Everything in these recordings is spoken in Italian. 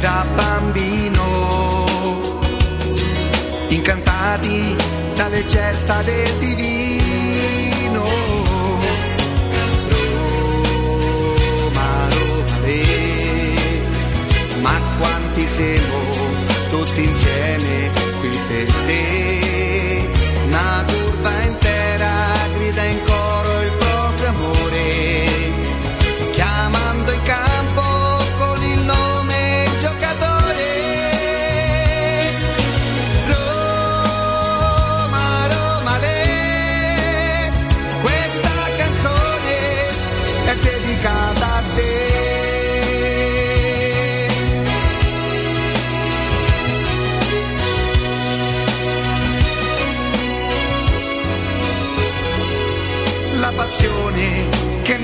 da bambino, incantati dalle gesta del divino. Roma, Roma, le, ma quanti siamo tutti insieme qui per te,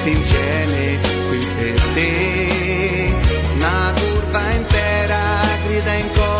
tutti insieme qui per te. Una curva intera grida in coro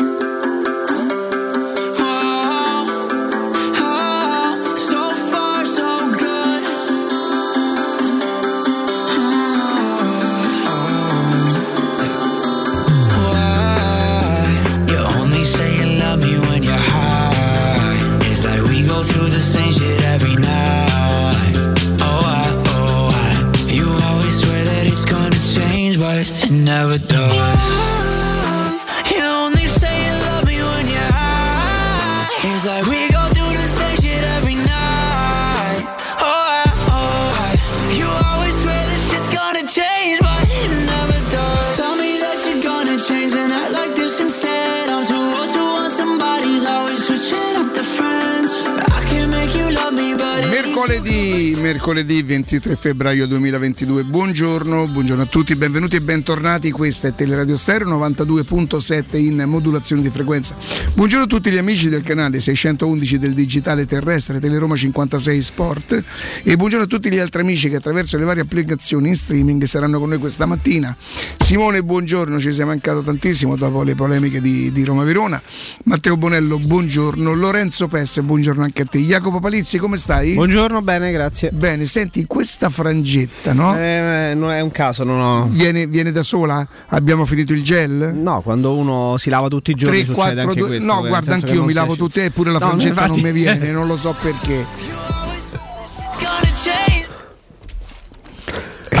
Never does. Mercoledì, mercoledì 23 febbraio 2022, buongiorno, buongiorno a tutti, benvenuti e bentornati, questa è Teleradio Stereo 92.7 in modulazione di frequenza. Buongiorno a tutti gli amici del canale 611 del digitale terrestre Teleroma 56 Sport e buongiorno a tutti gli altri amici che attraverso le varie applicazioni in streaming saranno con noi questa mattina. Simone, buongiorno, ci sei mancato tantissimo dopo le polemiche di, di Roma Verona. Matteo Bonello, buongiorno. Lorenzo Pesse, buongiorno anche a te. Jacopo Palizzi, come stai? Buongiorno, bene, grazie. Bene, senti, questa frangetta, no? Eh, non è un caso, non ho. Viene, viene da sola? Abbiamo finito il gel? No, quando uno si lava tutti i giorni 3, succede 4, anche 2, questo, no, guarda, anch'io non mi lavo tutte, eppure la No, frangetta non infatti- mi viene, non lo so perché.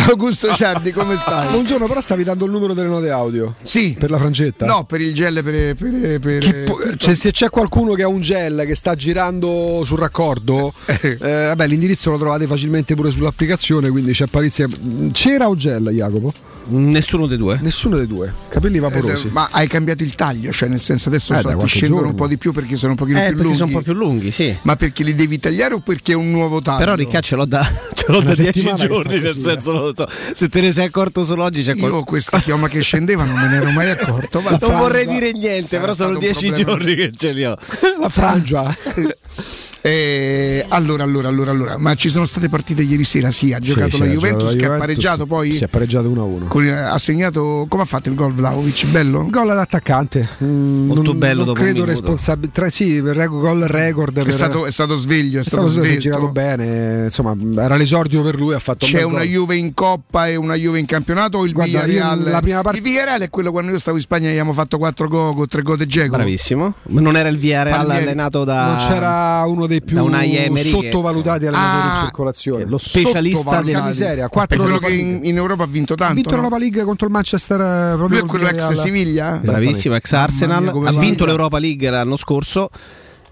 Augusto Ciardi, come stai? Buongiorno, però stavi dando il numero delle note audio. Sì. Per la frangetta? No, per il gel per, per, per- può- cioè, se c'è qualcuno che ha un gel che sta girando sul raccordo, eh, vabbè, l'indirizzo lo trovate facilmente pure sull'applicazione, quindi c'è parizia. C'era o gel, Jacopo? Nessuno dei due. Nessuno dei due. Capelli vaporosi. Eh, Ma hai cambiato il taglio, cioè nel senso adesso Eh, so, ti scendono giorno. un po' di più perché sono un pochino Eh, più perché lunghi. sono un po' più lunghi, sì. Ma perché li devi tagliare o perché è un nuovo taglio? Però Ricca ce l'ho da, ce l'ho da dieci settimana che giorni, sta nel senso, non lo so. Se te ne sei accorto solo oggi c'è qualcosa. Io questa chioma che scendeva non me ne ero mai accorto. Non vorrei dire niente, però sono dieci giorni che ce li ho. La frangia. Eh, allora, allora, allora, allora, ma ci sono state partite ieri sera? Sì, ha giocato Sì, la sì, Juventus la che ha Juventus, pareggiato poi. Si è pareggiato 1-1. Con- ha segnato come ha fatto il gol Vlaovic? Bello? Gol all'attaccante. Mm, Molto non, bello non dopo un credo responsabile. Tre, sì, rego- gol record. È per- stato, è stato sveglio, è è stato, stato girato bene. Insomma, era l'esordio per lui. Ha fatto un C'è bel una gol. Juve in Coppa e una Juve in campionato o il Guarda, Villarreal? la prima parte- Il Villarreal è quello quando io stavo in Spagna e abbiamo fatto 4 gol con 3 gol di Dzeko. Bravissimo. Ma non era il Villarreal Palmieri. allenato da. non c'era uno dei più sottovalutati allenatori Ah, in circolazione. lo specialista Porca del- miseria, quattro quello che in, in Europa ha vinto ha tanto. vinto no? l'Europa League contro il Manchester eh, proprio Lui è quello ex. Siviglia? Bravissimo, ex Arsenal. mia, ha vinto l'Europa League l'anno scorso.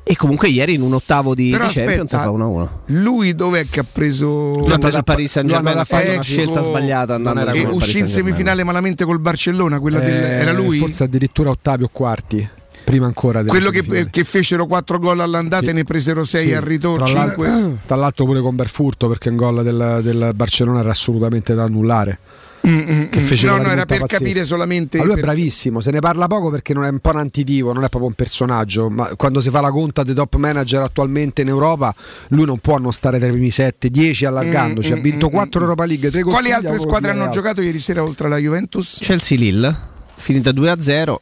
E comunque ieri in un ottavo di, Però di Champions aspetta, fa 1-1. lui dov'è che ha preso Lui ha preso il Paris Saint Germain, lo ha fatto una ecco, scelta sbagliata andando non era e con il uscì in Saint-Germain. semifinale malamente col Barcellona, quella del, Eh, era lui? Forse addirittura ottavi o quarti. Prima ancora Quello che, che fecero 4 gol all'andata Sì. e ne presero 6 Sì. al ritorno. Tra tra l'altro pure con Berfurto perché un gol del, del Barcellona era assolutamente da annullare. Mm, mm, Che mm. fece no, no, era per pazzesca. capire solamente. Ma lui è per- bravissimo, se ne parla poco perché non è un po' un antitivo, non è proprio un personaggio, ma quando si fa la conta dei top manager attualmente in Europa, lui non può non stare tra i primi 7, 10 allargandoci, Mm, ha vinto mm, 4 mm. Europa League, 3 Quali altre squadre hanno giocato ieri sera oltre alla Juventus? Chelsea Lille, finita 2-0.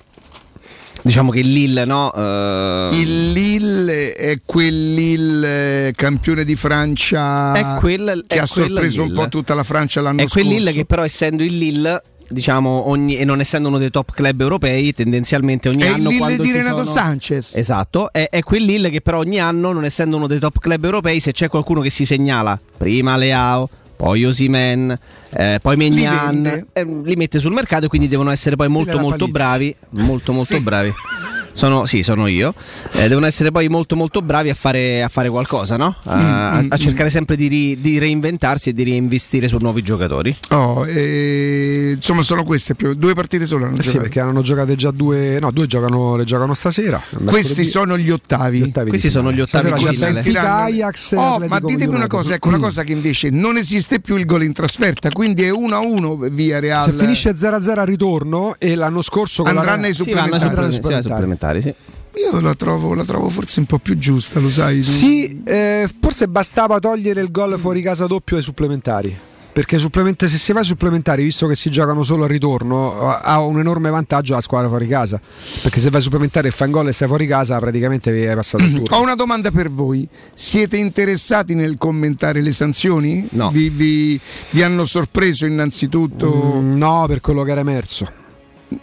Diciamo che il Lille, no? eh, Il Lille è quel Lille campione di Francia quel- che ha sorpreso un Lille. po' tutta la Francia l'anno è quel scorso. Lille che però essendo il Lille, diciamo, ogni, e non essendo uno dei top club europei, tendenzialmente ogni è il anno Lille quando di Renato sono- Sanchez. Esatto, è, è quel Lille che però ogni anno, non essendo uno dei top club europei, se c'è qualcuno che si segnala, prima Leao, poi Osimen, eh, poi Megnan, vende. eh, li mette sul mercato e quindi devono essere poi molto molto palizza. bravi, molto molto Sì. bravi. Sono, sì, sono io. Eh, devono essere poi molto molto bravi a fare, a fare qualcosa, no? A, Mm, a cercare sempre di, ri- di reinventarsi e di reinvestire su nuovi giocatori. Oh, eh, insomma, sono queste più due partite sole. hanno Eh sì, giocato. perché hanno giocate già due, no, due giocano, le giocano stasera. Questi sono gli ottavi. Gli ottavi Questi sono gli ottavi Stasera. Benfica, Ajax, Oh, ma ditemi una cosa, ecco una cosa che invece non esiste più il gol in trasferta, quindi è 1-1 via Real. Se finisce 0-0 al ritorno e l'anno scorso Andranno ai Sì, vanno ai supplementari. Supplementari, sì. Io la trovo, la trovo forse un po' più giusta, lo sai. Sì, eh, forse bastava togliere il gol fuori casa doppio ai supplementari. Perché supplemente- se si va ai supplementari, visto che si giocano solo al ritorno, ha- un enorme vantaggio la squadra fuori casa. Perché se vai ai supplementari e fai un gol e stai fuori casa, praticamente vi hai passato il turno. Ho una domanda per voi. Siete interessati nel commentare le sanzioni? No. Vi, vi- vi hanno sorpreso innanzitutto? Mm, no, per quello che era emerso.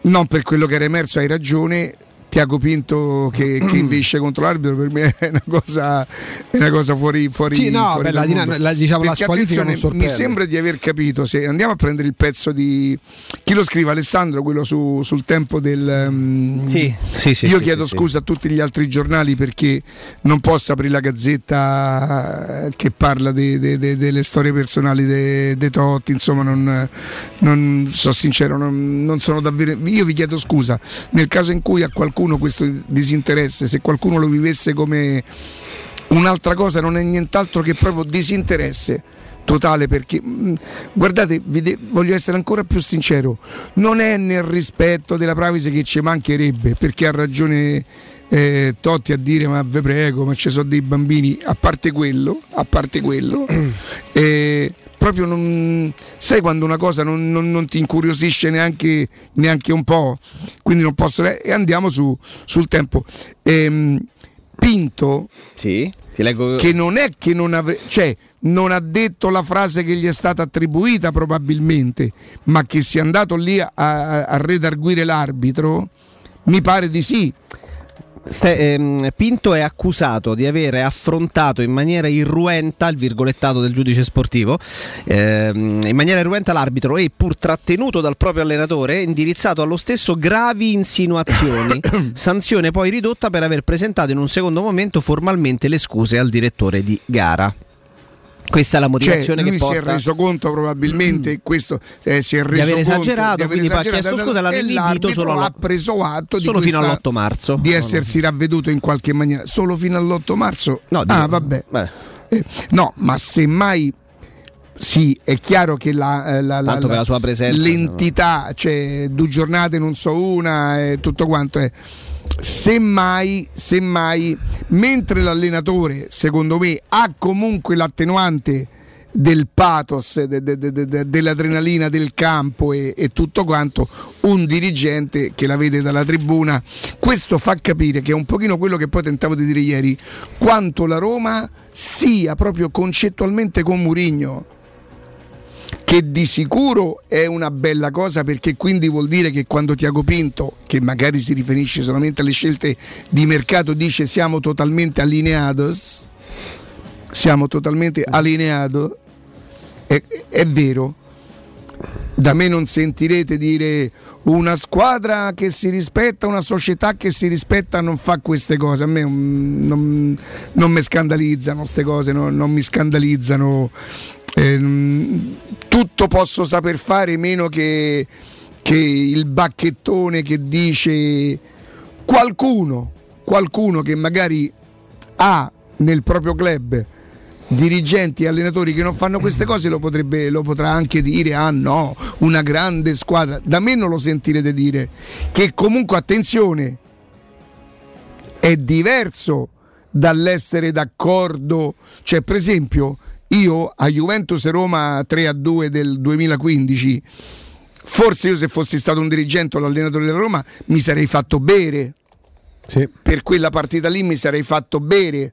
Non per quello che era emerso, hai ragione. Tiago Pinto che, che invece contro l'arbitro per me è una cosa, è una cosa fuori, fuori Sì, no, fuori beh, la mondo. la- diciamo, la Perché, squalifica non attenzione, mi sembra di aver capito se andiamo a prendere il pezzo di chi lo scrive Alessandro quello su- sul tempo del um, Sì, sì, sì, io sì, chiedo sì, sì. scusa a tutti gli altri giornali perché non posso aprire la gazzetta eh, che parla de- de- de- delle storie personali dei Totti insomma non, non so sincero non, non sono davvero io vi chiedo scusa nel caso in cui a qualcuno questo disinteresse se qualcuno lo vivesse come un'altra cosa non è nient'altro che proprio disinteresse totale perché mh, guardate de- voglio essere ancora più sincero non è nel rispetto della privacy che ci mancherebbe perché ha ragione eh, Totti a dire ma ve prego ma ci sono dei bambini a parte quello a parte quello eh, proprio non sai quando una cosa non, non- non ti incuriosisce neanche, neanche un po' quindi non posso e andiamo su, sul tempo Ehm, Pinto Sì, ti leggo. che non è che non avrebbe, cioè non ha detto la frase che gli è stata attribuita probabilmente, ma che sia andato lì a, a- a redarguire l'arbitro, mi pare di sì. Ehm, Pinto è accusato di avere affrontato in maniera irruenta il virgolettato del giudice sportivo, ehm, in maniera irruenta l'arbitro e pur trattenuto dal proprio allenatore, indirizzato allo stesso gravi insinuazioni, sanzione poi ridotta per aver presentato in un secondo momento formalmente le scuse al direttore di gara. Questa è la Cioè, motivazione lui che si è porta reso conto probabilmente questo eh, si è reso di aver conto esagerato, di aver esagerato, chiesto scusa, l'arbitro solo ha preso atto solo fino questa- all'8 marzo. di No, essersi ravveduto in qualche maniera solo fino all'8 marzo No, ah dico- vabbè. Eh, no ma semmai sì, è chiaro che la, eh, la- la- la sua presenza, l'entità, cioè due giornate, non so una, e tutto quanto è. Semmai, semmai, mentre l'allenatore, secondo me, ha comunque l'attenuante del pathos, de- de- de- de- dell'adrenalina del campo e, e tutto quanto, un dirigente che la vede dalla tribuna, questo fa capire che è un pochino quello che poi tentavo di dire ieri, quanto la Roma sia proprio concettualmente con Murigno che di sicuro è una bella cosa perché quindi vuol dire che quando Tiago Pinto, che magari si riferisce solamente alle scelte di mercato, dice siamo totalmente allineados, siamo totalmente allineados, è, è vero. Da me non sentirete dire una squadra che si rispetta, una società che si rispetta non fa queste cose. A me non, non mi scandalizzano queste cose, no- non mi scandalizzano. Ehm, tutto posso saper fare meno che, che il bacchettone che dice qualcuno, qualcuno che magari ha nel proprio club dirigenti e allenatori che non fanno queste cose lo, potrebbe, lo potrà anche dire ah no una grande squadra. Da me non lo sentirete dire che comunque attenzione è diverso dall'essere d'accordo. Cioè per esempio io a Juventus e Roma 3 a 2 del 2015 forse io se fossi stato un dirigente o l'allenatore della Roma mi sarei fatto bere Sì. per quella partita lì mi sarei fatto bere.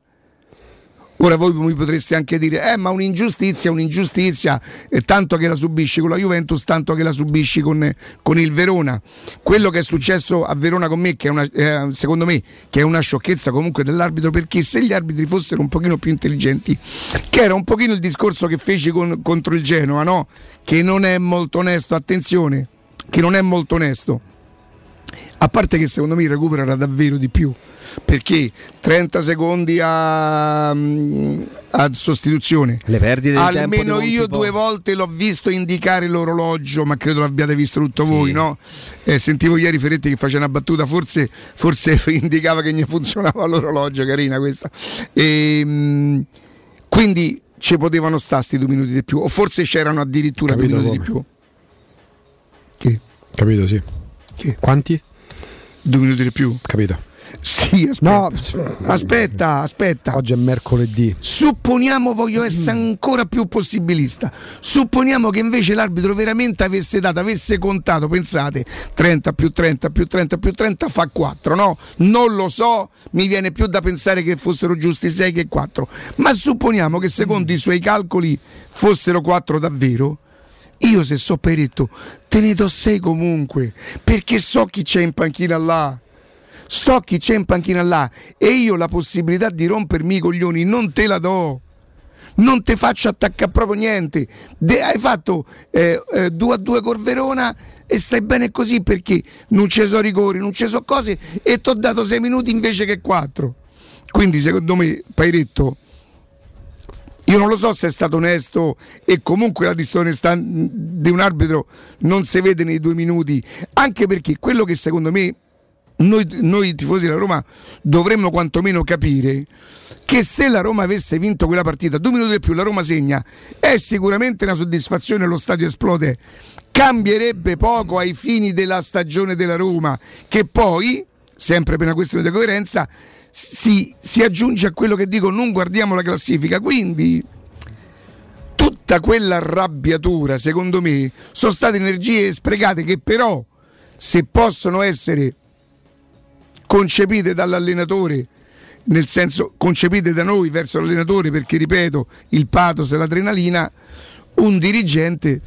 Ora voi mi potreste anche dire, eh ma un'ingiustizia, è un'ingiustizia, e tanto che la subisci con la Juventus, tanto che la subisci con, con il Verona. Quello che è successo a Verona con me, che è una, eh, secondo me, che è una sciocchezza comunque dell'arbitro, perché se gli arbitri fossero un pochino più intelligenti, che era un pochino il discorso che feci con- contro il Genoa, no? Che non è molto onesto, attenzione, che non è molto onesto. A parte che secondo me il recupero era davvero di più, perché 30 secondi a, a sostituzione. Le perdite di tempo Almeno di io due volte l'ho visto indicare l'orologio, ma credo l'abbiate visto tutto voi, no? Eh, sentivo ieri Ferretti che faceva una battuta, forse, forse indicava che non funzionava l'orologio, carina questa. Ehm, quindi ci potevano stare sti due minuti di più, o forse c'erano addirittura Capito due minuti di come. più. Che? Capito, sì. Che? Quanti? Due minuti di più? Capito. Sì, aspetta. No, aspetta, aspetta. oggi è mercoledì. Supponiamo, voglio essere ancora più possibilista. Supponiamo che invece l'arbitro veramente avesse dato, avesse contato, pensate, 30 più 30 più 30 più 30 fa 4, no? Non lo so, mi viene più da pensare che fossero giusti 6 che 4. Ma supponiamo che secondo i suoi calcoli fossero 4 davvero. Io se so Peretto, te ne do 6 comunque, perché so chi c'è in panchina là so chi c'è in panchina là e io la possibilità di rompermi i coglioni non te la do. Non ti faccio attaccare proprio niente. De- hai fatto 2 a 2 col Verona e stai bene così perché non ci sono rigori, non ci sono cose e ti ho dato 6 minuti invece che 4. Quindi secondo me, Pairetto, io non lo so se è stato onesto e comunque la disonestà di un arbitro non si vede nei due minuti, anche perché quello che secondo me noi, noi tifosi della Roma dovremmo quantomeno capire che se la Roma avesse vinto quella partita, due minuti di più la Roma segna, è sicuramente una soddisfazione, lo stadio esplode, cambierebbe poco ai fini della stagione della Roma, che poi, sempre per una questione di coerenza, si, si aggiunge a quello che dico, non guardiamo la classifica, quindi tutta quella arrabbiatura, secondo me, sono state energie sprecate che però, se possono essere concepite dall'allenatore nel senso concepite da noi verso l'allenatore, perché ripeto, il pathos e l'adrenalina, un dirigente,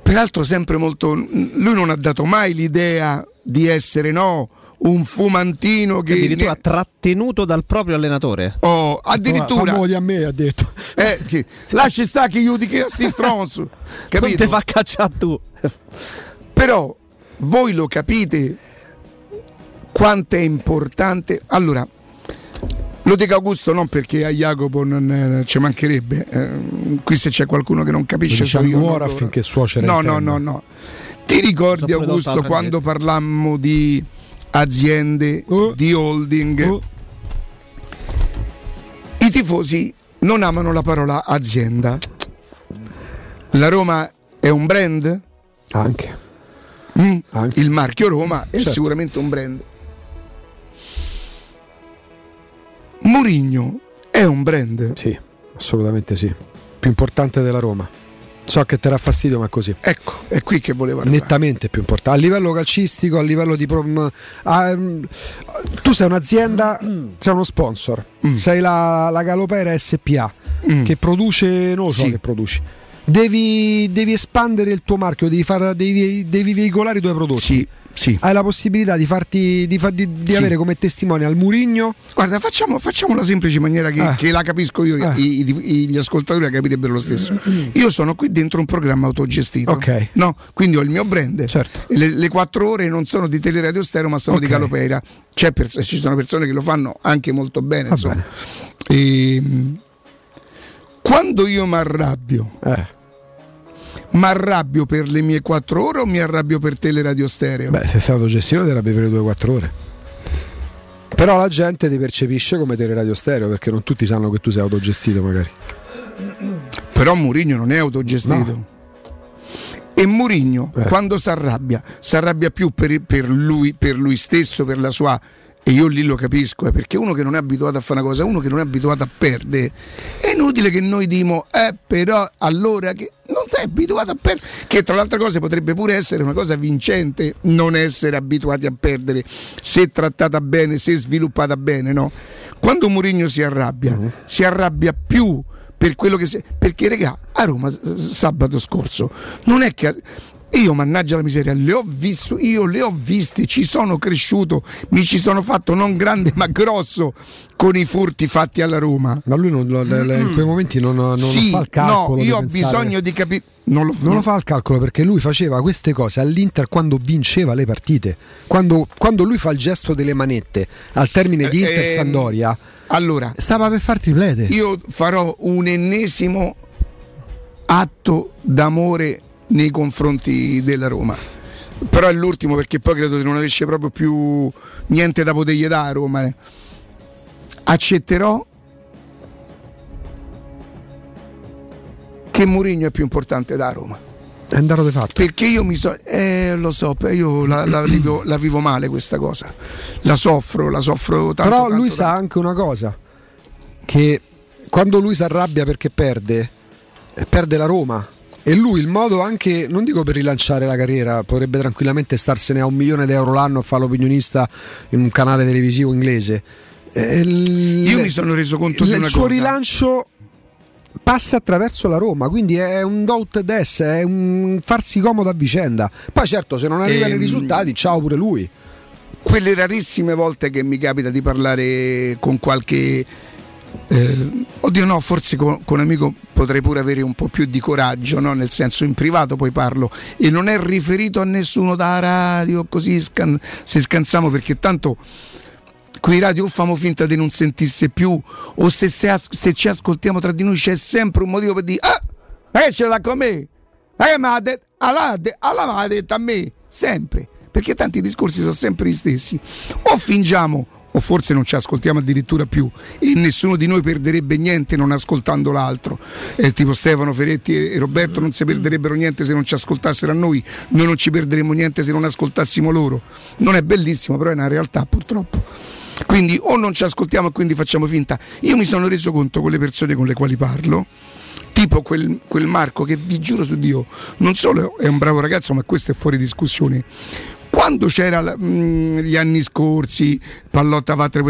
peraltro sempre molto, lui non ha dato mai l'idea di essere no, un fumantino che... Addirittura trattenuto dal proprio allenatore. Oh, addirittura... Famoli a me, ha detto. Eh, sì. Lasci sta che io di che sti stronzo. Non Capito? te fa cacciare tu. Però voi lo capite quanto è importante. Allora, lo dico Augusto non perché a Jacopo non eh, ci mancherebbe. eh, qui se c'è qualcuno che non capisce so io, ancora non loro. affinché suocera No, no, no, no. Ti ricordi Augusto quando parlammo di aziende, Oh. di holding? Oh. I tifosi non amano la parola azienda. La Roma è un brand? Anche. Mm? Anche. Il marchio Roma è Certo. sicuramente un brand. Murigno è un brand. Sì, assolutamente sì. Più importante della Roma. So che terrà fastidio, ma così. Ecco, è qui che volevo arrivare. Nettamente più importante. A livello calcistico, a livello di. pro- m- ah, tu sei un'azienda, sei uno sponsor. Mm. Sei la, la Galopera SPA Mm. che produce. Non lo so Sì. che produci. Devi, devi espandere il tuo marchio, devi, far- devi- devi veicolare i tuoi prodotti. Sì, sì. Hai la possibilità di farti di, fa- di- di Sì. avere come testimone al Murigno Guarda, facciamo, facciamo la semplice maniera che, Eh. che la capisco io, Eh. i- i- gli ascoltatori la capirebbero lo stesso. Io sono qui dentro un programma autogestito. Ok. No? Quindi ho il mio brand. Certo. E Le, le quattro ore non sono di Teleradio Stereo, ma sono di Ok. Galopera. C'è pers- ci sono persone che lo fanno anche molto bene. Va insomma. Ehm, quando io mi arrabbio, eh. Mi arrabbio per le mie quattro ore o mi arrabbio per Teleradio Stereo? Beh, sei stato gestito della per le 2-4 ore. Però la gente ti percepisce come teleradio stereo perché non tutti sanno che tu sei autogestito magari. Però Murigno non è autogestito. E Murigno, Eh. quando si arrabbia, si arrabbia più per, per lui, per lui stesso, per la sua. E io lì lo capisco, eh, perché uno che non è abituato a fare una cosa, uno che non è abituato a perdere, è inutile che noi dimo, eh, però allora che sei abituato a perdere, che tra le altre cose potrebbe pure essere una cosa vincente, non essere abituati a perdere, se trattata bene, se sviluppata bene, no? Quando Murigno si arrabbia, si arrabbia più per quello che si... perché regà a Roma sabato scorso non è che io mannaggia la miseria le ho visto io le ho viste ci sono cresciuto mi ci sono fatto non grande ma grosso con i furti fatti alla Roma Ma lui non lo- le- le- in quei momenti non, non sì fa il no calcolo. di io ho pensare- bisogno di capire non lo, Non lo fa il calcolo perché lui faceva queste cose all'Inter quando vinceva le partite. Quando, quando lui fa il gesto delle manette al termine di Eh, Inter ehm, Sandoria, allora stava per far triplete. io farò un ennesimo atto d'amore nei confronti della Roma. Però è l'ultimo perché poi credo di non avessi proprio più niente da potergli dare a Roma. eh. Accetterò che Mourinho è più importante da Roma. È andato di fatto. Perché io mi so. Eh, lo so, io la, la vivo, la vivo male questa cosa. La soffro, la soffro tanto. Però lui tanto. sa anche una cosa, che quando lui si arrabbia perché perde, eh, perde la Roma. E lui il modo anche, non dico per rilanciare la carriera, potrebbe tranquillamente starsene a un milione di euro l'anno a fare l'opinionista in un canale televisivo inglese. Il- Io mi sono reso conto di il suo cosa. rilancio passa attraverso la Roma, quindi è un doubt des, è un farsi comodo a vicenda. Poi certo, se non arrivano i Ehm, risultati, ciao pure lui. quelle rarissime volte che mi capita di parlare con qualche eh, oddio no forse con, con un amico potrei pure avere un po' più di coraggio no? nel senso in privato poi parlo. E non è riferito a nessuno da radio così scan- se scansiamo perché tanto qui radio o famo finta di non sentisse più o se, se se ci ascoltiamo tra di noi c'è sempre un motivo per dire ah eh ce l'ha con me! Eh ma ha detto de- allora me detto a me? Sempre. Perché tanti discorsi sono sempre gli stessi. O fingiamo o forse non ci ascoltiamo addirittura più e nessuno di noi perderebbe niente non ascoltando l'altro. Eh, tipo Stefano Feretti e Roberto non si perderebbero niente se non ci ascoltassero a noi noi non ci perderemmo niente se non ascoltassimo loro. Non è bellissimo però è una realtà purtroppo. Quindi o non ci ascoltiamo e quindi facciamo finta. Io mi sono reso conto con le persone con le quali parlo tipo quel, quel Marco che vi giuro su Dio non solo è un bravo ragazzo ma questo è fuori discussione quando c'era mh, gli anni scorsi, Pallotta Vatre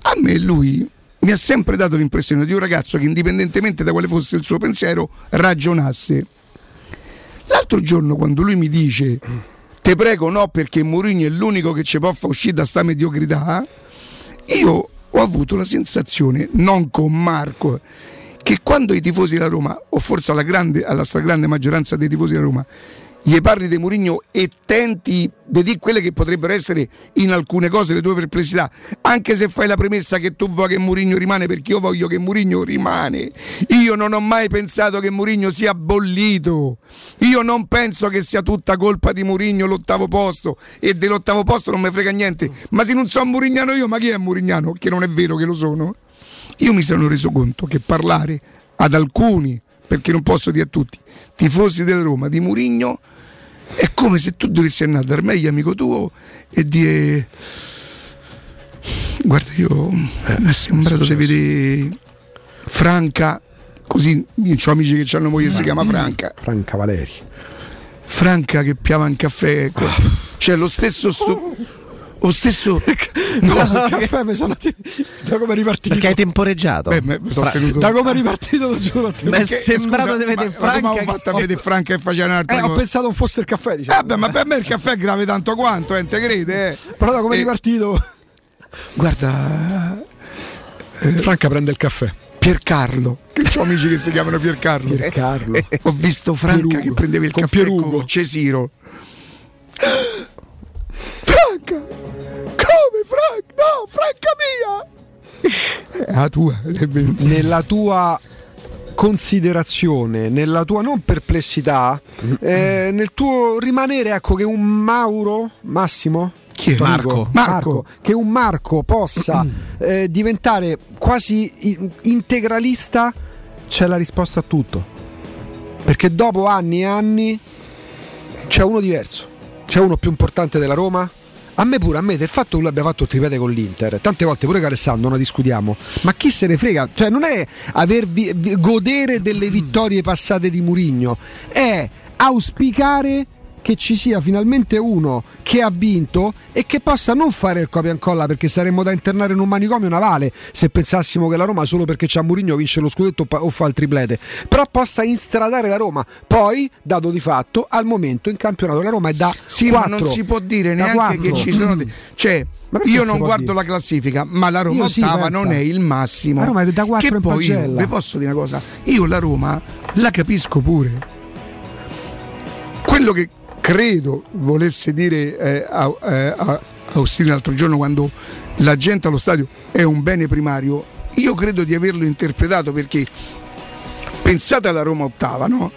a me lui mi ha sempre dato l'impressione di un ragazzo che indipendentemente da quale fosse il suo pensiero ragionasse. L'altro giorno quando lui mi dice te prego no perché Mourinho è l'unico che ci può far uscire da sta mediocrità, io ho avuto la sensazione, non con Marco, che quando i tifosi della Roma, o forse alla, grande, alla stragrande maggioranza dei tifosi della Roma, gli parli di Mourinho e tenti di dire quelle che potrebbero essere in alcune cose le tue perplessità, anche se fai la premessa che tu vuoi che Mourinho rimane perché io voglio che Mourinho rimane. Io non ho mai pensato che Mourinho sia bollito. Io non penso che sia tutta colpa di Mourinho l'ottavo posto e dell'ottavo posto non mi frega niente. Ma se non sono Murignano io, ma chi è Murignano? Che non è vero che lo sono. Io mi sono reso conto che parlare ad alcuni, perché non posso dire a tutti, tifosi del Roma di Murigno è come se tu dovessi andare dal meglio amico tuo e dire guarda io mi è sembrato di vedere Franca così ho amici che hanno moglie che si chiama Franca Franca Valeri. Franca che piava un caffè ecco. cioè lo stesso sto, lo stesso no, il caffè mi sono da come è ripartito. Perché hai temporeggiato. beh, me- mi sono tenuto Da come è ripartito, lo giuro. Perché- è sembrato di vedere ma, ma come Franca ho fatto a vedere Franca che faceva un'altra Eh, ho cosa? pensato non fosse il caffè, diciamo. Eh, beh, ma per me il caffè è grave tanto quanto, eh, te crede? Eh? Però da come è Eh, ripartito, Guarda, Franca prende il caffè. Piercarlo, che ho amici che si chiamano Piercarlo. Carlo. Ho visto Franca Pierugo. che prendeva il Con caffè Pierugo. con Cesiro. Franca mia! È la tua. Nella tua considerazione, nella tua non perplessità, eh, nel tuo rimanere, ecco, che un Mauro, Massimo? Chi è? Amico? Marco. Marco. che un Marco possa eh, diventare quasi integralista, c'è la risposta a tutto. Perché dopo anni e anni c'è uno diverso, c'è uno più importante della Roma. A me pure, a me del fatto che lui abbia fatto il triplete con l'Inter, tante volte pure che Alessandro non la discutiamo, ma chi se ne frega? Cioè non è avervi, vi- godere delle vittorie passate di Murigno, è auspicare che ci sia finalmente uno che ha vinto e che possa non fare il copia e incolla perché saremmo da internare in un manicomio navale se pensassimo che la Roma solo perché c'ha Murigno vince lo scudetto o fa il triplete però possa instradare la Roma poi dato di fatto al momento in campionato la Roma è da Sì, quattro, ma non si può dire neanche che ci sono. Cioè, io non guardo dire? la classifica, ma la Roma sì, ottava pensa. non è il massimo. La Roma è da quattro che in poi io vi posso dire una cosa: io la Roma la capisco pure. Quello che credo volesse dire eh, a, eh, a Austini l'altro giorno quando la gente allo stadio è un bene primario, io credo di averlo interpretato perché pensate alla Roma ottava, no?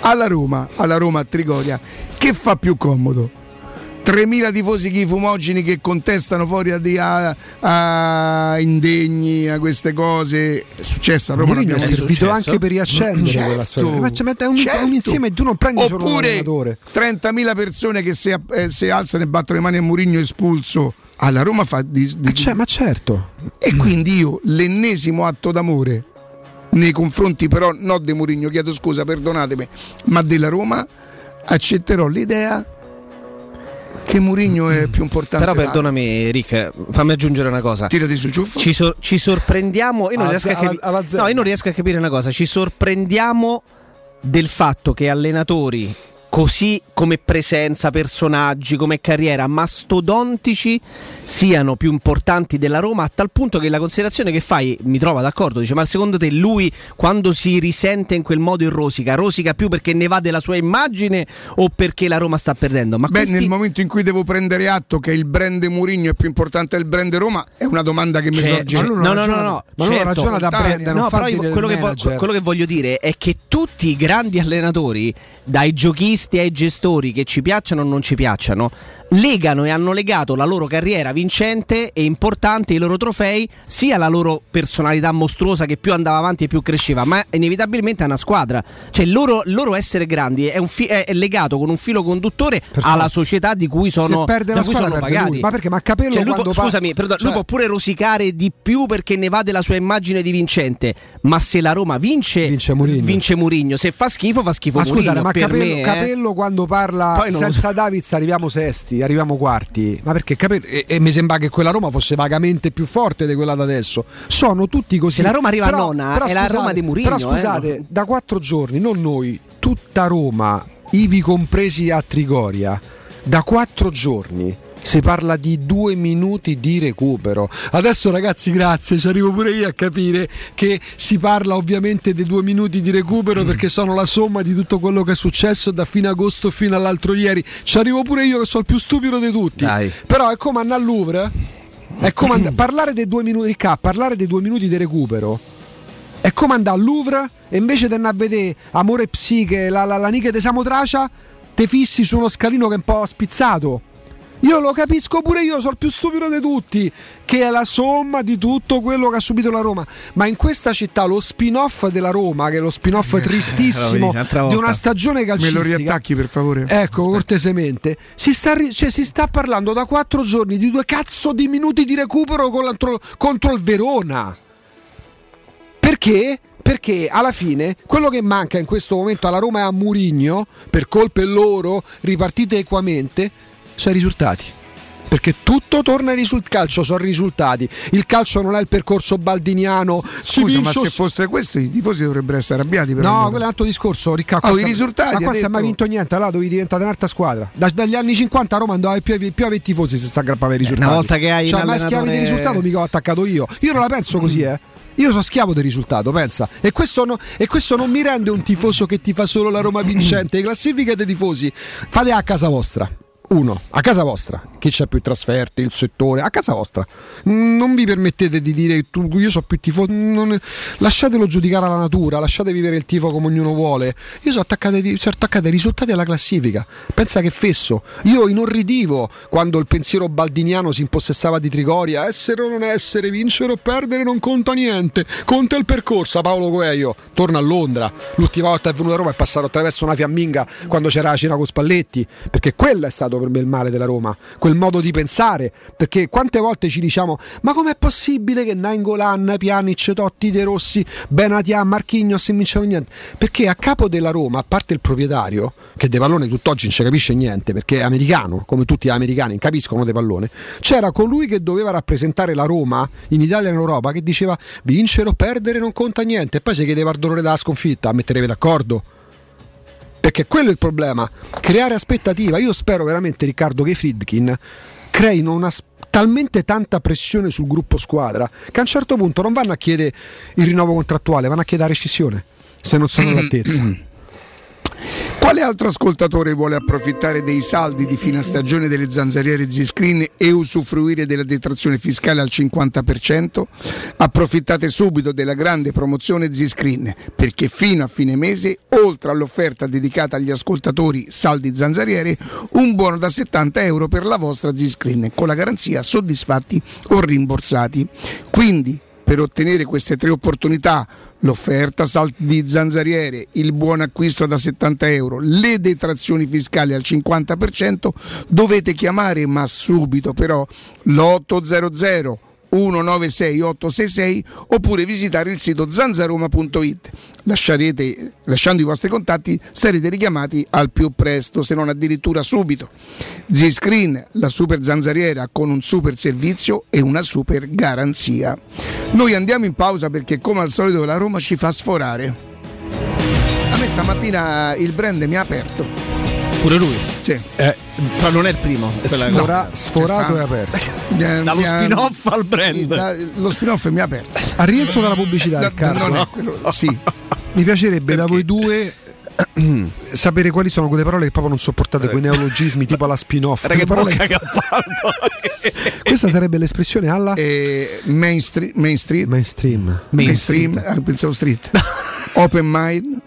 Alla Roma, alla Roma a Trigoria, che fa più comodo? 3.000 tifosi chi fumogeni che contestano fuori a, di- a- a indegni a queste cose. È successo a Roma. Mourinho è servito successo? anche per riaccendere Certo, quella storia. Ma ma è un, certo. un insieme tu non prendi solo Oppure l'allenatore 30.000 persone che si, eh, si alzano e battono le mani a Mourinho espulso. Alla Roma fa di, di- Ma, c'è- ma certo e quindi io l'ennesimo atto d'amore nei confronti però non di Mourinho, chiedo scusa, perdonatemi, ma della Roma accetterò l'idea che Mourinho è più importante. Però perdonami, Rick, fammi aggiungere una cosa. Tirati sul ciuffo. Ci, sor- ci sorprendiamo. Io non, Alla riesco alla- capi- alla no, io non riesco a capire una cosa. Ci sorprendiamo del fatto che allenatori così come presenza, personaggi, come carriera, mastodontici siano più importanti della Roma a tal punto che la considerazione che fai mi trova d'accordo, dice ma secondo te lui quando si risente in quel modo in rosica, rosica più perché ne va della sua immagine o perché la Roma sta perdendo? Ma Beh, questi- nel momento in cui devo prendere atto che il brand Mourinho è più importante del brand Roma, è una domanda che mi Cioè, sorge. no, no, no, no, ma lui certo. ragiona da brand non No, però io- dire quello, il che vo- manager. quello che voglio dire è che tutti i grandi allenatori, dai giochisti ai gestori che ci piacciono o non ci piacciono, legano e hanno legato la loro carriera vincente e importante, i loro trofei, sia alla loro personalità mostruosa che più andava avanti e più cresceva, ma inevitabilmente a una squadra. Cioè il loro, loro essere grandi è, fi- è- legato con un filo conduttore Per alla forza. società di cui sono, Se perde la squadra sono pagati. lui. Ma perché? Ma Capello Cioè, lui può- fa- scusami, perdona, cioè- lui può pure rosicare di più perché ne va della sua immagine di vincente. Ma se la Roma vince, Vince Mourinho. vince Mourinho. Se fa schifo, fa schifo Ma scusate, ma Capello, me, eh. Capello quando parla senza Davids arriviamo sesti. Arriviamo quarti. Ma perché capite? E, e mi sembra che quella Roma fosse vagamente più forte di quella da adesso. Sono tutti così. Se la Roma arriva nona, è la Roma di Mourinho, Però eh. scusate, da quattro giorni, non noi, tutta Roma, ivi compresi a Trigoria, da quattro giorni. Si parla di due minuti di recupero. Adesso, ragazzi, grazie. Ci arrivo pure io a capire che si parla ovviamente dei due minuti di recupero perché sono la somma di tutto quello che è successo da fine agosto fino all'altro ieri. Ci arrivo pure io che sono il più stupido di tutti. Dai. Però è come andare al Louvre. È come and- parlare dei due minuti. K, parlare dei due minuti di recupero. È come andare al Louvre e invece di andare a vedere Amore e Psiche, la, la, la Nike de Samotracia, te fissi su uno scalino che è un po' spizzato. Io lo capisco pure io, sono il più stupido di tutti, che è la somma di tutto quello che ha subito la Roma. Ma in questa città lo spin-off della Roma, che è lo spin-off tristissimo di una stagione Me lo calcistica. riattacchi per favore? Ecco, cortesemente. Si sta, cioè, si sta parlando da quattro giorni di due cazzo di minuti di recupero contro, contro il Verona. Perché? Perché alla fine quello che manca in questo momento alla Roma e a Murigno, per colpe loro, ripartite equamente, sono i risultati. Perché tutto torna ai risultati. Calcio sono risultati. Il calcio non è il percorso baldiniano. si Scusa, ma vince o se si- fosse questo i tifosi dovrebbero essere arrabbiati. Però No, allora. quello è un altro discorso, Riccardo. Oh, Qua i risultati, Ma qua ha non si è mai vinto niente, là dovevi diventare un'altra squadra. Da- dagli anni 50 a Roma andava più, più avere tifosi se sta aggrappava i risultati. una volta che hai cioè, un ma schiavi di risultato mica ho attaccato io. Io non la penso così, eh. Io sono schiavo del risultato, pensa. E questo, no- e questo non mi rende un tifoso che ti fa solo la Roma vincente. Le classifiche dei tifosi fate a casa vostra. Uno, a casa vostra, chi c'è più trasferte, il settore, a casa vostra. Non vi permettete di dire tu, io so più tifoso, non- lasciatelo giudicare alla natura, lasciate vivere il tifo come ognuno vuole. Io sono attaccato, ai- sono attaccato ai risultati alla classifica. Pensa che fesso. Io inorridivo quando il pensiero baldiniano si impossessava di Trigoria. Essere o non essere, vincere o perdere non conta niente. Conta il percorso. Paolo Coelho torna a Londra. L'ultima volta è venuto a Roma è passato attraverso una fiamminga quando c'era la cena con Spalletti. Perché quello è stato per me il male della Roma. Quel modo di pensare. Perché quante volte ci diciamo: ma com'è possibile che Nainggolan, Pjanic, Totti, De Rossi, Benatia, Marchignos non vincevano niente? Perché a capo della Roma, a parte il proprietario, che de pallone tutt'oggi non ci capisce niente, perché è americano, come tutti gli americani, capiscono de pallone, c'era colui che doveva rappresentare la Roma in Italia e in Europa che diceva vincere o perdere non conta niente, e poi si chiedeva il dolore della sconfitta, metterevi d'accordo? Perché quello è il problema, creare aspettativa. Io spero veramente, Riccardo, che i Friedkin creino una talmente tanta pressione sul gruppo squadra che a un certo punto non vanno a chiedere il rinnovo contrattuale, vanno a chiedere la rescissione se non sono all'altezza. Quale altro ascoltatore vuole approfittare dei saldi di fine stagione delle zanzariere Z-Screen e usufruire della detrazione fiscale al 50%? Approfittate subito della grande promozione Z-Screen perché fino a fine mese, oltre all'offerta dedicata agli ascoltatori saldi zanzariere, un buono da 70 euro per la vostra Z-Screen con la garanzia soddisfatti o rimborsati. Quindi per ottenere queste tre opportunità, l'offerta saldi zanzariere, il buon acquisto da 70 euro, le detrazioni fiscali al 50%, dovete chiamare, ma subito però, l'800 196 866 oppure visitare il sito zanzaroma.it. Lasciarete, lasciando i vostri contatti sarete richiamati al più presto, se non addirittura subito. Z-Screen, la super zanzariera con un super servizio e una super garanzia. Noi andiamo in pausa perché come al solito la Roma ci fa sforare. A me stamattina il brand mi ha aperto. Pure lui. Sì. Però non è il primo. Quella- Sfora- No, sforato e aperto. Dallo spin-off al brand. Da- lo spin-off mi ha aperto. Al rientro dalla pubblicità, Da- non è quello, sì. mi piacerebbe da voi due sapere quali sono quelle parole che proprio non sopportate, quei neologismi tipo la spin-off. Che parole- che. Questa sarebbe l'espressione alla Eh, mainstream, mainstream, mainstream. mainstream, ah, pensavo street, open mind,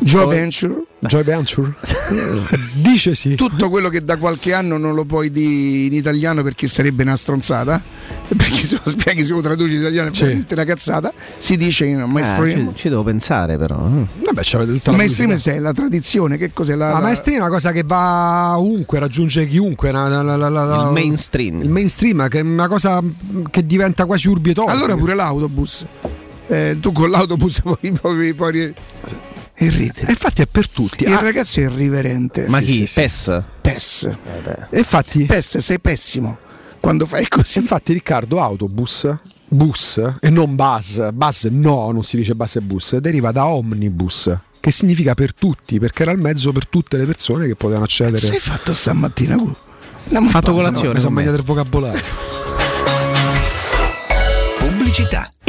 joy venture, Joy Venture. Dice sì. tutto quello che da qualche anno non lo puoi dire in italiano perché sarebbe una stronzata, perché se lo spieghi, se lo traduci in italiano è Sì. veramente una cazzata, si dice in Ah, mainstream. ci, ci devo pensare però. Mm. Vabbè, c'avete tutta la mainstream pubblicità. è la tradizione, che cos'è la... Ma la- mainstream è una cosa che va ovunque, raggiunge chiunque. la- la- la- la- la- Il mainstream. Il mainstream che è una cosa che diventa quasi urbi torbi. Allora pure l'autobus. Eh, tu con l'autobus poi, poi, poi- E ride. E infatti è per tutti. Il Ah, ragazzo è irriverente. Ma Sì, chi? sì, sì. PES? Pes. e infatti, Pes, sei pessimo. Quando fai così. infatti Riccardo, autobus, bus e non bus, bus no, non si dice bus e bus, deriva da omnibus, che significa per tutti, perché era il mezzo per tutte le persone che potevano Cosa accedere. hai fatto stamattina? Andiamo a Fatto pausa, colazione. Mi sono mangiato il vocabolario. Pubblicità.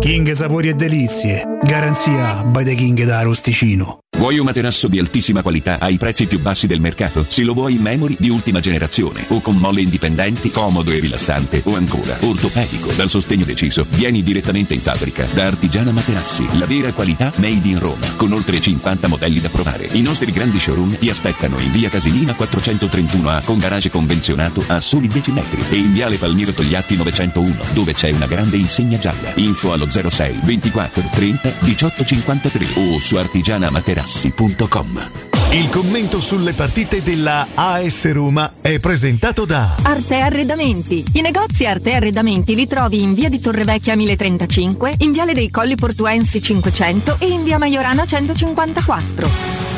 King Sapori e Delizie. Garanzia by the King da Arosticino. Vuoi un materasso di altissima qualità ai prezzi più bassi del mercato? Se lo vuoi in memory di ultima generazione o con molle indipendenti, comodo e rilassante o ancora ortopedico dal sostegno deciso, vieni direttamente in fabbrica da Artigiana Materassi, la vera qualità made in Roma, con oltre 50 modelli da provare. I nostri grandi showroom ti aspettano in via Casilina 431A con garage convenzionato a soli 10 metri e in viale Palmiro Togliatti 901 dove c'è una grande insegna gialla. Info allo 06 24 30 18 53 o su artigianamaterassi.com. Il commento sulle partite della AS Roma è presentato da Arte Arredamenti. I negozi Arte Arredamenti li trovi in via di Torrevecchia 1035, in viale dei Colli Portuensi 500 e in via Maiorana 154.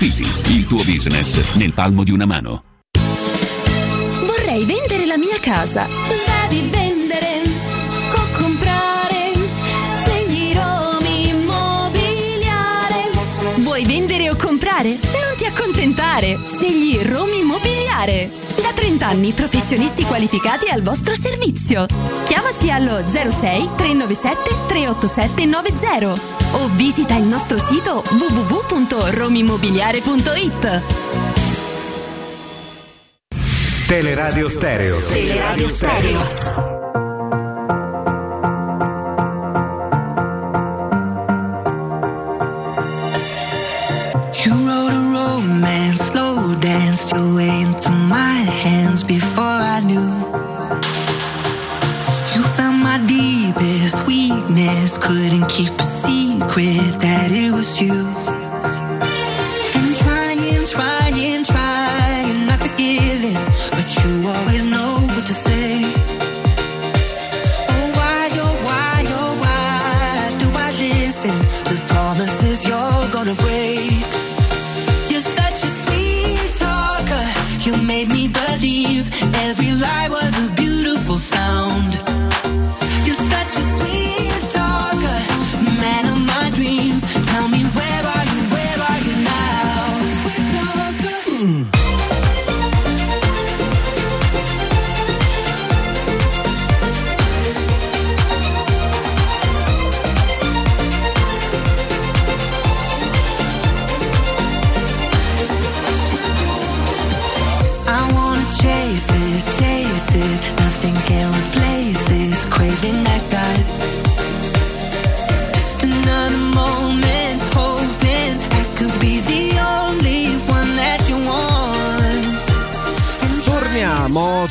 il tuo business nel palmo di una mano. Vorrei vendere la mia casa. Devi vendere o comprare. Segni Romi Immobiliare. Vuoi vendere o comprare? Non ti accontentare! Scegli Romi Immobiliare! Da 30 anni professionisti qualificati al vostro servizio. Chiamaci allo 06 397 387 90 o visita il nostro sito www.romimmobiliare.it. Teleradio Stereo. Teleradio Stereo. Before I knew. You found my deepest weakness, couldn't keep a secret that it was you.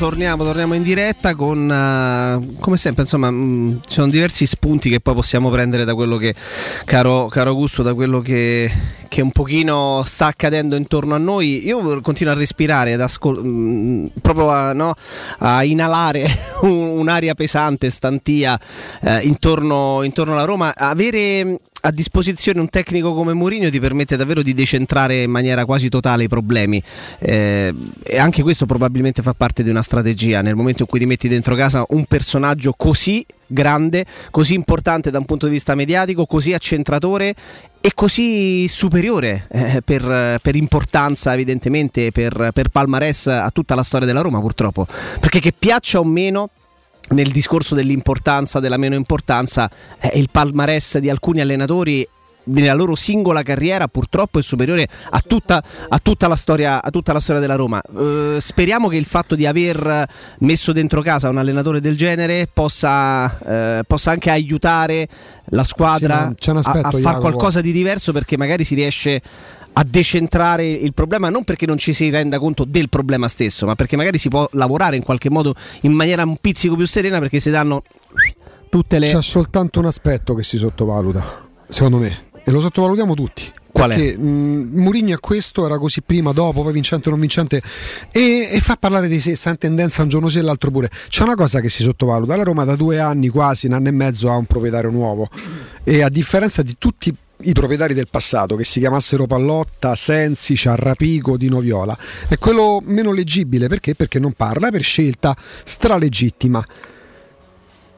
Torniamo, torniamo, in diretta con, eh, come sempre, insomma, mh, ci sono diversi spunti che poi possiamo prendere da quello che, caro, caro Augusto, da quello che, che un pochino sta accadendo intorno a noi. Io continuo a respirare, ad ascol- mh, proprio a, no, a inalare un- un'aria pesante, stantia eh, intorno, intorno alla Roma. Avere a disposizione un tecnico come Mourinho ti permette davvero di decentrare in maniera quasi totale i problemi. Eh, e anche questo probabilmente fa parte di una strategia nel momento in cui ti metti dentro casa un personaggio così grande, così importante da un punto di vista mediatico, così accentratore e così superiore eh, per, per importanza evidentemente, per, per palmarès a tutta la storia della Roma purtroppo, perché che piaccia o meno nel discorso dell'importanza, della meno importanza, eh, il palmarès di alcuni allenatori nella loro singola carriera purtroppo è superiore a tutta, a tutta, la, storia, a tutta la storia della Roma. Eh, speriamo che il fatto di aver messo dentro casa un allenatore del genere possa, eh, possa anche aiutare la squadra c'è un a, aspetto, a fare qualcosa di diverso perché magari si riesce a decentrare il problema non perché non ci si renda conto del problema stesso, ma perché magari si può lavorare in qualche modo in maniera un pizzico più serena perché si danno tutte le C'è soltanto un aspetto che si sottovaluta, secondo me, e lo sottovalutiamo tutti. Qual è? Mh, Mourinho è questo, era così prima, dopo, poi vincente o non vincente, e, e fa parlare di sé, sta in tendenza un giorno sì e l'altro pure. C'è una cosa che si sottovaluta: la Roma da due anni, quasi un anno e mezzo, ha un proprietario nuovo. E a differenza di tutti i proprietari del passato, che si chiamassero Pallotta, Sensi, Ciarrapico, Di Noviola, è quello meno leggibile perché? Perché non parla per scelta stralegittima.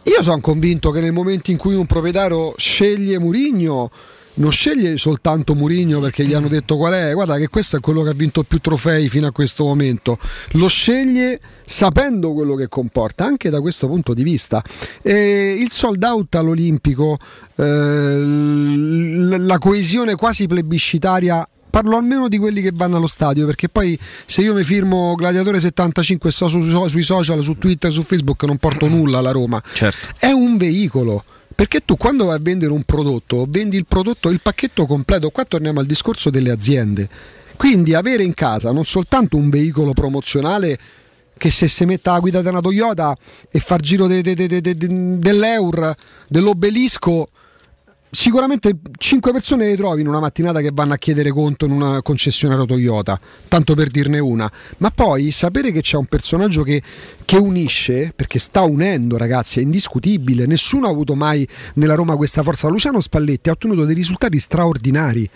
Io sono convinto che nel momento in cui un proprietario sceglie Murigno, non sceglie soltanto Murigno perché gli hanno detto qual è, guarda che questo è quello che ha vinto più trofei fino a questo momento, lo sceglie sapendo quello che comporta, anche da questo punto di vista. E il sold out all'Olimpico, eh, la coesione quasi plebiscitaria parlo almeno di quelli che vanno allo stadio perché poi se io mi firmo Gladiatore 75 e sto su- sui social, su Twitter, su Facebook non porto nulla alla Roma certo. è un veicolo perché tu quando vai a vendere un prodotto vendi il prodotto, il pacchetto completo. Qua torniamo al discorso delle aziende. Quindi avere in casa non soltanto un veicolo promozionale che se si mette alla guida di una Toyota e far giro de- de- de- de- de- de- dell'Eur, dell'obelisco sicuramente 5 persone le trovi in una mattinata che vanno a chiedere conto in una concessionaria Toyota, tanto per dirne una. Ma poi sapere che c'è un personaggio che, che unisce, perché sta unendo ragazzi, è indiscutibile, nessuno ha avuto mai nella Roma questa forza. Luciano Spalletti ha ottenuto dei risultati straordinari.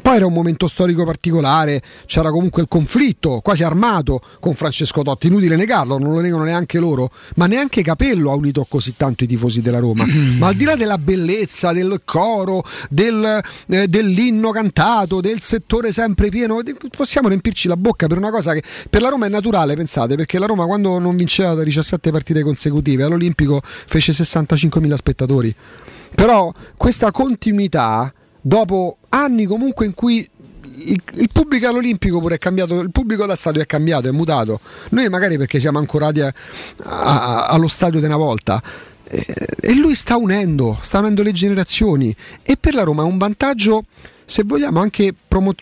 Poi era un momento storico particolare, c'era comunque il conflitto quasi armato con Francesco Totti, inutile negarlo, non lo negano neanche loro, ma neanche Capello ha unito così tanto i tifosi della Roma. ma al di là della bellezza, del coro, del, eh, dell'inno cantato, del settore sempre pieno, possiamo riempirci la bocca per una cosa che per la Roma è naturale, pensate, perché la Roma quando non vinceva da 17 partite consecutive all'Olimpico fece 65.000 spettatori. Però questa continuità, dopo anni comunque in cui il, il pubblico all'Olimpico pure è cambiato, il pubblico da stadio è cambiato, è mutato. Noi magari perché siamo ancorati a- a- allo stadio di una volta. Eh, E lui sta unendo, sta unendo le generazioni e per la Roma è un vantaggio se vogliamo anche promo-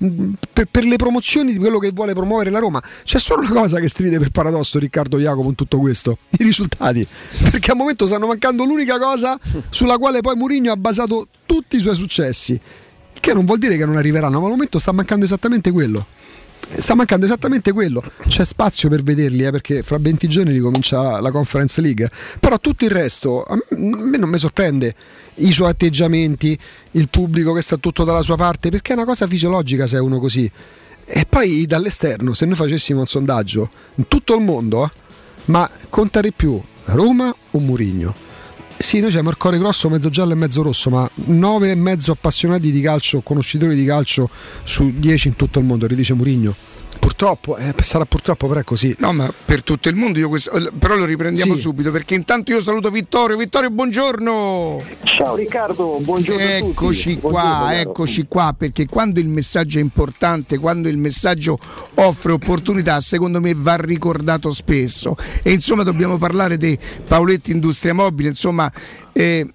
per, per le promozioni di quello che vuole promuovere la Roma. C'è solo una cosa che stride per paradosso Riccardo Jacopo in tutto questo, i risultati. Perché al momento stanno mancando l'unica cosa sulla quale poi Mourinho ha basato tutti i suoi successi. Che non vuol dire che non arriveranno, ma al momento sta mancando esattamente quello. Sta mancando esattamente quello. C'è spazio per vederli, eh, perché fra 20 giorni ricomincia la, Conference League. Però tutto il resto, a me non mi sorprende i suoi atteggiamenti, il pubblico che sta tutto dalla sua parte, perché è una cosa fisiologica se è uno così. E poi dall'esterno, se noi facessimo un sondaggio in tutto il mondo, ma conta di più Roma o Murigno? Sì, noi il cuore grosso, mezzo giallo e mezzo rosso, ma nove e mezzo appassionati di calcio, conoscitori di calcio su 10 in tutto il mondo, ridice Murigno. Purtroppo, eh, sarà purtroppo, però è così. No, ma per tutto il mondo io questo, però lo riprendiamo Sì. subito perché intanto io saluto Vittorio. Vittorio, buongiorno. Ciao Riccardo, buongiorno a tutti. Eccoci qua, Buongiorno, caro. eccoci qua, perché quando il messaggio è importante, quando il messaggio offre opportunità, secondo me va ricordato spesso. E insomma dobbiamo parlare di Paoletti Industria Mobile, insomma, eh,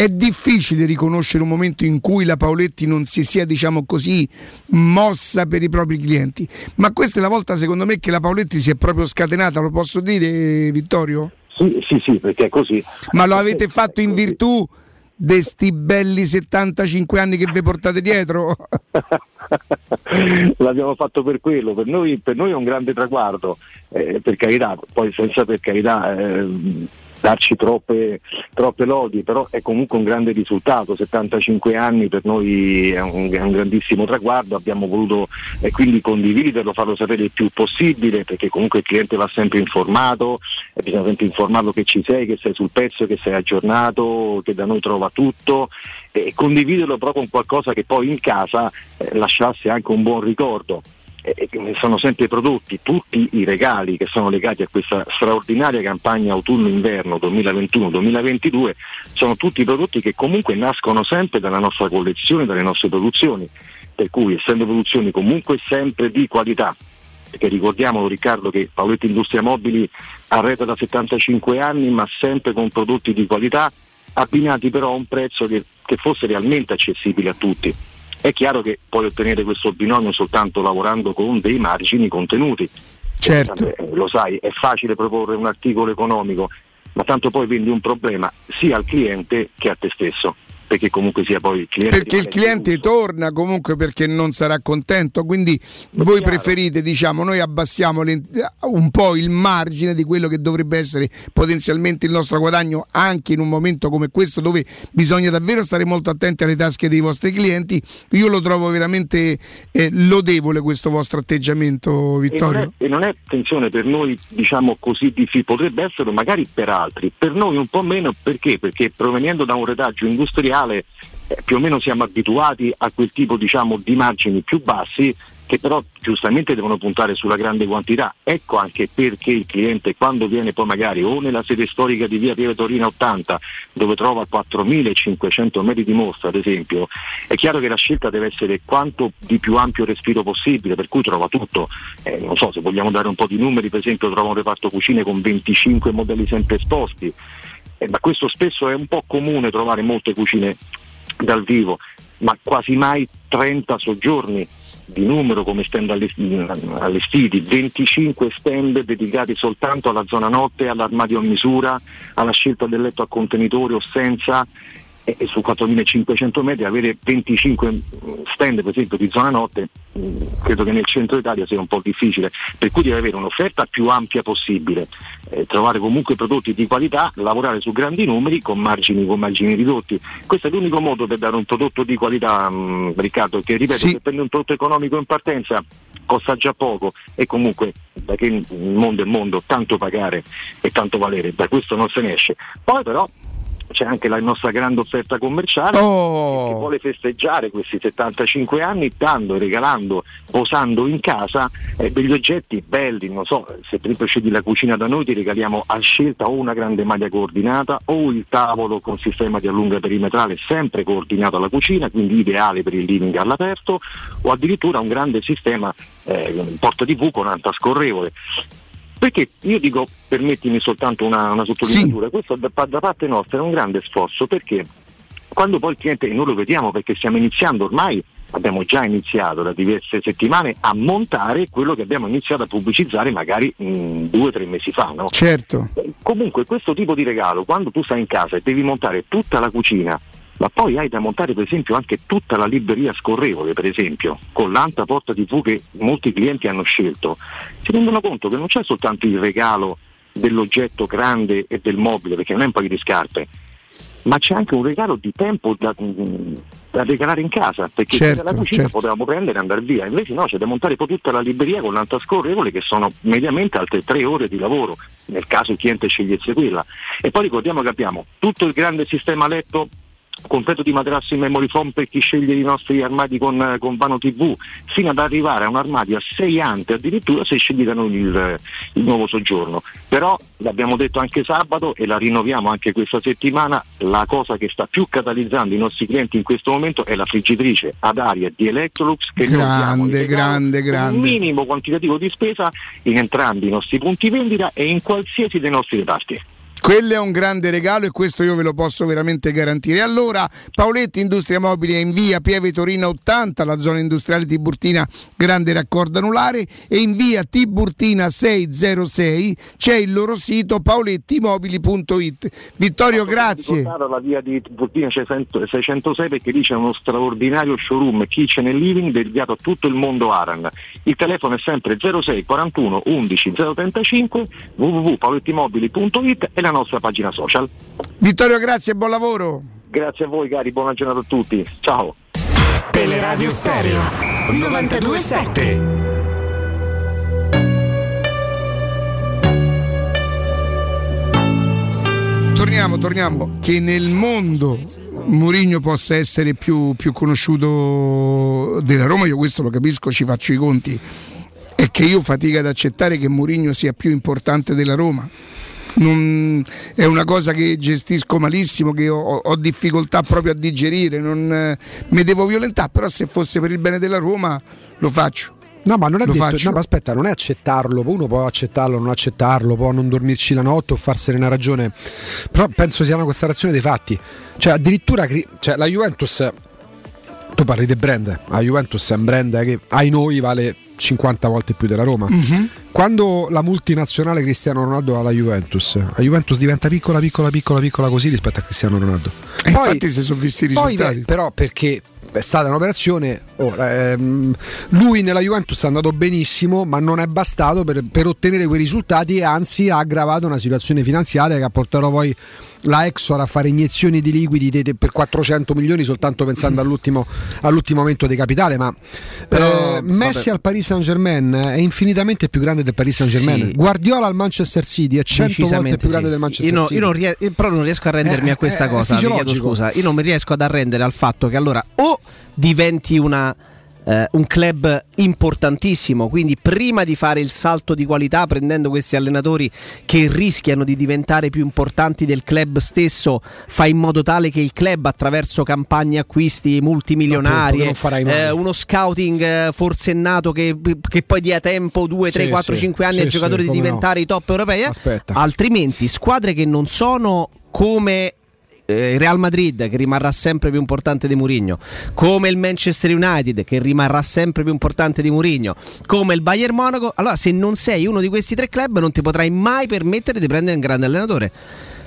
è difficile riconoscere un momento in cui la Paoletti non si sia, diciamo così, mossa per i propri clienti. Ma questa è la volta, secondo me, che la Paoletti si è proprio scatenata, lo posso dire, Vittorio? Sì, sì, sì, perché è così. Ma lo avete fatto in virtù di sti belli 75 anni che vi portate dietro? L'abbiamo fatto per quello, per noi, per noi è un grande traguardo, eh, per carità, poi senza per carità eh, darci troppe, troppe lodi, però è comunque un grande risultato, 75 anni per noi è un, è un grandissimo traguardo, abbiamo voluto eh, quindi condividerlo, farlo sapere il più possibile, perché comunque il cliente va sempre informato, eh, bisogna sempre informarlo che ci sei, che sei sul pezzo, che sei aggiornato, che da noi trova tutto e condividerlo però con qualcosa che poi in casa eh, lasciasse anche un buon ricordo eh, sono sempre prodotti tutti i regali che sono legati a questa straordinaria campagna autunno-inverno 2021-2022 sono tutti prodotti che comunque nascono sempre dalla nostra collezione, dalle nostre produzioni, per cui essendo produzioni comunque sempre di qualità, perché ricordiamolo Riccardo che Paoletti Industria Mobili arreta da 75 anni ma sempre con prodotti di qualità abbinati però a un prezzo che, che fosse realmente accessibile a tutti. È chiaro che puoi ottenere questo binomio soltanto lavorando con dei margini contenuti. Certo. Eh, lo sai, è facile proporre un articolo economico, ma tanto poi vendi un problema sia al cliente che a te stesso perché comunque sia poi il cliente. Perché il cliente torna comunque perché non sarà contento, quindi È voi chiaro. preferite, diciamo, noi abbassiamo le- un po' il margine di quello che dovrebbe essere potenzialmente il nostro guadagno anche in un momento come questo dove bisogna davvero stare molto attenti alle tasche dei vostri clienti. Io lo trovo veramente eh, lodevole questo vostro atteggiamento, E non, è, Vittorio. e non è attenzione per noi diciamo così difficile, potrebbe essere magari per altri, per noi un po' meno perché? Perché provenendo da un retaggio industriale eh, più o meno siamo abituati a quel tipo diciamo, di margini più bassi che però giustamente devono puntare sulla grande quantità. Ecco anche perché il cliente quando viene poi magari o nella sede storica di via Pieve Torina 80 dove trova 4.500 metri di mostra ad esempio, è chiaro che la scelta deve essere quanto di più ampio respiro possibile, per cui trova tutto. Eh, non so se vogliamo dare un po' di numeri, per esempio trova un reparto cucine con 25 modelli sempre esposti, eh, ma questo spesso è un po' comune trovare molte cucine dal vivo, ma quasi mai 30 soggiorni di numero come stand allesti- allestiti, 25 stand dedicati soltanto alla zona notte, all'armadio a misura, alla scelta del letto a contenitore o senza e e su 4.500 metri avere 25 stand per esempio di zona notte mh, credo che nel centro Italia sia un po' difficile. Per cui deve avere un'offerta più ampia possibile eh, trovare comunque prodotti di qualità lavorare su grandi numeri con margini, con margini ridotti. Questo è l'unico modo per dare un prodotto di qualità mh, Riccardo che ripeto Sì. se prendi un prodotto economico in partenza costa già poco e comunque da che il mondo è mondo tanto pagare e tanto valere da questo non se ne esce. Poi però c'è anche la nostra grande offerta commerciale Oh. che vuole festeggiare questi 75 anni dando e regalando, posando in casa eh, degli oggetti belli, non so, se per esempio scegli la cucina da noi ti regaliamo a scelta o una grande maglia coordinata o il tavolo con sistema di allunga perimetrale sempre coordinato alla cucina, quindi ideale per il living all'aperto o addirittura un grande sistema eh, porta TV con antascorrevole. Perché io dico, permettimi soltanto una, una sottolineatura, questo da, da parte nostra è un grande sforzo perché quando poi il cliente, e noi lo vediamo perché stiamo iniziando ormai, abbiamo già iniziato da diverse settimane a montare quello che abbiamo iniziato a pubblicizzare magari mh, due o tre mesi fa. No? Certo. Comunque questo tipo di regalo, quando tu stai in casa e devi montare tutta la cucina, ma poi hai da montare per esempio anche tutta la libreria scorrevole, per esempio, con l'anta porta TV che molti clienti hanno scelto, si rendono conto che non c'è soltanto il regalo dell'oggetto grande e del mobile, perché non è un paio di scarpe, ma c'è anche un regalo di tempo da, da regalare in casa, perché Certo, la cucina certo. potevamo prendere e andare via, invece no, c'è da montare poi tutta la libreria con l'anta scorrevole che sono mediamente altre tre ore di lavoro, nel caso il cliente scegliesse quella. E poi ricordiamo che abbiamo tutto il grande sistema letto completo di materassi in memory foam per chi sceglie i nostri armadi con, eh, con vano TV, fino ad arrivare a un armadio a 6 ante addirittura se scegli da noi il, il nuovo soggiorno. Però l'abbiamo detto anche sabato e la rinnoviamo anche questa settimana, la cosa che sta più catalizzando i nostri clienti in questo momento è la friggitrice ad aria di Electrolux che Grande, grande, grande. un minimo quantitativo di spesa in entrambi i nostri punti vendita e in qualsiasi dei nostri reparti. Quello è un grande regalo e questo io ve lo posso veramente garantire. Allora, Paoletti Industria Mobili è in via Pieve Torino 80, la zona industriale Tiburtina, grande raccordo anulare, e in via Tiburtina 606 c'è il loro sito paolettimobili.it. Vittorio, grazie. La via di Tiburtina 606 perché lì c'è uno straordinario showroom Kitchen and Living dedicato a tutto il mondo Aran. Il telefono è sempre 06 41 11 035 www.paolettimobili.it e la nostra pagina social. Vittorio, grazie e buon lavoro. Grazie a voi cari, buona giornata a tutti. Ciao. Teleradio Stereo 927. Torniamo, torniamo. Che nel mondo Mourinho possa essere più, più conosciuto della Roma, io questo lo capisco, ci faccio i conti. È che io fatico ad accettare che Mourinho sia più importante della Roma. Non- è una cosa che gestisco malissimo, che ho, ho difficoltà proprio a digerire, non, eh, mi devo violentare, però se fosse per il bene della Roma lo faccio. No, ma non è detto, no, ma aspetta, non è accettarlo, uno può accettarlo, non accettarlo, può non dormirci la notte o farsene una ragione, però penso sia una constatazione dei fatti. Cioè, addirittura cioè, la Juventus, tu parli del brand, la Juventus è un brand che ai noi vale 50 volte più della Roma. Mhm. Quando la multinazionale Cristiano Ronaldo va alla Juventus, la Juventus diventa piccola, piccola, piccola, piccola così rispetto a Cristiano Ronaldo. E infatti si sono visti i poi, risultati. beh, però perché è stata un'operazione, ora, ehm, lui nella Juventus è andato benissimo, ma non è bastato per, per ottenere quei risultati e anzi ha aggravato una situazione finanziaria che ha portato poi la Exor a fare iniezioni di liquidi per 400 milioni soltanto pensando all'ultimo, all'ultimo aumento di capitale, ma Però, eh, Messi vabbè. al Paris Saint Germain è infinitamente più grande del Paris Saint Germain. Sì. Guardiola al Manchester City è 100 volte più grande sì. del Manchester io no- City. io non ries- però non riesco a rendermi Eh, a questa eh, cosa. vi chiedo scusa. Io non mi riesco ad arrendere al fatto che allora o diventi una. Eh, un club importantissimo, quindi prima di fare il salto di qualità prendendo questi allenatori che rischiano di diventare più importanti del club stesso, fai in modo tale che il club attraverso campagne acquisti multimilionarie, eh, uno scouting eh, forsennato che, che poi dia tempo 2, 3, Sì, 4, sì. 5 anni Sì, ai sì, giocatori di come no. diventare i top europei. eh? Altrimenti squadre che non sono come il Real Madrid che rimarrà sempre più importante di Mourinho, come il Manchester United che rimarrà sempre più importante di Mourinho, come il Bayern Monaco, allora se non sei uno di questi tre club non ti potrai mai permettere di prendere un grande allenatore.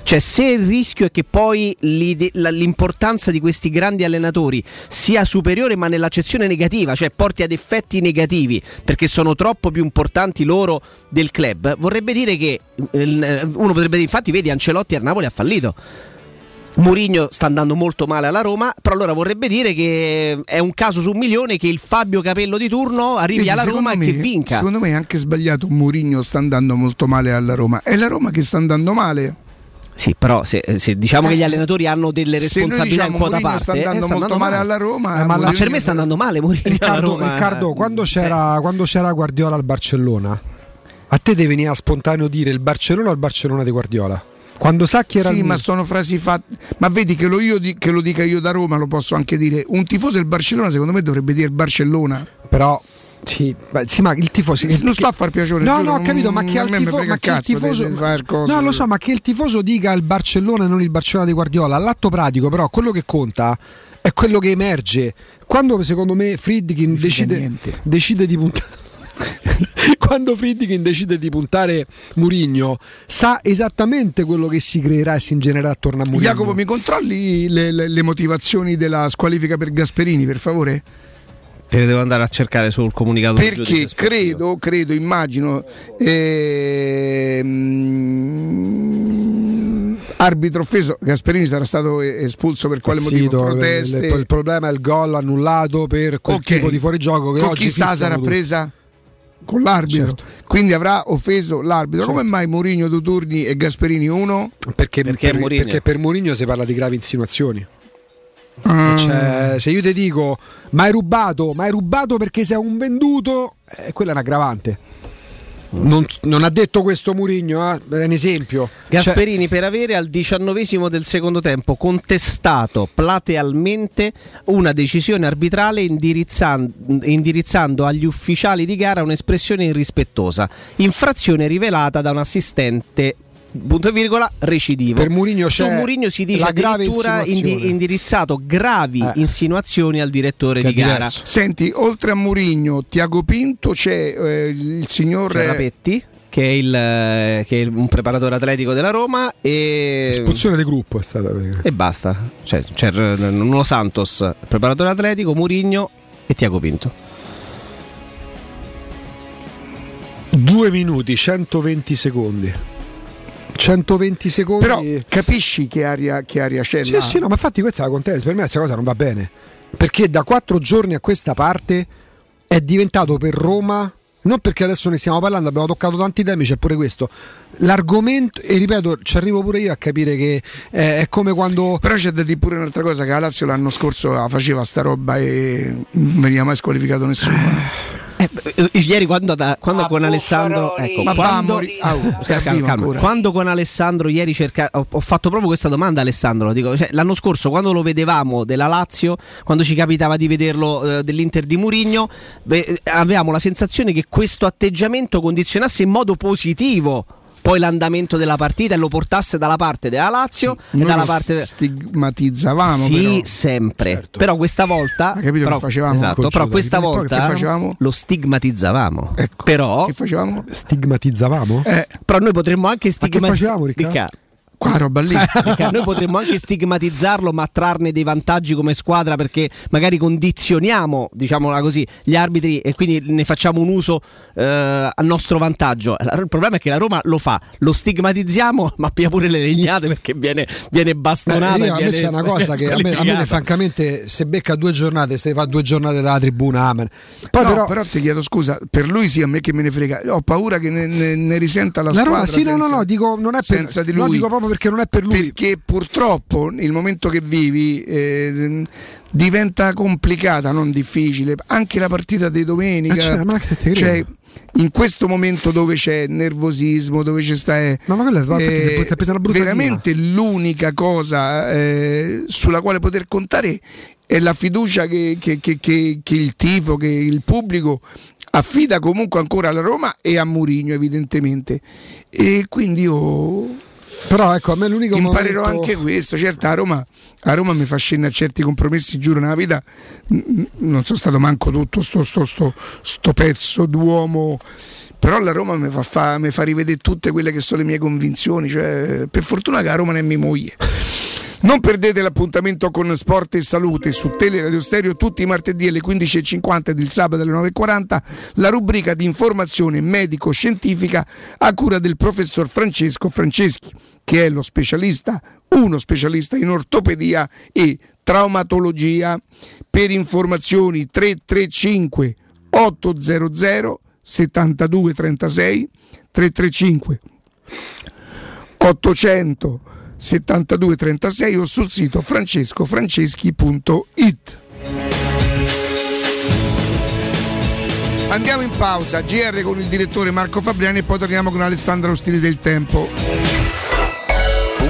Cioè, se il rischio è che poi l'importanza di questi grandi allenatori sia superiore, ma nell'accezione negativa, cioè porti ad effetti negativi perché sono troppo più importanti loro del club, vorrebbe dire che eh, uno potrebbe dire, infatti, vedi, Ancelotti al Napoli ha fallito. Mourinho sta andando molto male alla Roma, però allora vorrebbe dire che è un caso su un milione che il Fabio Capello di turno arrivi Vedi, alla Roma me- e che vinca. Secondo me è anche sbagliato. Mourinho sta andando molto male alla Roma. È la Roma che sta andando male. Sì, però se, se diciamo che gli allenatori hanno delle noi responsabilità diciamo in quota Mourinho parte, sta andando eh, sta molto andando male alla Roma, Eh, ma Mourinho- per me sta andando male Mourinho alla Riccardo, Roma. eh. Riccardo, quando, c'era, quando c'era Guardiola al Barcellona, a te ti veniva spontaneo dire il Barcellona o il Barcellona di Guardiola? Quando sa chi era Sì, il ma sono frasi fatte. Ma vedi che lo, io di- che lo dica io da Roma lo posso anche dire. Un tifoso del Barcellona, secondo me, dovrebbe dire Barcellona. Però. Sì, beh, sì, ma il tifoso. Non sta a far piacere. No, giuro, no, ho capito, ma che, al tifo- ma il che il cazzo di- tifoso. cose. No, lo so, ma che il tifoso dica il Barcellona e non il Barcellona di Guardiola. All'atto pratico, però, quello che conta è quello che emerge. Quando secondo me Friedkin decide, decide di puntare. Quando Friedkin decide di puntare Murigno, sa esattamente quello che si creerà e si ingenererà attorno a Murigno. Jacopo, mi controlli le, le- le motivazioni della squalifica per Gasperini, per favore? Te le devo andare a cercare sul comunicato Perché credo, credo, immagino, ehm, arbitro offeso, Gasperini sarà stato espulso per quale motivo? Zitto, Proteste. le- le- il problema è il gol annullato per quel Ok. tipo di fuorigioco che Con oggi chi sa sarà tutti. presa? Con l'arbitro. Certo. Quindi avrà offeso l'arbitro. Come mai Mourinho, Duturni e Gasperini uno? Perché, Perché per, Mourinho. perché per Mourinho si parla di gravi insinuazioni. Ah. Cioè, se io ti dico ma hai rubato, ma hai rubato perché sei un venduto, eh, quella è un aggravante. Non, non ha detto questo Murigno, è un esempio. Gasperini per avere al diciannovesimo del secondo tempo contestato platealmente una decisione arbitrale indirizzan- indirizzando agli ufficiali di gara un'espressione irrispettosa, infrazione rivelata da un assistente punto e virgola, recidivo. Per Mourinho Su c'è Mourinho si dice addirittura indi- indirizzato gravi Eh. insinuazioni al direttore Che di gara. diverso. Senti, oltre a Murigno, Tiago Pinto c'è eh, il signor C'è Rapetti, che è, il, eh, che è un preparatore atletico della Roma e... Espulsione di gruppo è stata. E basta. Cioè, c'è Nuno Santos, preparatore atletico, Murigno e Tiago Pinto. Due minuti, 120 secondi. 120 secondi. Però capisci che aria, che aria c'è Sì, là? sì, no, ma infatti questa è la contenta. Per me questa cosa non va bene. Perché da quattro giorni a questa parte è diventato per Roma. Non perché adesso ne stiamo parlando, abbiamo toccato tanti temi, c'è pure questo. L'argomento, e ripeto, ci arrivo pure io a capire che eh, è come quando. Però c'è da dire pure un'altra cosa: che la Lazio l'anno scorso faceva sta roba e non veniva mai squalificato nessuno. Eh, Ieri quando, da- quando con Alessandro ecco, Ma quando, Calma, calma. ancora. Quando con Alessandro ieri cerca- ho, ho fatto proprio questa domanda a Alessandro lo dico, cioè, l'anno scorso quando lo vedevamo della Lazio quando ci capitava di vederlo eh, dell'Inter di Murigno beh, avevamo la sensazione che questo atteggiamento condizionasse in modo positivo poi l'andamento della partita e lo portasse dalla parte della Lazio e Noi dalla lo parte stigmatizzavamo sì, però. sempre. Però questa volta. Hai capito però, che facevamo? Esatto, però questa volta facevamo? lo stigmatizzavamo. Ecco. Però. Che facevamo? Stigmatizzavamo? Eh, Però noi potremmo anche Ma che stigmatizzare. Qua roba lì. noi potremmo anche stigmatizzarlo, ma trarne dei vantaggi come squadra perché magari condizioniamo, diciamola così, gli arbitri e quindi ne facciamo un uso eh, a nostro vantaggio. Il problema è che la Roma lo fa, lo stigmatizziamo, ma pia pure le legnate perché viene, viene bastonata. Beh, e io- a me c'è una cosa che a me, a me francamente se becca due giornate se fa due giornate dalla tribuna amen poi no, però, però, ti chiedo scusa, per lui sì, a me che me ne frega. Ho paura che ne, ne- ne risenta la, la squadra. Roma sì no no senza- no dico non è per, senza di no, lui. dico proprio perché non è per lui Perché purtroppo il momento che vivi eh, diventa complicata, non difficile. Anche la partita di domenica. Eh, cioè, cioè, in questo momento dove c'è nervosismo, dove c'è sta. eh, No, ma quella è- eh, è presa una veramente l'unica cosa eh, sulla quale poter contare è la fiducia che, che- che- che- che il tifo, che il pubblico affida comunque ancora alla Roma e a Murigno evidentemente. E quindi io però ecco a me l'unico imparerò momento- anche questo. Certo, a Roma, a Roma mi fa scendere a certi compromessi, giuro, nella vita non sono stato manco tutto sto, sto- sto- sto pezzo d'uomo. Però la Roma mi fa, fa- mi fa rivedere tutte quelle che sono le mie convinzioni. Cioè, per fortuna che a Roma non è mia moglie. Non perdete l'appuntamento con Sport e Salute su Teleradio Stereo tutti i martedì alle 15.50 ed il sabato alle 9.40 la rubrica di informazione medico-scientifica a cura del professor Francesco Franceschi che è lo specialista, uno specialista in ortopedia e traumatologia. Per informazioni 335 800 7236 335 800 7236 o sul sito francescofranceschi.it. Andiamo in pausa, GR con il direttore Marco Fabriani e poi torniamo con Alessandra Ostili del Tempo.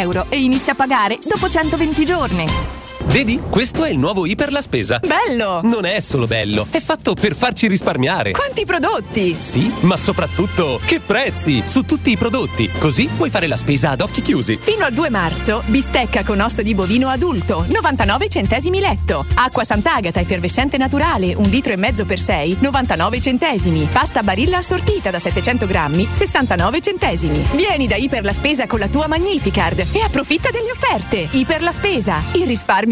euro e inizia a pagare dopo 120 giorni. Vedi? Questo è il nuovo Iper la spesa. Bello! Non è solo bello, è fatto per farci risparmiare. Quanti prodotti! Sì, ma soprattutto che prezzi su tutti i prodotti. Così puoi fare la spesa ad occhi chiusi. Fino al 2 marzo, bistecca con osso di bovino adulto, 99 centesimi letto. Acqua Sant'Agata effervescente naturale, un litro e mezzo per 6, 99 centesimi. Pasta Barilla assortita da 700 grammi, 69 centesimi. Vieni da Iper la Spesa con la tua Magnificard e approfitta delle offerte. Iper la Spesa, il risparmio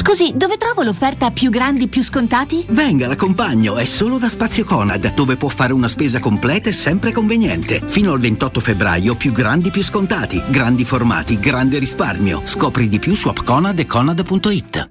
Scusi, dove trovo l'offerta più grandi, più scontati? Venga, l'accompagno, è solo da Spazio Conad, dove può fare una spesa completa e sempre conveniente. Fino al 28 febbraio, più grandi, più scontati, grandi formati, grande risparmio. Scopri di più su appconad e conad.it.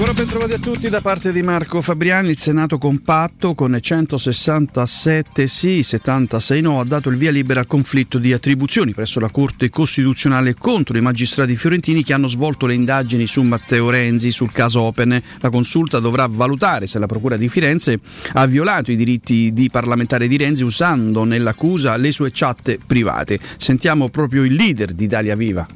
Ancora ben trovati a tutti da parte di Marco Fabriani, il Senato compatto con 167 sì, 76 no ha dato il via libera al conflitto di attribuzioni presso la Corte Costituzionale contro i magistrati fiorentini che hanno svolto le indagini su Matteo Renzi sul caso Open. La consulta dovrà valutare se la Procura di Firenze ha violato i diritti di parlamentare di Renzi usando nell'accusa le sue chat private. Sentiamo proprio il leader di Italia Viva.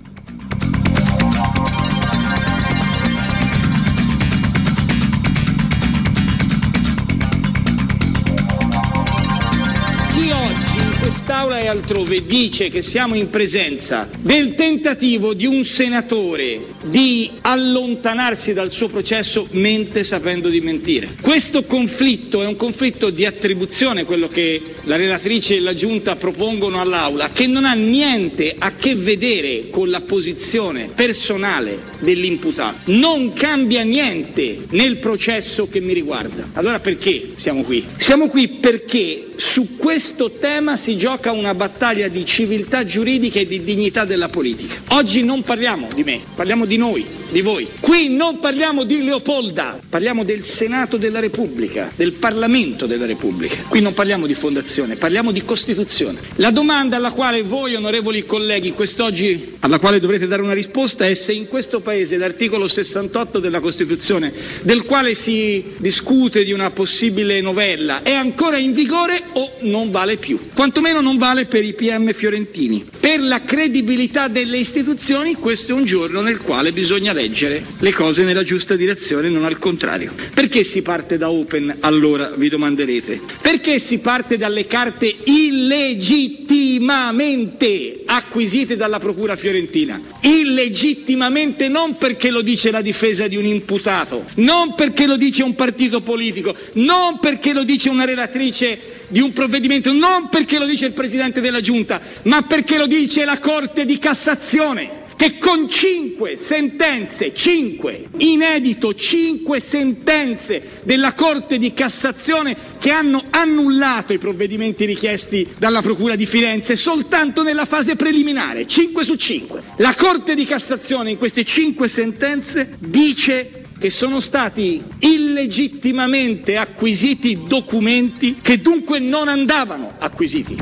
Altrove dice che siamo in presenza del tentativo di un senatore di allontanarsi dal suo processo mente sapendo di mentire. Questo conflitto è un conflitto di attribuzione, quello che la relatrice e la Giunta propongono all'Aula, che non ha niente a che vedere con la posizione personale dell'imputato. Non cambia niente nel processo che mi riguarda. Allora perché siamo qui? Siamo qui perché su questo tema si gioca una battaglia di civiltà giuridica e di dignità della politica. Oggi non parliamo di me, parliamo di noi, di voi. Qui non parliamo di Leopolda, parliamo del Senato della Repubblica, del Parlamento della Repubblica. Qui non parliamo di fondazione, parliamo di Costituzione. La domanda alla quale voi, onorevoli colleghi, quest'oggi alla quale dovrete dare una risposta è se in questo Paese l'articolo 68 della Costituzione, del quale si discute di una possibile novella, è ancora in vigore o non vale più. Quantomeno non vale per i PM fiorentini. Per la credibilità delle istituzioni questo è un giorno nel quale bisogna leggere le cose nella giusta direzione, non al contrario. Perché si parte da Open, allora vi domanderete? Perché si parte dalle carte illegittimamente acquisite dalla Procura Fiorentina? Illegittimamente non perché lo dice la difesa di un imputato, non perché lo dice un partito politico, non perché lo dice una relatrice di un provvedimento, non perché lo dice il Presidente della Giunta, ma perché lo dice la Corte di Cassazione che con cinque sentenze, cinque, inedito, cinque sentenze della Corte di Cassazione che hanno annullato i provvedimenti richiesti dalla Procura di Firenze soltanto nella fase preliminare, cinque su cinque. La Corte di Cassazione in queste cinque sentenze dice che sono stati illegittimamente acquisiti documenti che dunque non andavano acquisiti.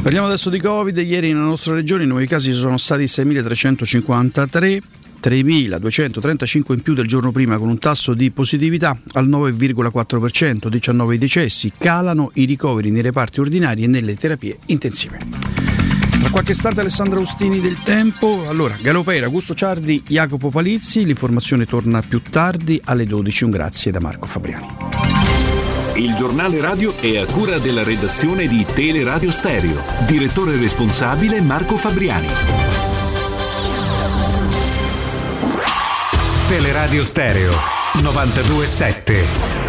Parliamo adesso di Covid. Ieri nella nostra regione i nuovi casi sono stati 6.353. 3.235 in più del giorno prima con un tasso di positività al 9,4%, 19 decessi, calano i ricoveri nei reparti ordinari e nelle terapie intensive. Qualche istante Alessandro Austini del Tempo, allora Galopera, Augusto Ciardi, Jacopo Palizzi, l'informazione torna più tardi alle 12, un grazie da Marco Fabriani. Il giornale radio è a cura della redazione di Teleradio Stereo. Direttore responsabile Marco Fabriani. Teleradio Stereo 927.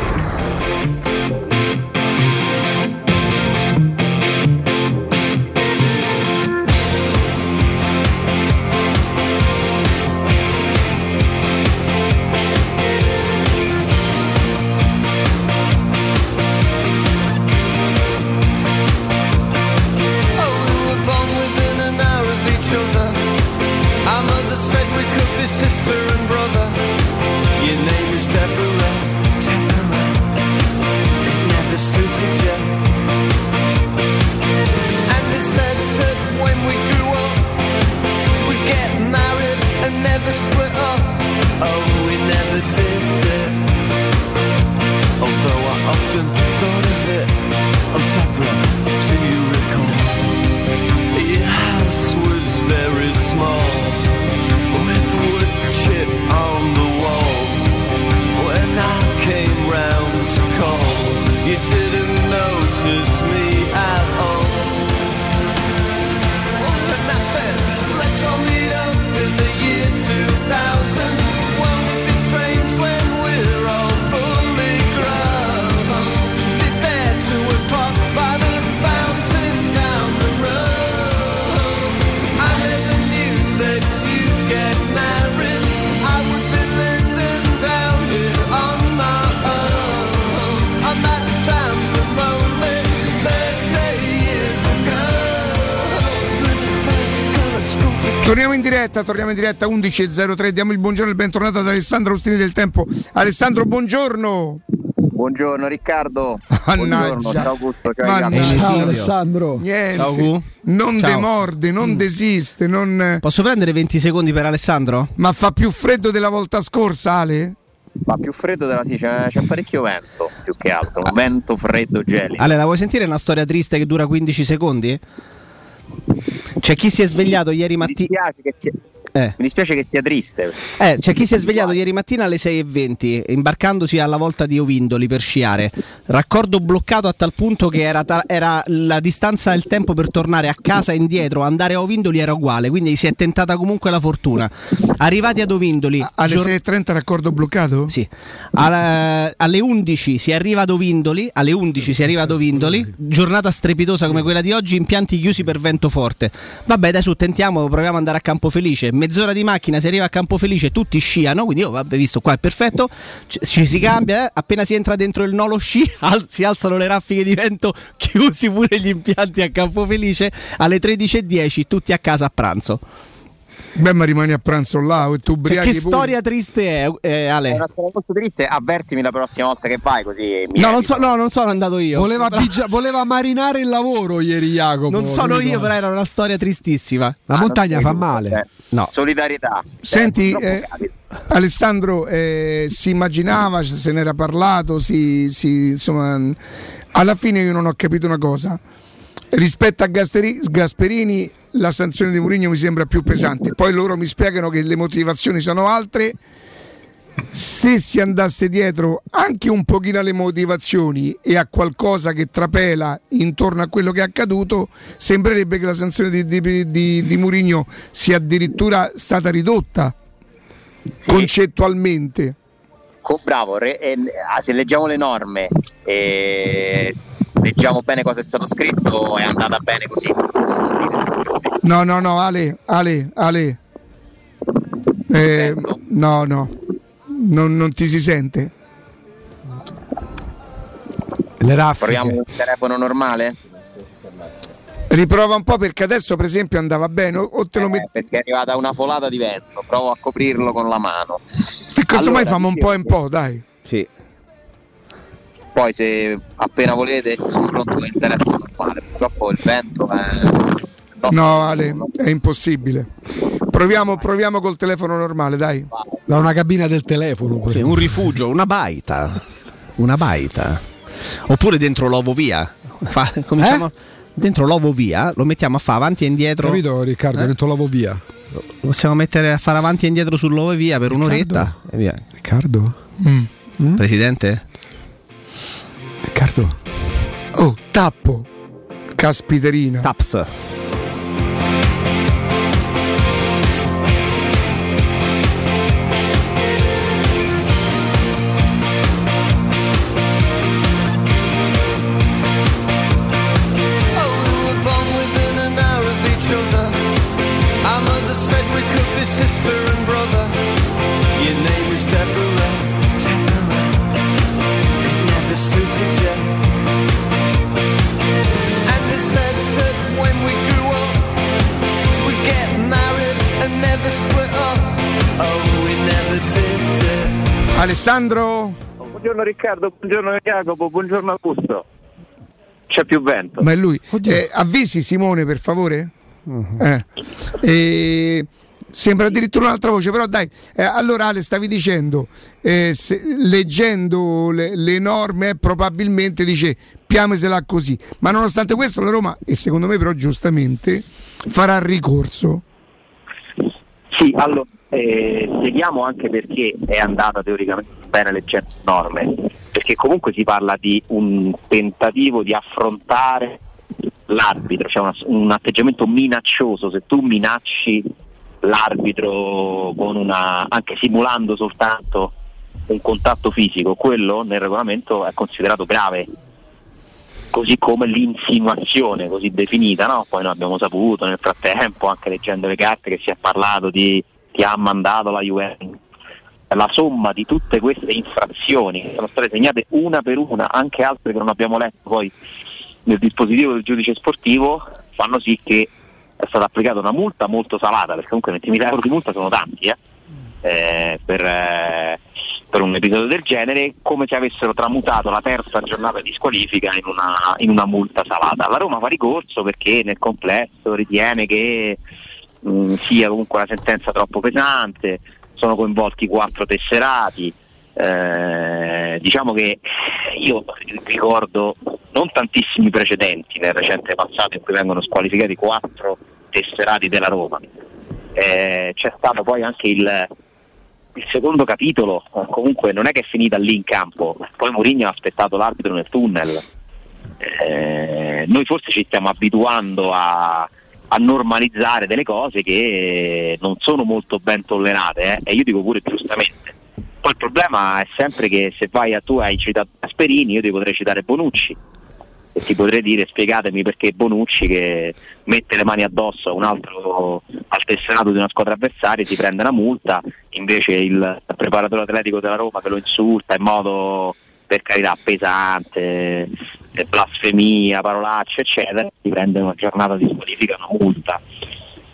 Diretta, torniamo in diretta 11.03, diamo il buongiorno e il bentornato ad Alessandro Austini del Tempo. Alessandro, buongiorno. Buongiorno Riccardo. Mannaggia. Buongiorno, ciao Augusto, ciao Mannaggia. Ciao Alessandro. Niente. Ciao, Gu. Non Ciao. demorde, non desiste, non... Posso prendere 20 secondi per Alessandro? Ma fa più freddo della volta scorsa, Ale? Ma più freddo della sì, c'è, c'è parecchio vento, più che altro, un vento freddo gelido. Ale, la vuoi sentire una storia triste che dura 15 secondi? C'è chi si è svegliato ieri Mi mattina. dispiace che, sia- Eh. mi dispiace che sia triste. Eh, c'è chi si è svegliato ieri mattina alle 6.20 imbarcandosi alla volta di Ovindoli per sciare. Raccordo bloccato a tal punto che era, ta- era la distanza e il tempo per tornare a casa e indietro, andare a Ovindoli era uguale, quindi si è tentata comunque la fortuna. Arrivati ad Ovindoli, Alle gior- 6.30 raccordo bloccato? Sì. Alla- alle 11 si arriva ad Ovindoli, alle 11 si arriva ad Ovindoli, giornata strepitosa come quella di oggi, impianti chiusi per vento forte. Vabbè, adesso tentiamo, proviamo ad andare a Campofelice. Mezz'ora di macchina, si arriva a Campofelice, tutti sciano, quindi io vabbè, visto qua è perfetto. Ci, ci si cambia, eh, appena si entra dentro il nolo sci, al- si alzano le raffiche di vento, chiusi pure gli impianti a Campofelice, alle 13:10 tutti a casa a pranzo. Beh, ma rimani a pranzo là e tu Cioè, ubriachi che pure. storia triste è, eh, Ale? È una storia molto triste, avvertimi la prossima volta che vai così mi No, non, so, no, non sono andato io. Voleva, Però- bigia- voleva marinare il lavoro ieri Jacopo. non sono io, però era una storia tristissima. La Ah, montagna fa male. eh. No. Solidarietà. Senti, Eh, eh. Alessandro, eh, si immaginava, se ne era parlato, si, si- insomma, alla fine io non ho capito una cosa. Rispetto a Gasteri- Gasperini la sanzione di Mourinho mi sembra più pesante. Poi loro mi spiegano che le motivazioni sono altre. Se si andasse dietro anche un pochino alle motivazioni e a qualcosa che trapela intorno a quello che è accaduto, sembrerebbe che la sanzione di, di, di, di Mourinho sia addirittura stata ridotta concettualmente. Co- bravo, re- e- ah, se leggiamo le norme e leggiamo bene cosa è stato scritto, è andata bene così. No, no, no, Ale, Ale, Ale. Eh, no, no, non, non ti si sente. Le raffiche. Proviamo un telefono normale? Riprova un po' perché adesso per esempio andava bene o, te lo metti... Perché è arrivata una folata di vento, provo a coprirlo con la mano. E casomai Allora, fammo un po' un po', dai. Sì. Poi se appena volete sono pronto con il telefono normale, purtroppo il vento è... No, Ale, è impossibile. Proviamo, proviamo col telefono normale, dai. Da una cabina del telefono. Sì, un rifugio, una baita. Una baita. Oppure dentro l'ovo via. Fa- cominciamo- Dentro l'ovo via, lo mettiamo a fare avanti e indietro. Capito Riccardo? Eh? Dentro l'ovo via. Lo possiamo mettere a fare avanti e indietro sull'ovo e via per un'oretta e via. Riccardo? Mm. Presidente? Riccardo? Oh, tappo. Caspiterina. Taps. Alessandro? Buongiorno Riccardo, buongiorno Jacopo, buongiorno Augusto. C'è più vento. Ma è lui. Eh, avvisi Simone, per favore? Mhm. Eh. Eh, sembra addirittura un'altra voce, però dai. Eh, allora Ale, stavi dicendo, eh, se- leggendo le, le norme, probabilmente dice piamesela così. Ma nonostante questo la Roma, e secondo me però giustamente, farà ricorso. Sì, allora eh, spieghiamo anche perché è andata teoricamente bene leggendo le norme, perché comunque si parla di un tentativo di affrontare l'arbitro, cioè una- un atteggiamento minaccioso, se tu minacci l'arbitro una, anche simulando soltanto un contatto fisico, quello nel regolamento è considerato grave, così come l'insinuazione così definita, no? poi noi abbiamo saputo nel frattempo, anche leggendo le carte, che si è parlato di chi ha mandato la Juventus. La somma di tutte queste infrazioni che sono state segnate una per una, anche altre che non abbiamo letto poi nel dispositivo del giudice sportivo, fanno sì che è stata applicata una multa molto salata, perché comunque 20.000 euro di multa sono tanti, eh, eh, per, eh, per un episodio del genere, come se avessero tramutato la terza giornata di squalifica in una, in una multa salata. La Roma fa ricorso perché nel complesso ritiene che mh, sia comunque una sentenza troppo pesante, sono coinvolti quattro tesserati. eh, diciamo che io ricordo non tantissimi precedenti nel recente passato in cui vengono squalificati quattro tesserati della Roma. Eh, c'è stato poi anche il, il secondo capitolo, comunque non è che è finita lì in campo, poi Mourinho ha aspettato l'arbitro nel tunnel. Eh, noi forse ci stiamo abituando a, a normalizzare delle cose che non sono molto ben tollerate eh, e io dico pure giustamente. Poi il problema è sempre che se vai a tu hai citato Gasperini, io ti potrei citare Bonucci e ti potrei dire spiegatemi perché Bonucci che mette le mani addosso a un altro al tesserato di una squadra avversaria ti prende una multa, invece il preparatore atletico della Roma che lo insulta in modo per carità pesante, blasfemia, parolacce eccetera, ti prende una giornata di squalifica, una multa.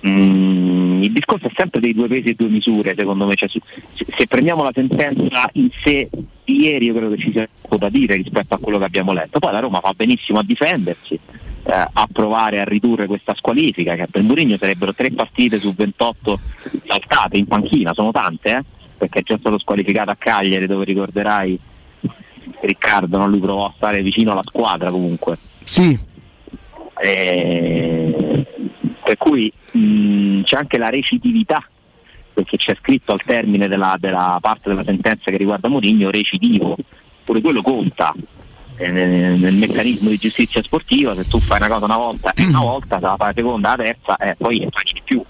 Mm, il discorso è sempre dei due pesi e due misure, secondo me. Cioè, se, se prendiamo la sentenza in sé di ieri, io credo che ci sia poco da dire rispetto a quello che abbiamo letto. Poi la Roma fa benissimo a difendersi, eh, a provare a ridurre questa squalifica, che per Mourinho sarebbero tre partite su 28 saltate in panchina, sono tante, eh, perché è già stato squalificato a Cagliari, dove ricorderai Riccardo, non lui provò a stare vicino alla squadra comunque. Sì. eh, per cui mh, c'è anche la recitività, perché c'è scritto al termine della, della parte della sentenza che riguarda Mourinho recidivo, pure quello conta eh, nel, nel meccanismo di giustizia sportiva, se tu fai una cosa una volta e una volta, se la fai la seconda, la terza, eh, poi facci di più.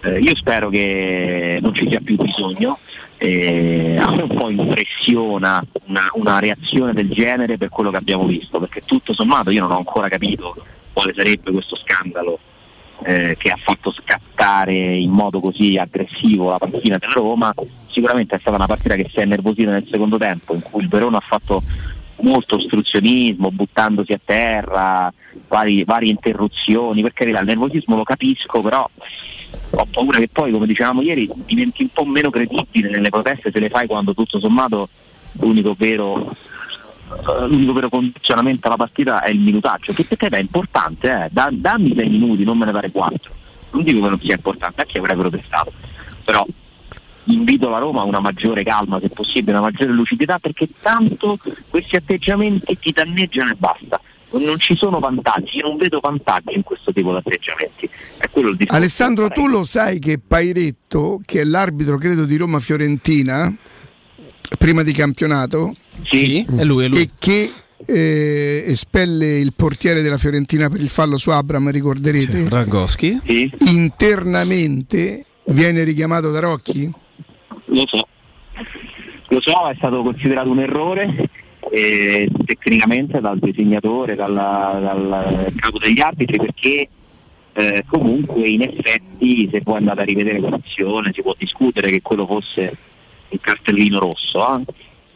Eh, io spero che non ci sia più bisogno, eh, un po' impressiona una, una reazione del genere per quello che abbiamo visto, perché tutto sommato io non ho ancora capito quale sarebbe questo scandalo eh, che ha fatto scattare in modo così aggressivo la panchina della Roma. Sicuramente è stata una partita che si è nervosita nel secondo tempo, in cui il Verona ha fatto molto ostruzionismo, buttandosi a terra, vari- varie interruzioni, per carità il nervosismo lo capisco, però ho paura che poi, come dicevamo ieri, diventi un po' meno credibile nelle proteste se le fai quando tutto sommato l'unico vero, eh, l'unico vero condizionamento alla partita è il minutaggio, che per te è importante, eh. Da- dammi sei minuti, non me ne dare quattro. Non dico che non sia importante, anche avrei protestato, però invito la Roma a una maggiore calma se possibile, una maggiore lucidità perché tanto questi atteggiamenti ti danneggiano e basta. Non ci sono vantaggi, io non vedo vantaggi in questo tipo di atteggiamenti. È quello il discorso. Alessandro, tu lo sai che Pairetto, che è l'arbitro credo di Roma Fiorentina, prima di campionato, Sì, è lui, è lui. e che eh, espelle il portiere della Fiorentina per il fallo su Abram, ricorderete? Rangoschi. Internamente viene richiamato da Rocchi? Lo so, lo so, è stato considerato un errore eh, tecnicamente dal disegnatore, dalla- dal capo degli arbitri perché eh, comunque in effetti se poi andate a rivedere quell'azione si può discutere che quello fosse il cartellino rosso, eh.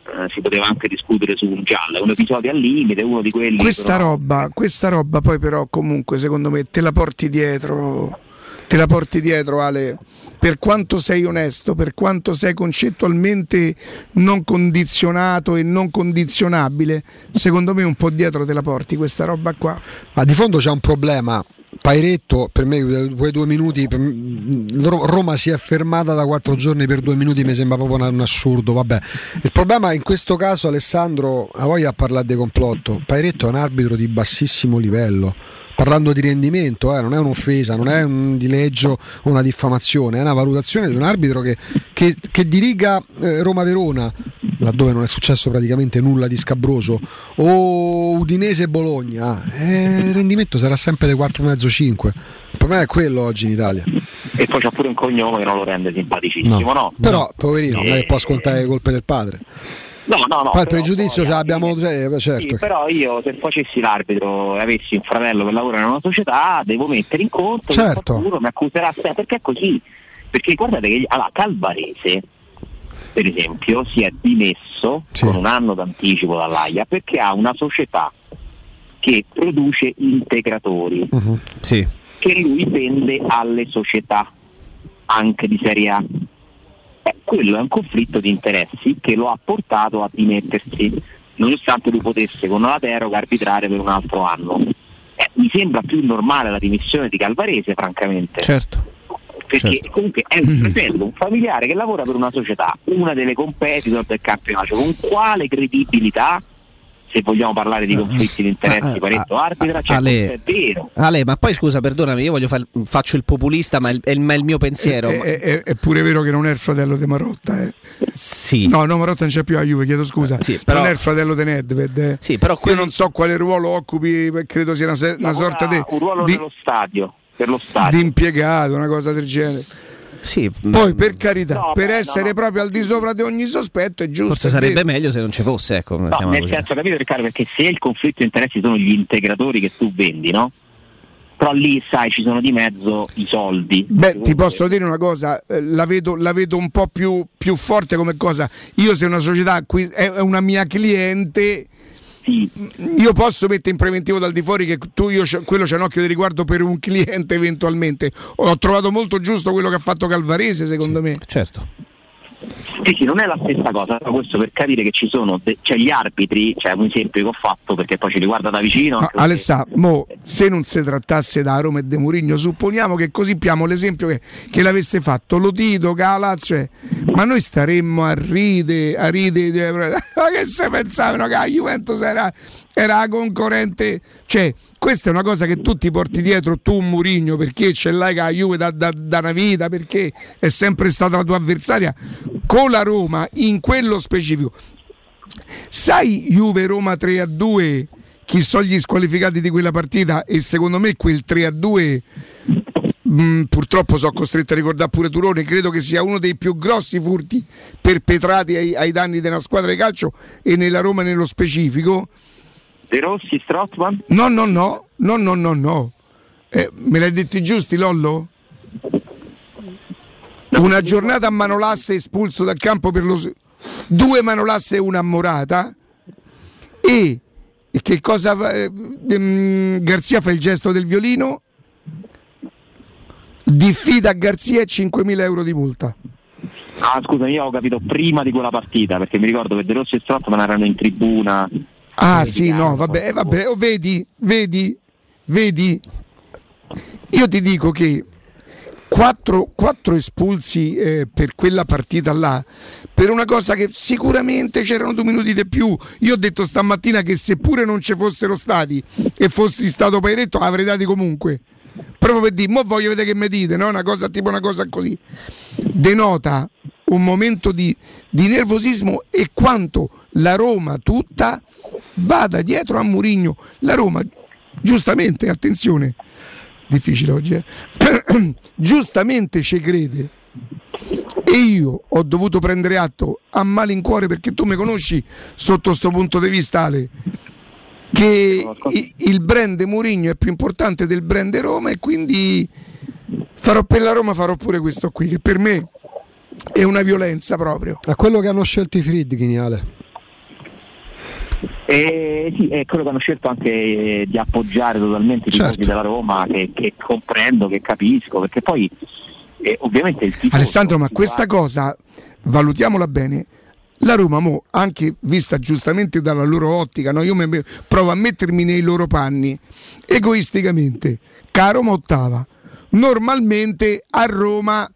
Eh, si poteva anche discutere su un giallo, è un episodio al limite, uno di quelli... Questa però- roba, questa roba poi però comunque secondo me te la porti dietro, te la porti dietro Ale, per quanto sei onesto, per quanto sei concettualmente non condizionato e non condizionabile, secondo me un po' dietro te la porti questa roba qua. Ma di fondo c'è un problema. Pairetto, per me, quei due minuti, Roma si è fermata da quattro giorni per due minuti, mi sembra proprio un assurdo. Vabbè. Il problema in questo caso, Alessandro, ha voglia a parlare di complotto. Pairetto è un arbitro di bassissimo livello. Parlando di rendimento, eh, non è un'offesa, non è un dileggio o una diffamazione, è una valutazione di un arbitro che, che- che diriga eh, Roma-Verona, laddove non è successo praticamente nulla di scabroso, o Udinese-Bologna, eh, il rendimento sarà sempre dei 4,5-5. Il problema è quello oggi in Italia. E poi c'ha pure un cognome che non lo rende simpaticissimo, no? Però, poverino, non è che può scontare le colpe del padre. No, no, no. Poi il però pregiudizio ce l'abbiamo, fine- eh, certo. Sì, però io se facessi l'arbitro e avessi un fratello che lavora in una società, devo mettere in conto che Certo. qualcuno mi accuserà sempre, perché è così. Perché guardate che allora, Calvarese, per esempio, si è dimesso con un anno d'anticipo dall'AIA perché ha una società che produce integratori Sì. che lui vende alle società anche di Serie A. Eh, quello è un conflitto di interessi che lo ha portato a dimettersi, nonostante lui potesse con la deroga arbitrare per un altro anno. Eh, mi sembra più normale la dimissione di Calvarese, francamente. Certo. Perché certo. comunque è un fratello, un familiare che lavora per una società, una delle competitor del campionato. Con quale credibilità, se vogliamo parlare di conflitti di interessi, paretto arbitra, cioè, Ale. è vero. Ale, ma poi scusa, perdonami, io voglio far- faccio il populista, ma è il, è il- ma è il mio pensiero. È, è- è- pure vero che non è il fratello di Marotta. Eh. Sì. No, no, Marotta non c'è più a Juve, chiedo scusa. però- Non è il fratello di Nedved. eh. Sì, però Io non so quale ruolo occupi, credo sia una, se- una sorta di, un ruolo di- nello stadio, per lo stadio. di impiegato, una cosa del genere. Sì, Poi per carità, No, per no, essere no. proprio al di sopra di ogni sospetto è giusto. Forse è sarebbe vero. meglio se non ci fosse, ecco. Nel così. senso, capito Riccardo, perché se il conflitto di interessi sono gli integratori che tu vendi, no? Però lì, sai, ci sono di mezzo i soldi. Beh, ti posso dire una cosa, eh, la vedo, la vedo un po' più, più forte come cosa. Io se una società acqui- è è una mia cliente, io posso mettere in preventivo dal di fuori che tu, io, c'ho- quello c'è un occhio di riguardo per un cliente eventualmente. Ho trovato molto giusto quello che ha fatto Calvarese, secondo me. Certo. Sì, sì, non è la stessa cosa, però questo per capire che ci sono de- cioè gli arbitri, cioè un esempio che ho fatto perché poi ci riguarda da vicino. Ma, Alessà, mo, se non si trattasse da Roma e De Murigno, supponiamo che così piamo l'esempio che, che l'avesse fatto Lotito, che la Lazio è- ma noi staremmo a ride, a ride, ma che se pensavano che la Juventus era era la concorrente, cioè questa è una cosa che tu ti porti dietro tu Murigno perché ce l'hai con la Juve da, da- da una vita, perché è sempre stata la tua avversaria, con la Roma in quello specifico. Sai Juve Roma 3 a 2 chi sono gli squalificati di quella partita e secondo me quel 3 a 2 mh, purtroppo sono costretto a ricordare pure Turone credo che sia uno dei più grossi furti perpetrati ai, ai danni della squadra di calcio e nella Roma nello specifico De Rossi, Strottman? no no no no no no no Eh, me l'hai detti giusti Lollo? una giornata a Manolasse espulso dal campo per lo due Manolasse e una a Morata e, che cosa fa- eh, ehm, Garzia fa il gesto del violino diffida Garzia e 5.000 euro di multa Ah, scusa, io ho capito prima di quella partita, perché mi ricordo che De Rossi e Strottman erano in tribuna. Ah sì, no, vabbè, eh, vabbè, oh, vedi, vedi, vedi. Io ti dico che quattro, quattro espulsi eh, per quella partita là, per una cosa che sicuramente c'erano due minuti di più. Io ho detto stamattina che seppure non ci fossero stati e fossi stato Pairetto avrei dati comunque. Proprio per dire, mo voglio vedere che mi dite, no? Una cosa tipo una cosa così. Denota un momento di, di nervosismo e quanto la Roma tutta vada dietro a Murigno. La Roma, giustamente, attenzione, difficile oggi, eh? giustamente ci crede. E io ho dovuto prendere atto a malincuore perché tu mi conosci sotto questo punto di vista, Ale, che il brand Murigno è più importante del brand Roma e quindi farò per la Roma farò pure questo qui, che per me è una violenza proprio. A quello che hanno scelto i Friedkin, Ale. E sì, è quello che hanno scelto anche eh, di appoggiare totalmente i Certo. della Roma, che, che comprendo, che capisco, perché poi eh, ovviamente il tifoso Alessandro, ma questa cosa valutiamola bene. La Roma, mo, anche vista giustamente dalla loro ottica, no? io mi- provo a mettermi nei loro panni, egoisticamente, che a Roma ottava, normalmente a Roma,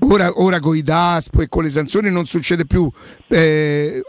ora, ora con i DASPO e con le sanzioni non succede più, eh,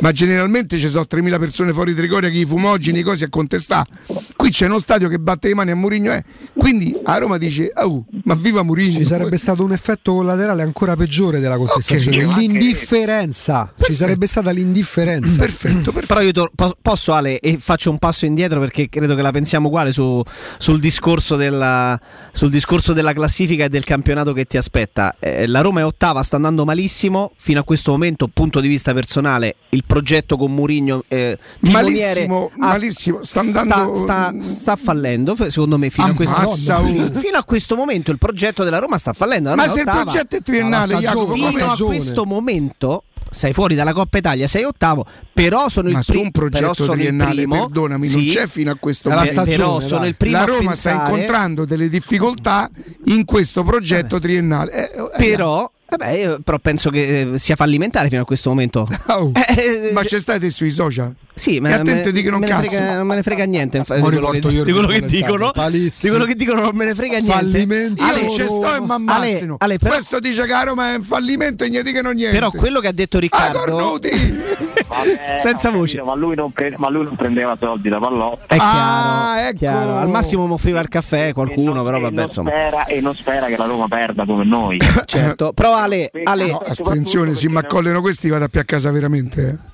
ma generalmente ci sono 3.000 persone fuori Trigoria che i fumogeni, cose a contestare. Qui c'è uno stadio che batte le mani a Mourinho, eh. quindi a Roma dice, "Au, ma viva Mourinho! Ci sarebbe stato un effetto collaterale ancora peggiore della contestazione. Ok, l'indifferenza. Ci sarebbe stata l'indifferenza. Perfetto, Però io tor- po- posso Ale e faccio un passo indietro perché credo che la pensiamo uguale su- sul, discorso della, sul discorso della classifica e del campionato che ti aspetta. Eh, la Roma è ottava, sta andando malissimo fino a questo momento, punto di vista personale, il progetto con Murigno eh, Malissimo, ha- malissimo, sta andando- sta, sta- sta fallendo secondo me fino a, questo, uh. fino a questo momento il progetto della Roma sta fallendo La Ma Roma se il progetto è triennale, Alla Jacopo, stagione. fino a stagione. questo momento sei fuori dalla Coppa Italia, sei ottavo, però sono Ma il su pri- un però progetto sono il triennale, primo, perdonami, non sì, c'è fino a questo momento. Però sono il primo La a Roma sta pensare- incontrando delle difficoltà in questo progetto triennale. Eh, eh, Però, vabbè, io però penso che eh, sia fallimentare fino a questo momento. oh, Eh, ma c'è state sui social? Sì, ma e attenti me- di che non me cazzo. frega- non me ne frega niente infa- di quello, che, io di quello che dicono. Palizzi. Di quello che dicono non me ne frega niente. Fallimento. Io ci sto e mi ammazzino. Ale, Ale, però, Questo dice che a Roma è un fallimento e gli dicono niente. però quello che ha detto Ah, Riccardo Cornuti! Vabbè, Senza ho voce. capito, Ma lui, non pre- ma lui non prendeva soldi da pallotta. è chiaro, Ah, ecco. chiaro. Al massimo mi offriva il caffè qualcuno, però e vabbè, non insomma. spera, e non spera che la Roma perda come noi. Certo. Però Ale, Ale No, attenzione, se mi accollano questi vado a più a casa veramente. eh.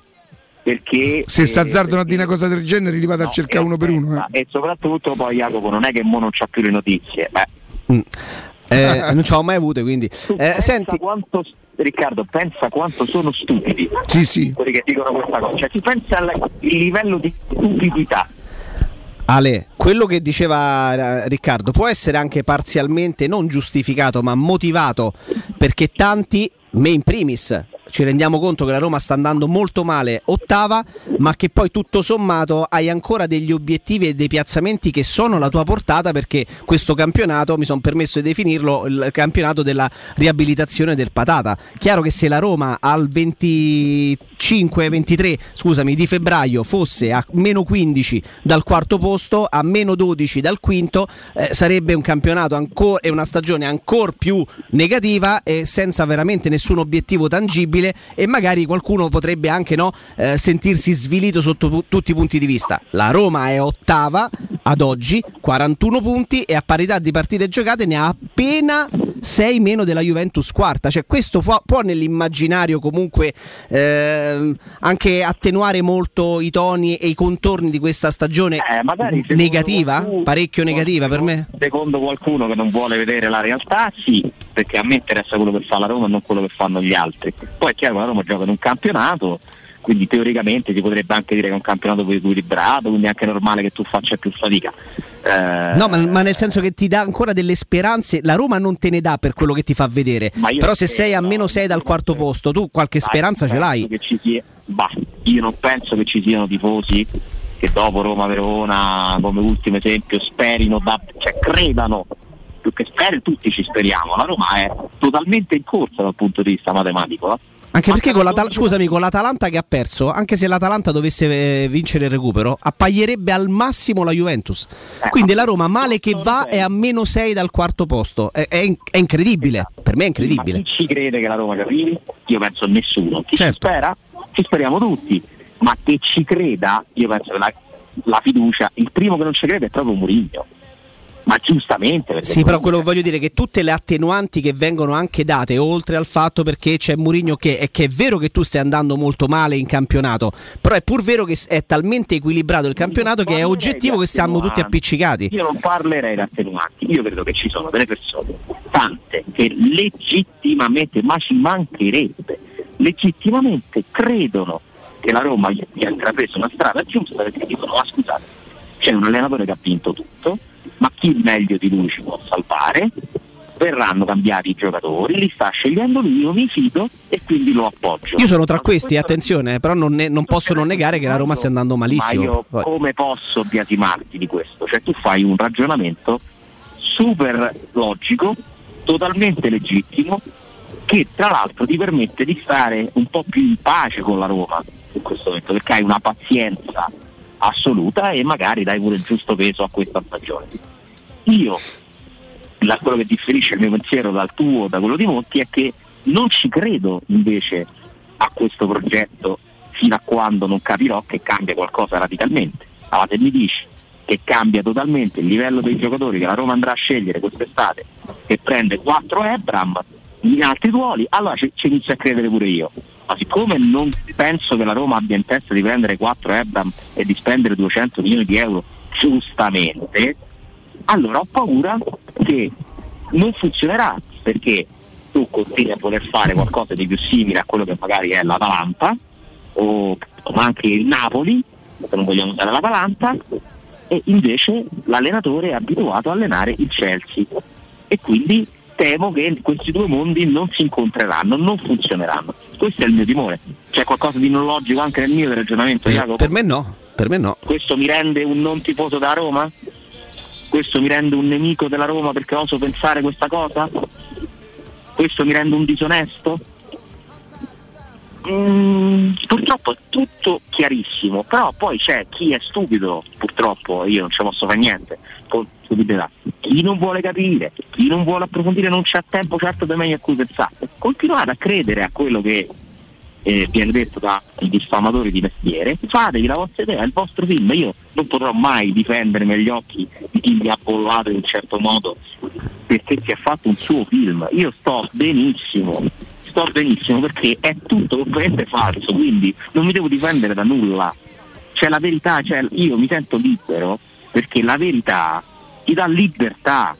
Perché Se eh, s'azzardano a dire una cosa del genere li vado a no, cercare e uno per uno. eh. aspetta, E soprattutto poi Jacopo non è che mo non c'ha più le notizie. Beh, Mm. Eh, non ce l'ho mai avute, quindi. Eh, senti, quanto, Riccardo, pensa quanto sono stupidi Sì, sì. quelli che dicono questa cosa. Cioè, ti pensa al il livello di stupidità. Ale, quello che diceva eh, Riccardo può essere anche parzialmente non giustificato, ma motivato perché tanti, me in primis, ci rendiamo conto che la Roma sta andando molto male, ottava, ma che poi tutto sommato hai ancora degli obiettivi e dei piazzamenti che sono alla tua portata perché questo campionato, mi sono permesso di definirlo, il campionato della riabilitazione del patata. Chiaro che se la Roma al 25-23, scusami, di febbraio fosse a meno 15 dal quarto posto, a meno 12 dal quinto, eh, sarebbe un campionato e una stagione ancora più negativa e senza veramente nessun obiettivo tangibile possibile e magari qualcuno potrebbe anche no, eh, sentirsi svilito sotto pu- tutti i punti di vista. La Roma è ottava ad oggi, 41 punti e a parità di partite giocate ne ha appena 6 meno della Juventus quarta. Cioè questo può, può nell'immaginario comunque ehm, anche attenuare molto i toni e i contorni di questa stagione Eh, negativa, qualcuno- parecchio negativa per me. Secondo qualcuno che non vuole vedere la realtà, sì, perché a me interessa quello che fa la Roma e non quello che fanno gli altri. Poi è chiaro che la Roma gioca in un campionato, quindi teoricamente si potrebbe anche dire che è un campionato più equilibrato, quindi è anche normale che tu faccia più fatica. Eh, No, ma, ma nel senso che ti dà ancora delle speranze. La Roma non te ne dà per quello che ti fa vedere. Però se sei a meno 6 dal quarto posto, tu qualche speranza ce l'hai. Che ci sia, bah, io non penso che ci siano tifosi che dopo Roma-Verona, come ultimo esempio, sperino, da, cioè credano, più che speri tutti ci speriamo. La Roma è totalmente in corsa dal punto di vista matematico. eh. Anche perché con l'Atal- scusami, con l'Atalanta che ha perso, anche se l'Atalanta dovesse eh, vincere il recupero, appaierebbe al massimo la Juventus. Eh, Quindi la Roma, male che va, è a meno 6 dal quarto posto. È, è è incredibile. Per me è incredibile. Ma chi ci crede che la Roma arrivi? Io penso nessuno. Chi Certo. ci spera? Ci speriamo tutti. Ma che ci creda, io penso che la, la fiducia, il primo che non ci crede è proprio Murigno. Ma giustamente, Sì, però quello voglio dire che tutte le attenuanti che vengono anche date, oltre al fatto perché c'è Murigno che è, che è vero che tu stai andando molto male in campionato, però è pur vero che è talmente equilibrato il campionato che è oggettivo che stiamo tutti appiccicati. Io non parlerei di attenuanti, io credo che ci sono delle persone, tante, che legittimamente, ma ci mancherebbe, legittimamente credono che la Roma gli abbia intrapreso una strada giusta perché dicono, ma scusate, c'è un allenatore che ha vinto tutto, ma chi meglio di lui ci può salvare? Verranno cambiati i giocatori, li sta scegliendo lui, io mi fido e quindi lo appoggio. Io sono tra questi, attenzione, però non, ne- non posso non negare che la Roma stia andando Ma malissimo. io Poi- come posso biasimarti di questo? Cioè tu fai un ragionamento super logico, totalmente legittimo, che tra l'altro ti permette di stare un po' più in pace con la Roma in questo momento, perché hai una pazienza assoluta e magari dai pure il giusto peso a questa stagione. Io, la- quello che differisce il mio pensiero dal tuo, da quello di molti, è che non ci credo invece a questo progetto fino a quando non capirò che cambia qualcosa radicalmente. Allora se mi dici che cambia totalmente il livello dei giocatori che la Roma andrà a scegliere quest'estate e prende 4 Ebram in altri ruoli, allora ci, ci inizio a credere pure io. Ma siccome non penso che la Roma abbia in testa di prendere 4 Ebram e di spendere 200 milioni di euro giustamente, allora ho paura che non funzionerà perché tu continui a voler fare qualcosa di più simile a quello che magari è l'Atalanta o, o anche il Napoli, se non vogliamo usare l'Atalanta, e invece l'allenatore è abituato a allenare il Chelsea e quindi temo che questi due mondi non si incontreranno, non funzioneranno. Questo è il mio timore. C'è qualcosa di non logico anche nel mio ragionamento, Jacopo? Per me no, per me no. Questo mi rende un non tifoso da Roma? Questo mi rende un nemico della Roma perché oso pensare questa cosa? Questo mi rende un disonesto? Mm, purtroppo è tutto chiarissimo, però poi c'è chi è stupido, purtroppo io non ci posso fare niente, con stupidità. Chi non vuole capire, chi non vuole approfondire non c'ha tempo certo da meglio a cui pensare. Continuate a credere a quello che eh, viene detto dai diffamatori di mestiere, fatevi la vostra idea, il vostro film. Io non potrò mai difendermi agli occhi di chi mi ha bollato in un certo modo perché si è fatto un suo film. Io sto benissimo, sto benissimo perché è tutto completamente falso, quindi non mi devo difendere da nulla. C'è la verità, cioè io mi sento libero perché la verità ti dà libertà,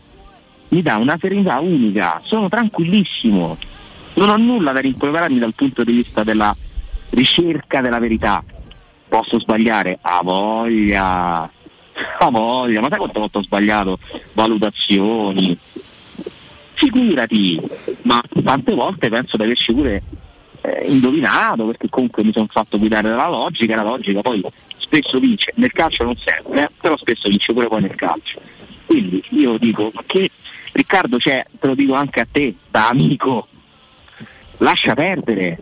mi dà una serenità unica, sono tranquillissimo, non ho nulla da rimproverarmi dal punto di vista della ricerca della verità. Posso sbagliare? A voglia, a voglia, ma sai quante volte ho sbagliato? Valutazioni. Figurati, ma tante volte penso di averci pure eh, indovinato perché comunque mi sono fatto guidare dalla logica la logica poi spesso vince, nel calcio non sempre, eh, però spesso vince pure poi nel calcio. Quindi io dico che Riccardo c'è, te lo dico anche a te, da amico, lascia perdere,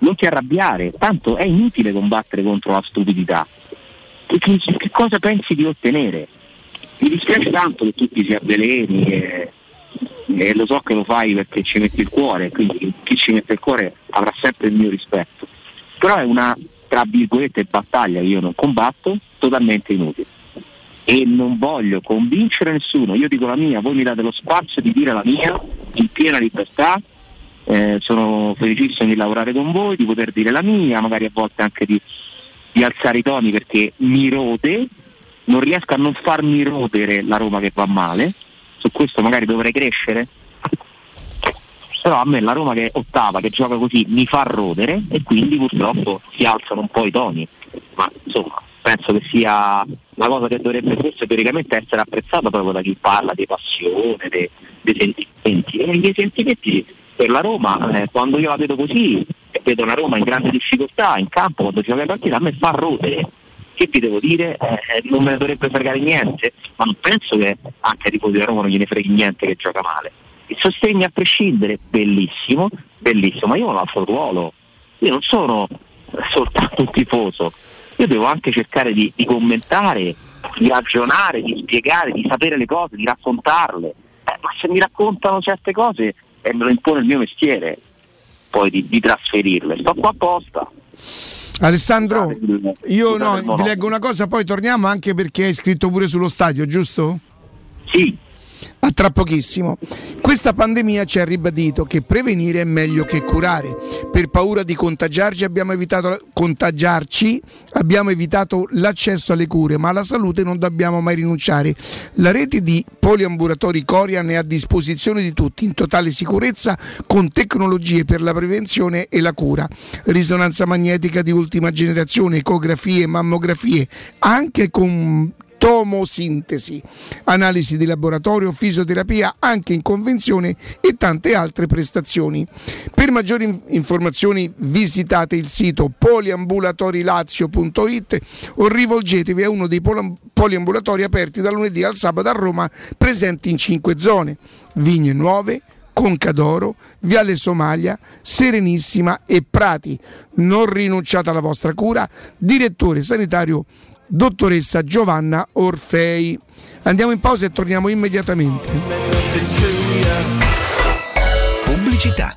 non ti arrabbiare, tanto è inutile combattere contro la stupidità. Che, che- che cosa pensi di ottenere? Mi dispiace tanto che tu ti si avveleni e e lo so che lo fai perché ci metti il cuore, quindi chi ci mette il cuore avrà sempre il mio rispetto. Però è una, tra virgolette, battaglia che io non combatto, totalmente inutile. E non voglio convincere nessuno, io dico la mia, voi mi date lo spazio di dire la mia in piena libertà, eh, sono felicissimo di lavorare con voi, di poter dire la mia, magari a volte anche di, di alzare i toni perché mi rode, non riesco a non farmi rodere la Roma che va male, su questo magari dovrei crescere, però a me la Roma che è ottava, che gioca così, mi fa rodere e quindi purtroppo si alzano un po' i toni, ma insomma penso che sia una cosa che dovrebbe forse teoricamente essere apprezzata proprio da chi parla di passione, dei, dei sentimenti. E i sentimenti per la Roma, eh, quando io la vedo così e vedo una Roma in grande difficoltà in campo quando gioca le partite, a me fa rodere. Che vi devo dire? Eh, non me ne dovrebbe fregare niente, ma non penso che anche ai tifosi della Roma non gliene freghi niente che gioca male. Il sostegno a prescindere, bellissimo, bellissimo, ma io ho altro ruolo. Io non sono soltanto un tifoso, io devo anche cercare di, di commentare, di ragionare, di spiegare, di sapere le cose, di raccontarle. Eh, ma se mi raccontano certe cose e me lo impone il mio mestiere, poi di, di trasferirle. Sto qua apposta. Alessandro, io no, vi leggo una cosa, poi torniamo anche perché hai scritto pure sullo stadio, giusto? Sì. A tra pochissimo. Questa pandemia ci ha ribadito che prevenire è meglio che curare. Per paura di contagiarci abbiamo evitato, contagiarci, abbiamo evitato l'accesso alle cure, ma alla salute non dobbiamo mai rinunciare. La rete di poliambulatori Corian è a disposizione di tutti, in totale sicurezza, con tecnologie per la prevenzione e la cura. Risonanza magnetica di ultima generazione, ecografie, mammografie, anche con tomosintesi, analisi di laboratorio, fisioterapia anche in convenzione e tante altre prestazioni. Per maggiori in- informazioni visitate il sito poliambulatorilazio.it o rivolgetevi a uno dei poliambulatori aperti dal lunedì al sabato a Roma presenti in cinque zone, Vigne Nuove, Concadoro, Viale Somalia, Serenissima e Prati. Non rinunciate alla vostra cura, direttore sanitario dottoressa Giovanna Orfei. Andiamo in pausa e torniamo immediatamente. Pubblicità.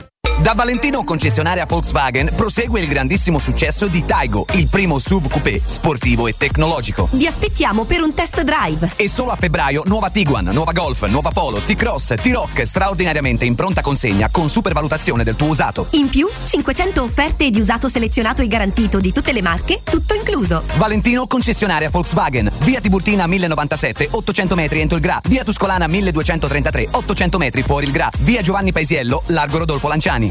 Da Valentino concessionaria Volkswagen prosegue il grandissimo successo di Taigo, il primo SUV coupé sportivo e tecnologico. Vi aspettiamo per un test drive. E solo a febbraio nuova Tiguan, nuova Golf, nuova Polo, T-Cross, T-Rock straordinariamente in pronta consegna con supervalutazione del tuo usato. In più, 500 offerte di usato selezionato e garantito di tutte le marche, tutto incluso. Valentino concessionaria Volkswagen. Via Tiburtina 1097, 800 metri entro il Gra. Via Tuscolana 1233, 800 metri fuori il Gra. Via Giovanni Paesiello, largo Rodolfo Lanciani.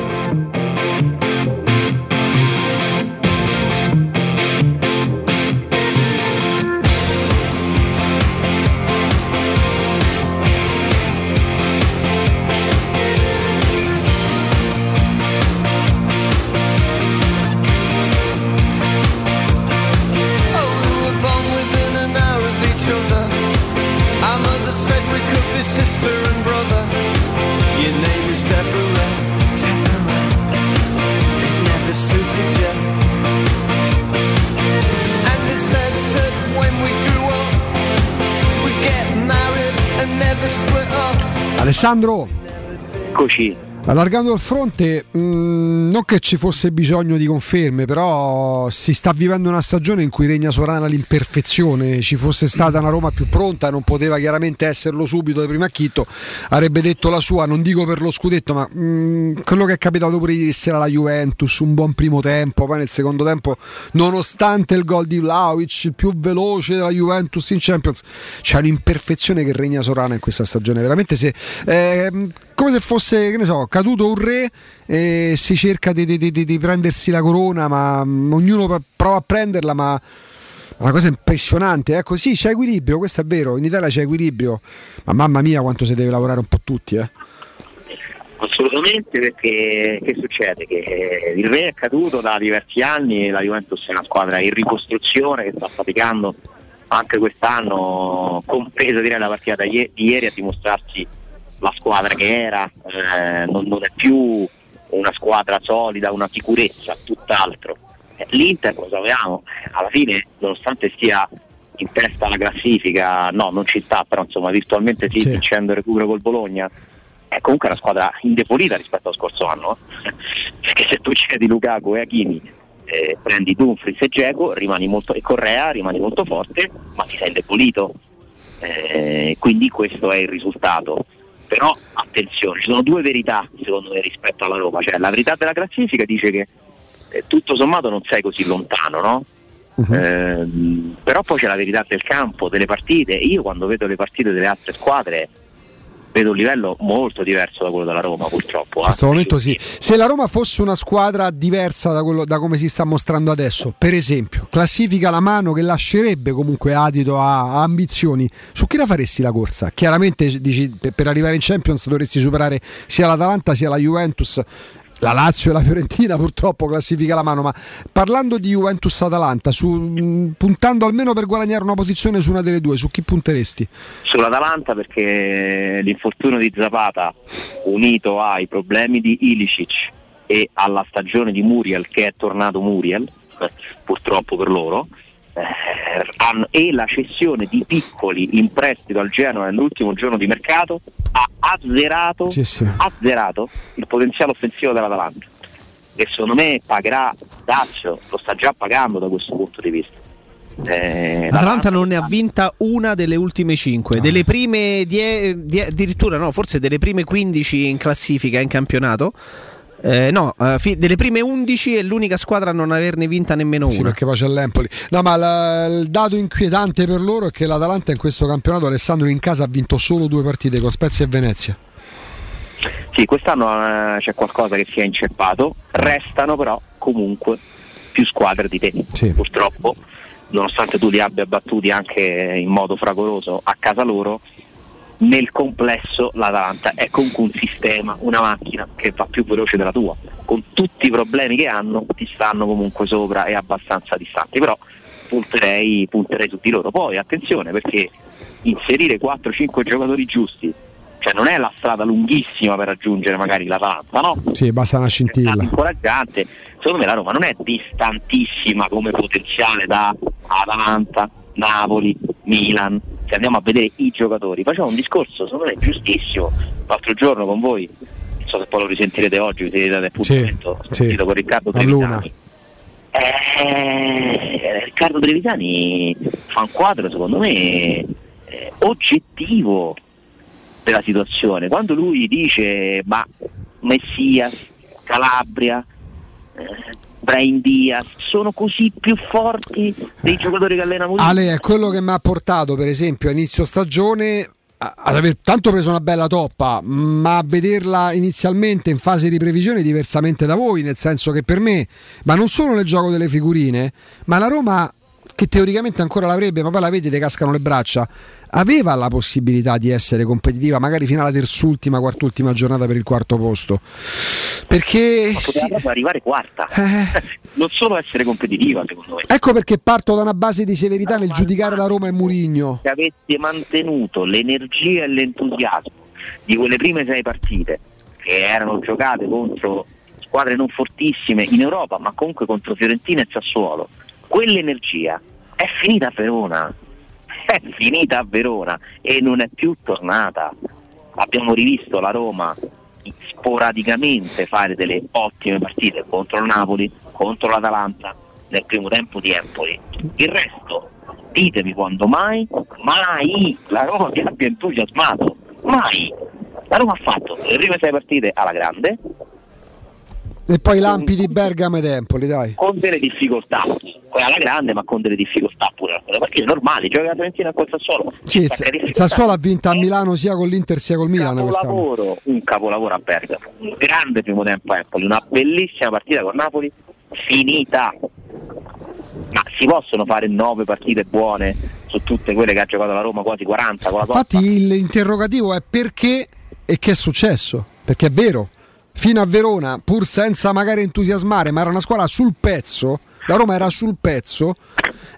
Alessandro, Eccoci. Allargando il fronte, mh, non che ci fosse bisogno di conferme, però si sta vivendo una stagione in cui regna sovrana l'imperfezione. Ci fosse stata una Roma più pronta, non poteva chiaramente esserlo subito di primo acchitto, avrebbe detto la sua, non dico per lo scudetto, ma mh, quello che è capitato pure ieri sera alla Juventus, un buon primo tempo, poi nel secondo tempo, nonostante il gol di Vlaovic, il più veloce della Juventus in Champions, c'è un'imperfezione che regna sovrana in questa stagione. Veramente se, ehm, come se fosse, che ne so, caduto un re e si cerca di, di- di- di prendersi la corona, ma mm, ognuno prova a prenderla, ma una cosa impressionante. Ecco, sì, c'è equilibrio, questo è vero, in Italia c'è equilibrio, ma mamma mia quanto si deve lavorare un po' tutti, eh. Assolutamente perché che succede? Che eh, il re è caduto da diversi anni, la Juventus è una squadra in ricostruzione che sta faticando anche quest'anno, compresa direi la partita di ieri a dimostrarsi la squadra che era, eh, non, non è più una squadra solida, una sicurezza, tutt'altro. Eh, L'Inter lo sappiamo, alla fine nonostante stia in testa alla classifica, no non ci sta, però insomma virtualmente sì, vincendo il recupero col Bologna, è comunque una squadra indebolita rispetto allo scorso anno, eh. perché se tu cedi Lukaku e Hakimi, eh, prendi Dumfries e molto e Correa, rimani molto forte, ma ti sei indebolito. Eh, quindi questo è il risultato. Però attenzione, ci sono due verità secondo me rispetto alla Roma, cioè la verità della classifica dice che eh, tutto sommato non sei così lontano, no? Ehm, però poi c'è la verità del campo, delle partite. Io quando vedo le partite delle altre squadre vedo un livello molto diverso da quello della Roma, purtroppo. In eh. questo momento sì. Se la Roma fosse una squadra diversa da, quello- da come si sta mostrando adesso, per esempio, classifica la mano che lascerebbe comunque adito a, a ambizioni, su chi la faresti la corsa? Chiaramente dici, per, per arrivare in Champions dovresti superare sia l'Atalanta sia la Juventus. La Lazio e la Fiorentina purtroppo classifica la mano, ma parlando di Juventus-Atalanta, su- puntando almeno per guadagnare una posizione su una delle due, su chi punteresti? Sull'Atalanta perché l'infortunio di Zapata unito ai problemi di Ilicic e alla stagione di Muriel che è tornato Muriel, purtroppo per loro, e la cessione di piccoli in prestito al Genoa nell'ultimo giorno di mercato ha azzerato, azzerato il potenziale offensivo dell'Atalanta che secondo me pagherà Dazio, lo sta già pagando da questo punto di vista. Eh, L'Atalanta non ne ha vinta una delle ultime 5, delle prime 10, addirittura no, forse delle prime 15 in classifica in campionato. Eh, no, eh, fi- delle prime 11 è l'unica squadra a non averne vinta nemmeno Sì, una. perché poi c'è l'Empoli. No, ma la- il dato inquietante per loro è che l'Atalanta in questo campionato, Alessandro, in casa ha vinto solo due partite con Spezia e Venezia. Sì, quest'anno eh, c'è qualcosa che si è inceppato, restano però comunque più squadre di te, purtroppo, nonostante tu li abbia battuti anche in modo fragoroso a casa loro, nel complesso l'Atalanta è comunque un sistema, una macchina che va più veloce della tua, con tutti i problemi che hanno ti stanno comunque sopra e abbastanza distanti, però punterei, punterei su di loro. Poi attenzione perché inserire 4-5 giocatori giusti, cioè non è la strada lunghissima per raggiungere magari l'Atalanta, no? Sì, basta una scintilla. incoraggiante. Secondo me la Roma non è distantissima come potenziale da Atalanta, Napoli, Milan. Se andiamo a vedere i giocatori, facciamo un discorso, secondo me giustissimo. L'altro giorno con voi, non so se poi lo risentirete oggi, vi siete dati appuntamento, ho sì. sentito con Riccardo. Trevisani. Eh, Riccardo Trevisani fa un quadro secondo me eh, oggettivo della situazione. Quando lui dice ma Messias, Calabria, eh, Brian Diaz sono così più forti dei giocatori che allena Mourinho? Ale è quello che mi ha portato, per esempio, a inizio stagione ad aver tanto preso una bella toppa, ma a vederla inizialmente in fase di previsione diversamente da voi, nel senso che per me, ma non solo nel gioco delle figurine, ma la Roma che teoricamente ancora l'avrebbe, ma poi la vedete cascano le braccia, aveva la possibilità di essere competitiva, magari fino alla terzultima, quartultima giornata per il quarto posto. Perché Ma proprio arrivare quarta, Eh. non solo essere competitiva secondo me. ecco perché parto da una base di severità nel giudicare la Roma e Murigno. se avesse mantenuto l'energia e l'entusiasmo di quelle prime sei partite che erano giocate contro squadre non fortissime in Europa, ma comunque contro Fiorentina e Sassuolo, quell'energia è finita a Verona, è finita a Verona e non è più tornata. Abbiamo rivisto la Roma sporadicamente fare delle ottime partite contro il Napoli, contro l'Atalanta, nel primo tempo di Empoli. Il resto, ditemi quando mai, mai la Roma vi abbia entusiasmato, mai. La Roma ha fatto le prime sei partite alla grande, E poi i lampi di Bergamo ed Empoli, dai. con delle difficoltà, poi alla grande ma con delle difficoltà pure alcune partite normali, gioca la Fiorentina e col Sassuolo. Sì, il, difficoltà. Sassuolo ha vinto a Milano sia con l'Inter sia col Milan quest'anno. capolavoro, un capolavoro a Bergamo, un grande primo tempo a Empoli, una bellissima partita con Napoli, finita. Ma si possono fare nove partite buone su tutte quelle che ha giocato la Roma, quasi 40 con la Coppa? Infatti l'interrogativo è perché e che è successo? Perché è vero, fino a Verona, pur senza magari entusiasmare, ma era una squadra sul pezzo, la Roma era sul pezzo,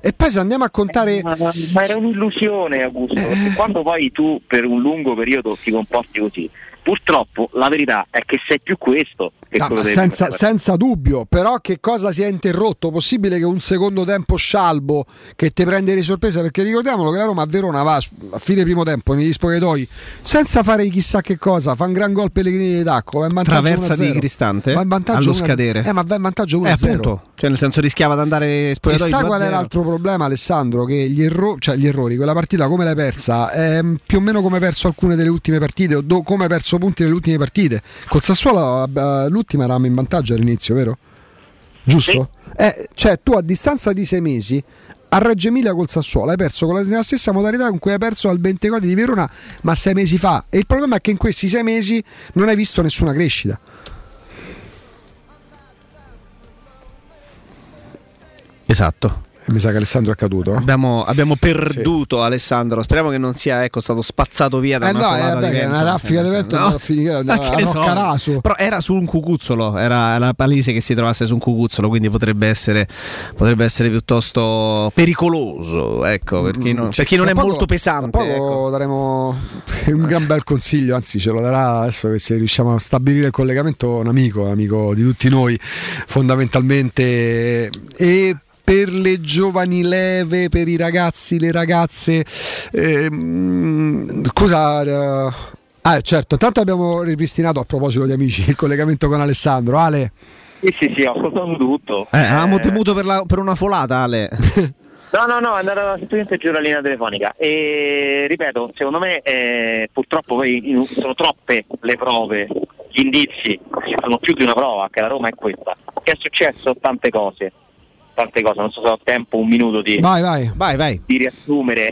e poi se andiamo a contare... Ma, ma era un'illusione Augusto, perché quando poi tu per un lungo periodo ti comporti così, purtroppo la verità è che sei più questo che No, senza, senza dubbio, però che cosa si è interrotto? Possibile che un secondo tempo scialbo che ti prende di sorpresa? Perché ricordiamolo che la Roma a Verona va a fine primo tempo negli spogliatoi senza fare chissà che cosa, fa un gran gol Pellegrini di Tacco, va in vantaggio Traversa 1-0. di Cristante va in vantaggio allo 1-0. scadere. Eh, ma va in vantaggio 1-0. Eh, appunto, cioè nel senso rischiava di andare E spogliatoio sai qual è 2-0. l'altro problema, Alessandro? Che gli, erro- cioè gli errori, quella partita come l'hai persa? È più o meno come hai perso alcune delle ultime partite, o do- come hai perso punti nelle ultime partite. Col Sassuolo, eh, l'ultima eravamo in vantaggio all'inizio, vero? Giusto? Eh, cioè, tu a distanza di sei mesi a Reggio Emilia col Sassuolo hai perso con la, nella stessa modalità con cui hai perso al Bentegodi di Verona, ma sei mesi fa. E il problema è che in questi sei mesi non hai visto nessuna crescita. Esatto. Mi sa che Alessandro è caduto. Abbiamo, abbiamo perduto Alessandro. Speriamo che non sia ecco, stato spazzato via da Eh una no, eh, di beh, che vento. una raffica di vento a finire ma a ne so. Roccaraso. Però era su un cucuzzolo, era la palese che si trovasse su un cucuzzolo, quindi potrebbe essere, potrebbe essere piuttosto pericoloso. Ecco, per chi non, per chi non è poco- molto pesante. Poco ecco. daremo un gran bel consiglio, anzi ce lo darà adesso che se riusciamo a stabilire il collegamento un amico, amico di tutti noi fondamentalmente. E per le giovani leve, per i ragazzi, le ragazze, ehm, cosa... eh, Ah, certo, intanto abbiamo ripristinato a proposito di amici il collegamento con Alessandro. Ale, Sì, sì, sì, ho ascoltato tutto. Eh, avevamo Eh, temuto per, la- per una folata, Ale. No, no, no, è andata semplicemente giù la linea telefonica. E ripeto, secondo me eh, purtroppo poi sono troppe le prove, gli indizi, ci sono più di una prova, che la Roma è questa. Che è successo? Tante cose. Tante cose, non so se ho tempo, un minuto di, vai, vai. Vai, vai. di riassumere.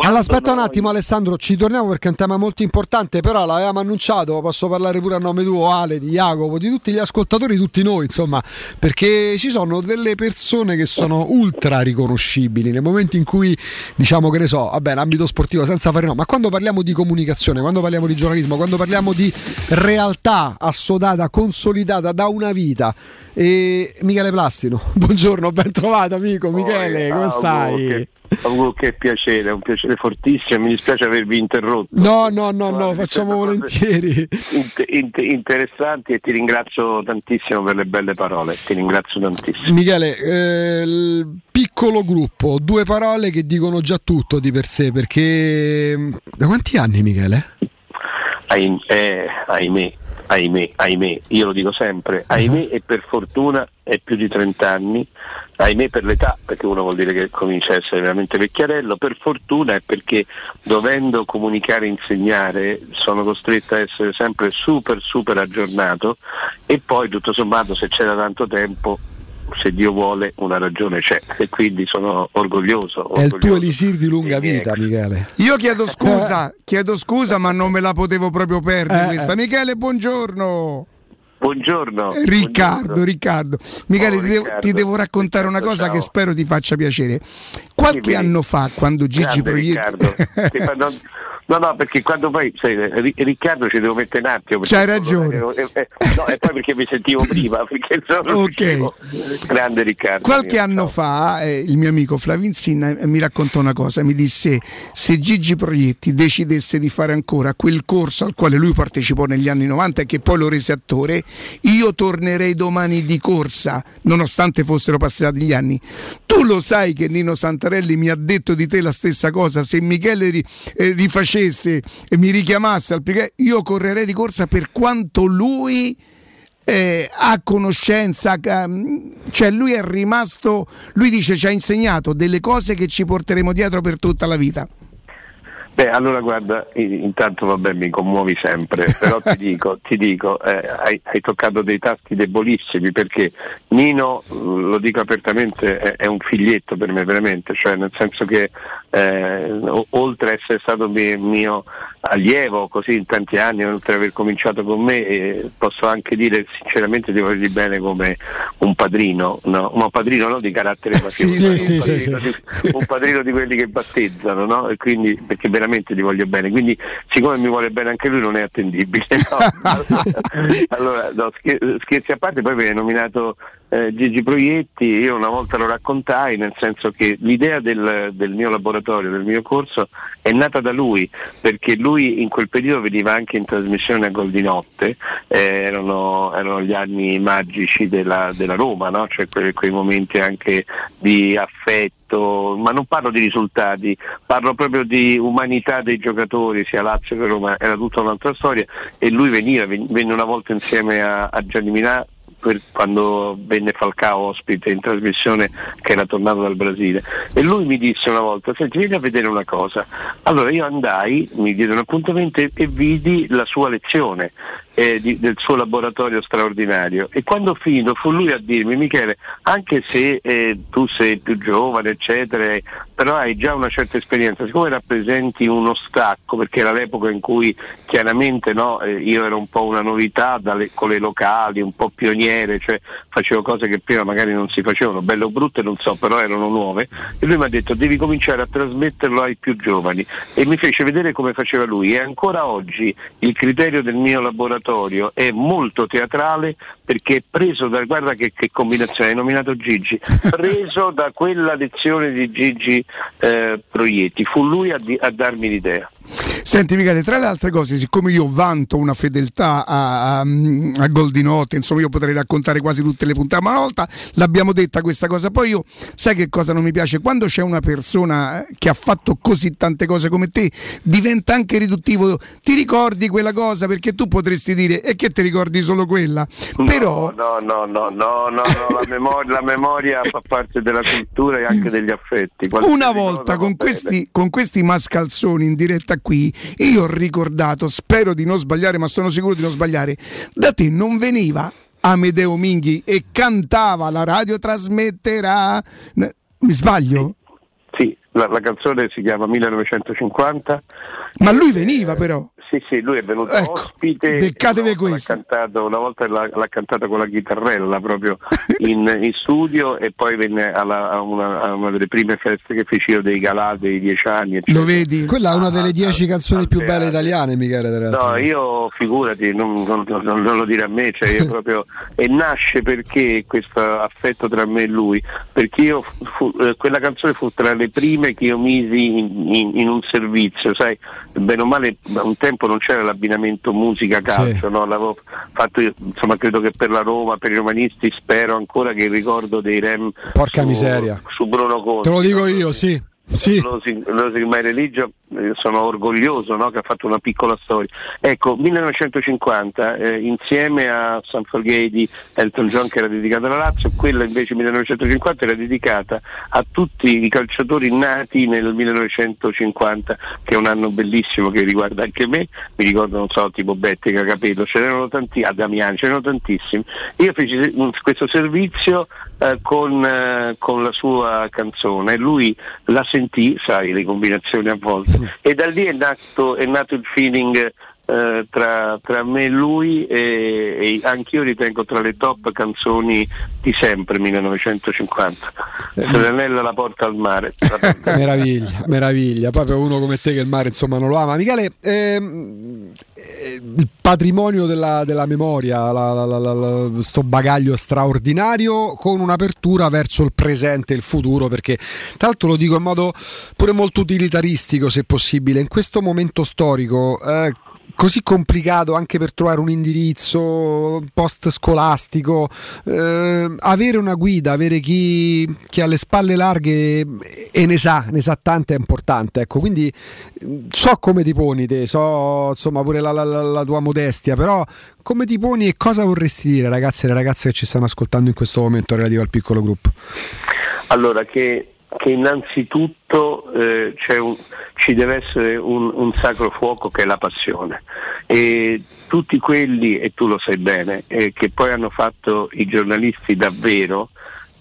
Allora, aspetta un attimo Alessandro, ci torniamo perché è un tema molto importante, però l'avevamo annunciato, posso parlare pure a nome tuo, Ale, di Jacopo, di tutti gli ascoltatori, tutti noi, insomma, perché ci sono delle persone che sono ultra riconoscibili nel momento in cui, diciamo che ne so, vabbè, l'ambito sportivo senza fare no, ma quando parliamo di comunicazione, quando parliamo di giornalismo, quando parliamo di realtà assodata, consolidata da una vita, e Michele Plastino, buongiorno, ben trovato amico Michele, come Ah, stai? Che, oh, che piacere, è un piacere fortissimo, mi dispiace avervi interrotto. No, no, no, no, facciamo volentieri. Int- int- interessanti e ti ringrazio tantissimo per le belle parole, ti ringrazio tantissimo. Michele, eh, piccolo gruppo, due parole che dicono già tutto di per sé, perché mm, da quanti anni Michele? Eh, ahimè, ahimè, ahimè, io lo dico sempre, ahimè e per fortuna è più di 30 anni, ahimè per l'età, perché uno vuol dire che comincia a essere veramente vecchiarello, per fortuna è perché dovendo comunicare e insegnare sono costretto a essere sempre super super aggiornato e poi tutto sommato se c'era tanto tempo se Dio vuole una ragione c'è e quindi sono orgoglioso. È il tuo orgoglioso. elisir di lunga vita, Michele. Io chiedo scusa, chiedo scusa, ma non me la potevo proprio perdere Eh, questa. eh. Michele, buongiorno. Buongiorno. Riccardo, Riccardo. Michele, ti, devo, ti devo raccontare una cosa che spero ti faccia piacere. Qualche Dimmi. anno fa, quando Gigi Grande Proietti. Riccardo. Non- No, no, perché quando poi sai, Ri- Riccardo ci devo mettere un attimo. C'hai ragione. eh, eh, no, e poi perché mi sentivo prima, perché sono Ok. Grande Riccardo. Qualche mio. anno fa eh, il mio amico Flavinzin eh, mi raccontò una cosa, mi disse se Gigi Proietti decidesse di fare ancora quel corso al quale lui partecipò negli anni 90 e che poi lo rese attore, io tornerei domani di corsa, nonostante fossero passati gli anni. Tu lo sai che Nino Santarelli mi ha detto di te la stessa cosa, se Michele ri- eh, rifacesse e mi richiamasse al Piquet, io correrei di corsa per quanto lui eh, ha conoscenza, ehm, cioè lui è rimasto, lui dice ci ha insegnato delle cose che ci porteremo dietro per tutta la vita. Beh, allora guarda, intanto vabbè mi commuovi sempre, però ti dico, ti dico eh, hai, hai toccato dei tasti debolissimi perché Nino, eh, lo dico apertamente, è, è un figlietto per me veramente, cioè nel senso che eh, oltre a essere stato mi- mio allievo così in tanti anni, oltre ad aver cominciato con me, eh, posso anche dire sinceramente di volergli bene come un padrino, no? un padrino non di carattere Sì, mafioso, sì, un, sì, padrino di, un padrino di quelli che battezzano, no? E quindi, perché veramente ti voglio bene. Quindi siccome mi vuole bene anche lui non è attendibile. no? allora, scherzi a parte, poi hai nominato eh, Gigi Proietti, io una volta lo raccontai, nel senso che l'idea del, del mio laboratorio, del mio corso, è nata da lui, perché lui in quel periodo veniva anche in trasmissione a Gol di Notte, eh, erano, erano gli anni magici della, della Roma, no? cioè que- quei momenti anche di affetto, ma non parlo di risultati, parlo proprio di umanità dei giocatori, sia Lazio che Roma, era tutta un'altra storia e lui veniva, ven- venne una volta insieme a, a Gianni per- quando venne Falcao ospite in trasmissione che era tornato dal Brasile. E lui mi disse una volta senti vieni a vedere una cosa allora io andai mi diede un appuntamento e, e vidi la sua lezione eh, di- del suo laboratorio straordinario. E quando fino fu lui a dirmi, Michele, anche se eh, tu sei più giovane, eccetera, eh, però hai già una certa esperienza, siccome rappresenti uno stacco, perché era l'epoca in cui chiaramente no, eh, io ero un po' una novità dalle- con le locali, un po' pioniere, cioè facevo cose che prima magari non si facevano, belle o brutte non so, però erano nuove, e lui mi ha detto devi cominciare a trasmetterlo ai più giovani. E mi fece vedere come faceva lui. E ancora oggi il criterio del mio laboratorio è molto teatrale perché è preso da, guarda che, che combinazione, hai nominato Gigi, preso da quella lezione di Gigi eh, Proietti, fu lui a, a darmi l'idea. Senti Michele, tra le altre cose, siccome io vanto una fedeltà a, a, a Goldinotte, insomma io potrei raccontare quasi tutte le puntate, ma una volta l'abbiamo detta questa cosa, poi io sai che cosa non mi piace? Quando c'è una persona che ha fatto così tante cose come te, diventa anche riduttivo, ti ricordi quella cosa? Perché tu potresti dire e che ti ricordi solo quella, però No, no, no, no, no, no, la, memoria, la memoria fa parte della cultura e anche degli affetti. Qualsiasi Una volta con questi, con questi mascalzoni in diretta qui, io ho ricordato, spero di non sbagliare, ma sono sicuro di non sbagliare, da te non veniva Amedeo Minghi e cantava la radio trasmetterà. Mi sbaglio? Sì, la, la canzone si chiama 1950. Ma lui veniva però. Sì, sì, lui è venuto Ecco, ospite. beccatevi questa. L'ha cantato, una volta l'ha, l'ha cantata con la chitarrella proprio in, in studio e poi venne alla- a, una, a una delle prime feste che feci io dei galà dei dieci anni. eccetera. Lo vedi? Quella è una delle dieci canzoni più belle italiane, Michele. No, io figurati, non, non- non- non lo dire a me, cioè io proprio, e nasce perché questo affetto tra me e lui, perché io fu- eh, quella canzone fu tra le prime che io misi in, in- in un servizio, sai, bene o male un tempo non c'era l'abbinamento musica-calcio, no? l'avevo fatto io, insomma credo che per la Roma, per i romanisti spero ancora che il ricordo dei Rem Porca su, miseria. su Bruno Conte. Te lo dico io, sì. Sì. Losing, Losing My Religion, sono orgoglioso no, che ha fatto una piccola storia. Ecco, 1950, eh, insieme a San Forgay di Elton John che era dedicata alla Lazio, quella invece 1950 era dedicata a tutti i calciatori nati nel 1950, che è un anno bellissimo che riguarda anche me, mi ricordo, non so, tipo Bettica, Capello, ce n'erano tanti, a Damiani, ce n'erano tantissimi. Io feci un- questo servizio eh, con, eh, con la sua canzone lui la sentì, sai, le combinazioni a volte, e da lì è nato, è nato il feeling eh, tra, tra me e lui e, e anch'io ritengo tra le top canzoni di sempre 1950 Serenella la porta al mare meraviglia, meraviglia. Proprio uno come te che il mare insomma non lo ama. Michele, ehm, eh, il patrimonio della, della memoria, la- la- la- sto bagaglio straordinario con un'apertura verso il presente e il futuro, perché tra l'altro lo dico in modo pure molto utilitaristico se possibile, in questo momento storico. eh, Così complicato anche per trovare un indirizzo post scolastico, eh, avere una guida, avere chi, chi ha le spalle larghe e ne sa, ne sa tante è importante. Ecco, quindi so come ti poni te, so insomma pure la, la- la- tua modestia, però come ti poni e cosa vorresti dire ragazzi e ragazze che ci stanno ascoltando in questo momento relativo al piccolo gruppo? Allora, che, che innanzitutto eh, un- ci deve essere un, un sacro fuoco che è la passione. E tutti quelli, e tu lo sai bene, eh, che poi hanno fatto i giornalisti davvero,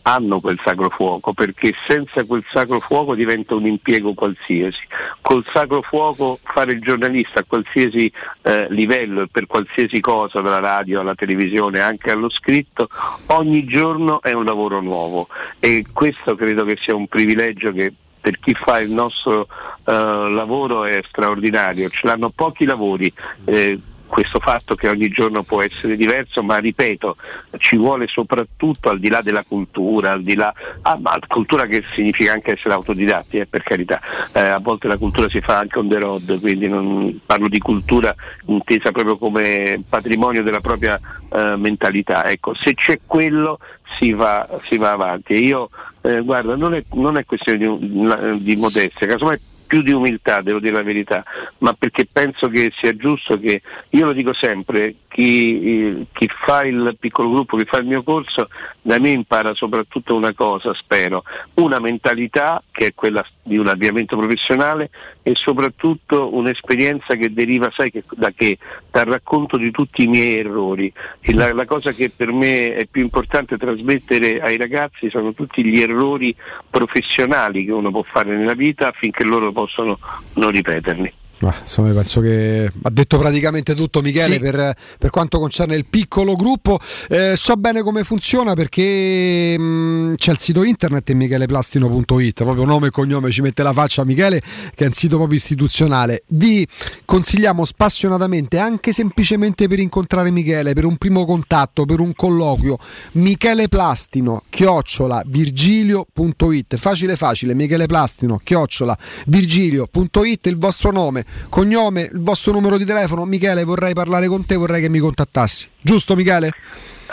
hanno quel sacro fuoco, perché senza quel sacro fuoco diventa un impiego qualsiasi. Col sacro fuoco fare il giornalista a qualsiasi eh, livello e per qualsiasi cosa, dalla radio alla televisione, anche allo scritto, ogni giorno è un lavoro nuovo e questo credo che sia un privilegio che per chi fa il nostro eh, lavoro è straordinario, ce l'hanno pochi lavori. eh, questo fatto che ogni giorno può essere diverso, ma ripeto, ci vuole soprattutto al di là della cultura, al di là, ah, ma cultura che significa anche essere autodidatti, eh, per carità, Eh, a volte la cultura si fa anche on the road, quindi non parlo di cultura intesa proprio come patrimonio della propria eh, mentalità. Ecco, se c'è quello si va, si va avanti. Io, eh, guarda, non è, non è questione di, di modestia, casomai più di umiltà, devo dire la verità, ma perché penso che sia giusto che, io lo dico sempre, chi, eh, chi fa il piccolo gruppo, chi fa il mio corso, da me impara soprattutto una cosa, spero, una mentalità che è quella di un avviamento professionale e soprattutto un'esperienza che deriva, sai che, da che? Dal racconto di tutti i miei errori. La, la cosa che per me è più importante trasmettere ai ragazzi sono tutti gli errori professionali che uno può fare nella vita affinché loro possano non ripeterli. Ma, insomma, penso che ha detto praticamente tutto Michele Sì. per, per quanto concerne il piccolo gruppo. Eh, so bene come funziona perché mh, c'è il sito internet micheleplastino.it, proprio nome e cognome ci mette la faccia Michele, che è un sito proprio istituzionale. Vi consigliamo spassionatamente, anche semplicemente per incontrare Michele, per un primo contatto, per un colloquio, Michele Plastino, chiocciola, virgilio.it. Facile facile, Michele Plastino, chiocciola, virgilio.it, il vostro nome, cognome, il vostro numero di telefono. Michele, vorrei parlare con te, vorrei che mi contattassi. Giusto Michele?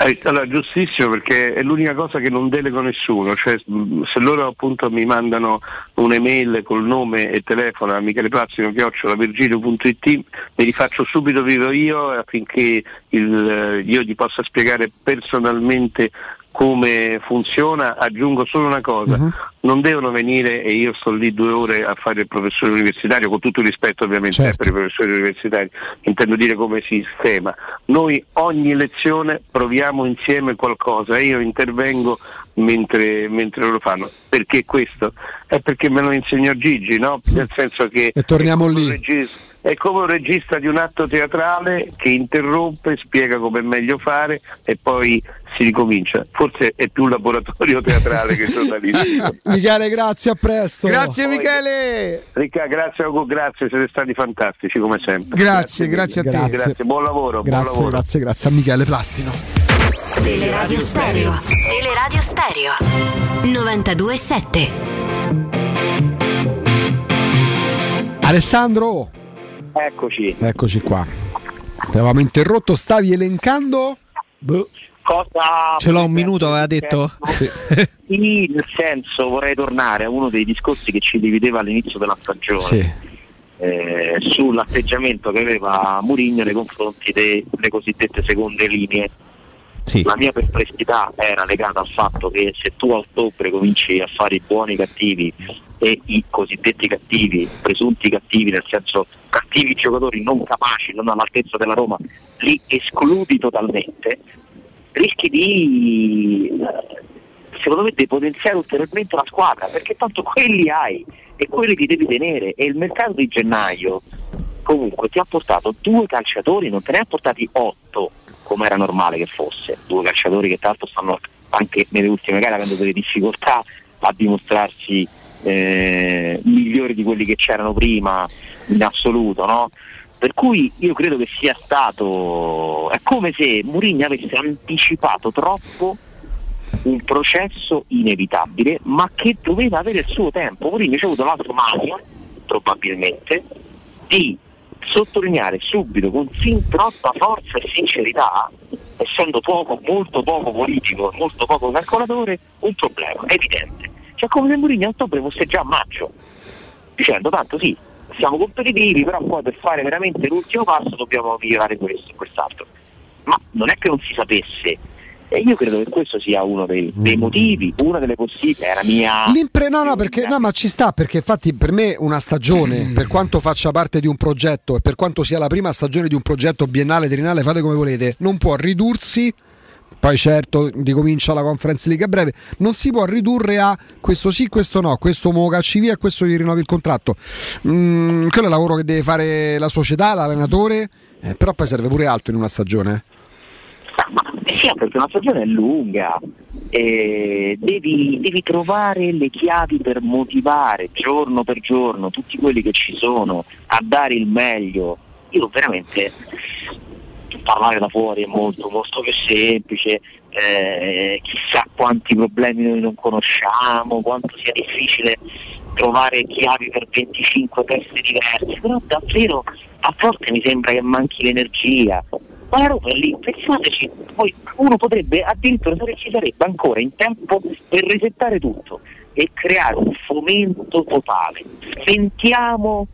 Eh, Allora, giustissimo perché è l'unica cosa che non delego nessuno, cioè se loro appunto mi mandano un'email col nome e telefono a micheleplazzino.virgilio.it me li faccio subito vivo io affinché il- eh, io gli possa spiegare personalmente come funziona, aggiungo solo una cosa, non devono venire e io sto lì due ore a fare il professore universitario, con tutto il rispetto ovviamente Certo. per i professori universitari, intendo dire come si sistema. Noi ogni lezione proviamo insieme qualcosa e io intervengo mentre, mentre loro fanno. Perché questo? È perché me lo insegnò Gigi, no? Nel senso che E torniamo lì. regista- è come un regista di un atto teatrale che interrompe, spiega come è meglio fare e poi si ricomincia. Forse è più un laboratorio teatrale che giornalistico. Michele, grazie, a presto. Grazie Michele. Ricca, grazie Ugo, grazie, siete stati fantastici come sempre. Grazie, grazie a te. Grazie. Grazie, buon lavoro, buon Grazie, lavoro. grazie, grazie a Michele Plastino. Teleradio Stereo. Teleradio Stereo. 92.7. Alessandro, Eccoci. eccoci qua. Ti avevamo interrotto, stavi elencando? Boh. Cosa Ce l'ho un minuto, aveva detto. Sì, nel senso vorrei tornare a uno dei discorsi che ci divideva all'inizio della stagione Sì. eh, sull'atteggiamento che aveva Mourinho nei confronti delle cosiddette seconde linee. La mia perplessità era legata al fatto che se tu a ottobre cominci a fare i buoni cattivi e i cosiddetti cattivi, presunti cattivi, nel senso cattivi giocatori non capaci, non all'altezza della Roma, li escludi totalmente, rischi di secondo me depotenziare ulteriormente la squadra perché tanto quelli hai e quelli li devi tenere. E il mercato di gennaio comunque ti ha portato due calciatori non te ne ha portati otto come era normale che fosse. Due calciatori che tra l'altro stanno anche nelle ultime gare avendo delle difficoltà a dimostrarsi eh, migliori di quelli che c'erano prima in assoluto no? Per cui io credo che sia stato. È come se Mourinho avesse anticipato troppo un processo inevitabile, ma che doveva avere il suo tempo. Mourinho ha avuto l'altro mania, probabilmente, di sottolineare subito con fin troppa forza e sincerità, essendo poco, molto poco politico, molto poco calcolatore, un problema evidente. Cioè come se Mourinho a ottobre fosse già a maggio, dicendo tanto sì, siamo competitivi, però poi per fare veramente l'ultimo passo dobbiamo migliorare questo e quest'altro. Ma non è che non si sapesse. E io credo che questo sia uno dei, dei motivi, una delle possibili, è la mia... L'impre- no, no, perché, no, ma ci sta perché infatti per me una stagione, per quanto faccia parte di un progetto e per quanto sia la prima stagione di un progetto biennale, triennale, fate come volete, non può ridursi. Poi certo ricomincia la conference league a breve, non si può ridurre a questo sì, questo no, questo mo cacci via e questo gli rinnovi il contratto. Mm, quello è il lavoro che deve fare la società, l'allenatore, eh, però poi serve pure altro in una stagione. Eh sì, perché una stagione è lunga, e devi, devi trovare le chiavi per motivare giorno per giorno tutti quelli che ci sono a dare il meglio. Io veramente parlare da fuori è molto, molto più semplice, eh, chissà quanti problemi noi non conosciamo, quanto sia difficile trovare chiavi per 25 teste diverse, però davvero a volte mi sembra che manchi l'energia. Ma la Roma è lì, pensateci, poi uno potrebbe addirittura ci sarebbe ancora in tempo per resettare tutto e creare un fomento totale. Sentiamo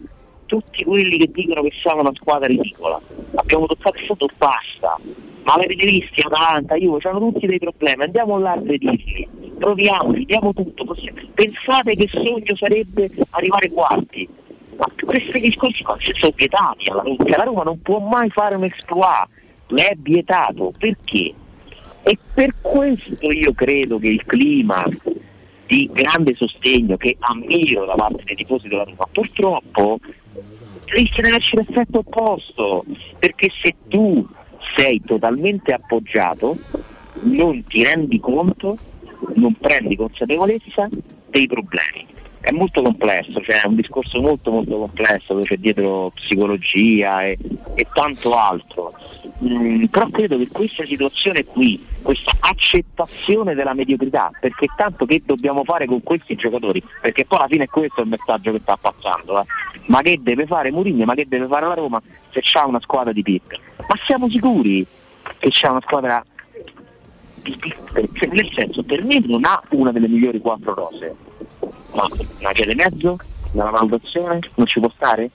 tutti quelli che dicono che siamo una squadra ridicola. Abbiamo toccato il fondo, basta. Ma l'avete visti Atalanta, io hanno tutti dei problemi, andiamo là a vederli, proviamoci, diamo tutto. Pensate che sogno sarebbe arrivare quarti. Ma questi discorsi qua sono vietati alla Roma, Cioè, la Roma non può mai fare un exploit, le è vietato, perché? E per questo io credo che il clima di grande sostegno che ammiro da parte dei tifosi della Roma, purtroppo di averci l'effetto opposto, perché se tu sei totalmente appoggiato, non ti rendi conto, non prendi consapevolezza dei problemi. È molto complesso, cioè è un discorso molto molto complesso dove c'è dietro psicologia e, e tanto altro. Mm, però credo che questa situazione qui, questa accettazione della mediocrità, perché tanto che dobbiamo fare con questi giocatori? Perché poi alla fine è questo il messaggio che sta passando. eh. Ma che deve fare Mourinho? Ma che deve fare la Roma se c'ha una squadra di picca? Ma siamo sicuri che c'è una squadra di picca? Cioè, nel senso, per me non ha una delle migliori quattro rose. Ma una via di mezzo? Nella valutazione? Non ci può stare?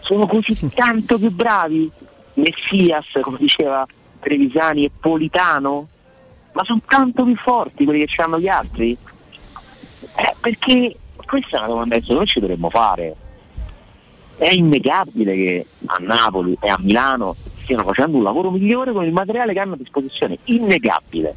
sono così tanto più bravi Messias, come diceva Trevisani, e Politano, ma sono tanto più forti quelli che hanno gli altri? Eh, perché questa è una domanda che noi ci dovremmo fare. È innegabile che a Napoli e a Milano stiano facendo un lavoro migliore con il materiale che hanno a disposizione, innegabile.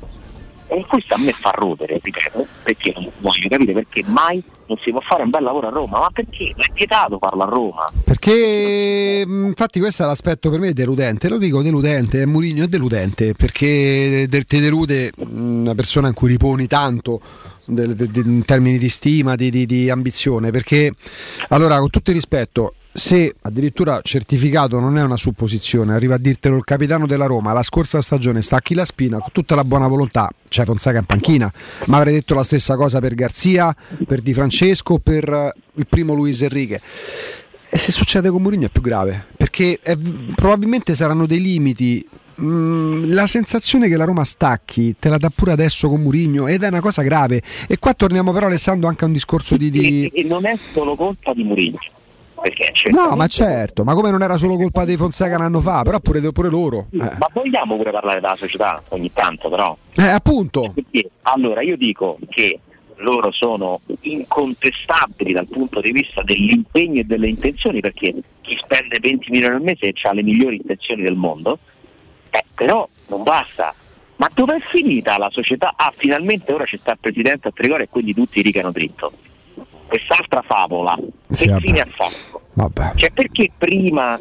E questo a me fa rodere, ripeto, perché non voglio capire perché mai non si può fare un bel lavoro a Roma, ma perché? È vietato farlo a Roma. Perché mh, infatti questo è l'aspetto per me deludente, lo dico deludente, è Mourinho è deludente perché ti delude mh, una persona in cui riponi tanto in termini di stima, di, di- di ambizione, perché allora con tutto il rispetto se addirittura certificato non è una supposizione, arriva a dirtelo il capitano della Roma, la scorsa stagione stacchi la spina con tutta la buona volontà, c'è Fonseca in panchina, ma avrei detto la stessa cosa per Garzia, per Di Francesco, per eh, il primo Luis Enrique. E se succede con Mourinho è più grave, perché è- probabilmente saranno dei limiti. Mm, la sensazione che la Roma stacchi te la dà pure adesso con Mourinho ed è una cosa grave. E qua torniamo però Alessandro anche a un discorso di... di- E, e non è solo colpa di Mourinho, perché c'è No, ma certo, ma come non era solo colpa dei Fonseca un anno fa, però pure, pure loro. Eh, Ma vogliamo pure parlare della società ogni tanto, però? Eh, appunto. Perché, allora, io dico che loro sono incontestabili dal punto di vista dell'impegno e delle intenzioni, perché chi spende 20 milioni al mese ha le migliori intenzioni del mondo, eh, però non basta. Ma dove è finita la società? Ah, finalmente ora ci sta il presidente a Trigoria e quindi tutti rigano dritto. Quest'altra favola, Sì, che vabbè. fine ha fatto? Vabbè. Cioè perché prima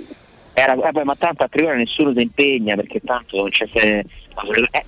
era vabbè, ma tanto a Trigoria nessuno si impegna perché tanto non c'è se, eh,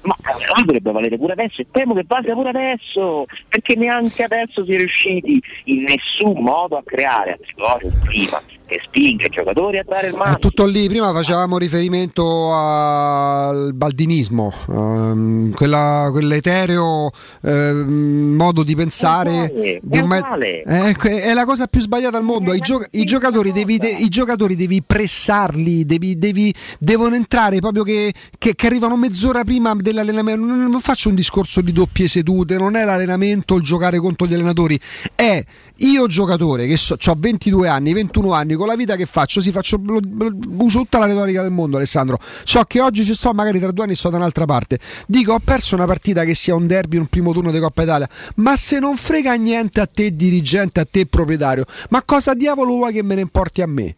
ma eh, dovrebbe valere pure adesso e temo che valga pure adesso perché neanche adesso si è riusciti in nessun modo a creare a Trigoria un clima che spinga i giocatori a dare il È massimo tutto lì, prima facevamo riferimento al baldinismo, ehm, quella- quell'etereo ehm, modo di pensare. uguale, di è un me- uguale. Eh, que- è la cosa più sbagliata al mondo. I, gio- i giocatori, devi, de- i giocatori devi pressarli, devi- devi- devono entrare proprio che, che- che arrivano mezz'ora prima dell'allenamento. Non, non faccio un discorso di doppie sedute, non è l'allenamento il giocare contro gli allenatori, è io giocatore che ho 22 anni, 21 anni, con la vita che faccio, sì, faccio, lo- lo- uso tutta la retorica del mondo, Alessandro. So che oggi ci sto, magari tra due anni sto da un'altra parte. Dico, ho perso una partita che sia un derby, un primo turno di Coppa Italia, ma se non frega niente a te dirigente, a te proprietario, ma cosa diavolo vuoi che me ne importi a me?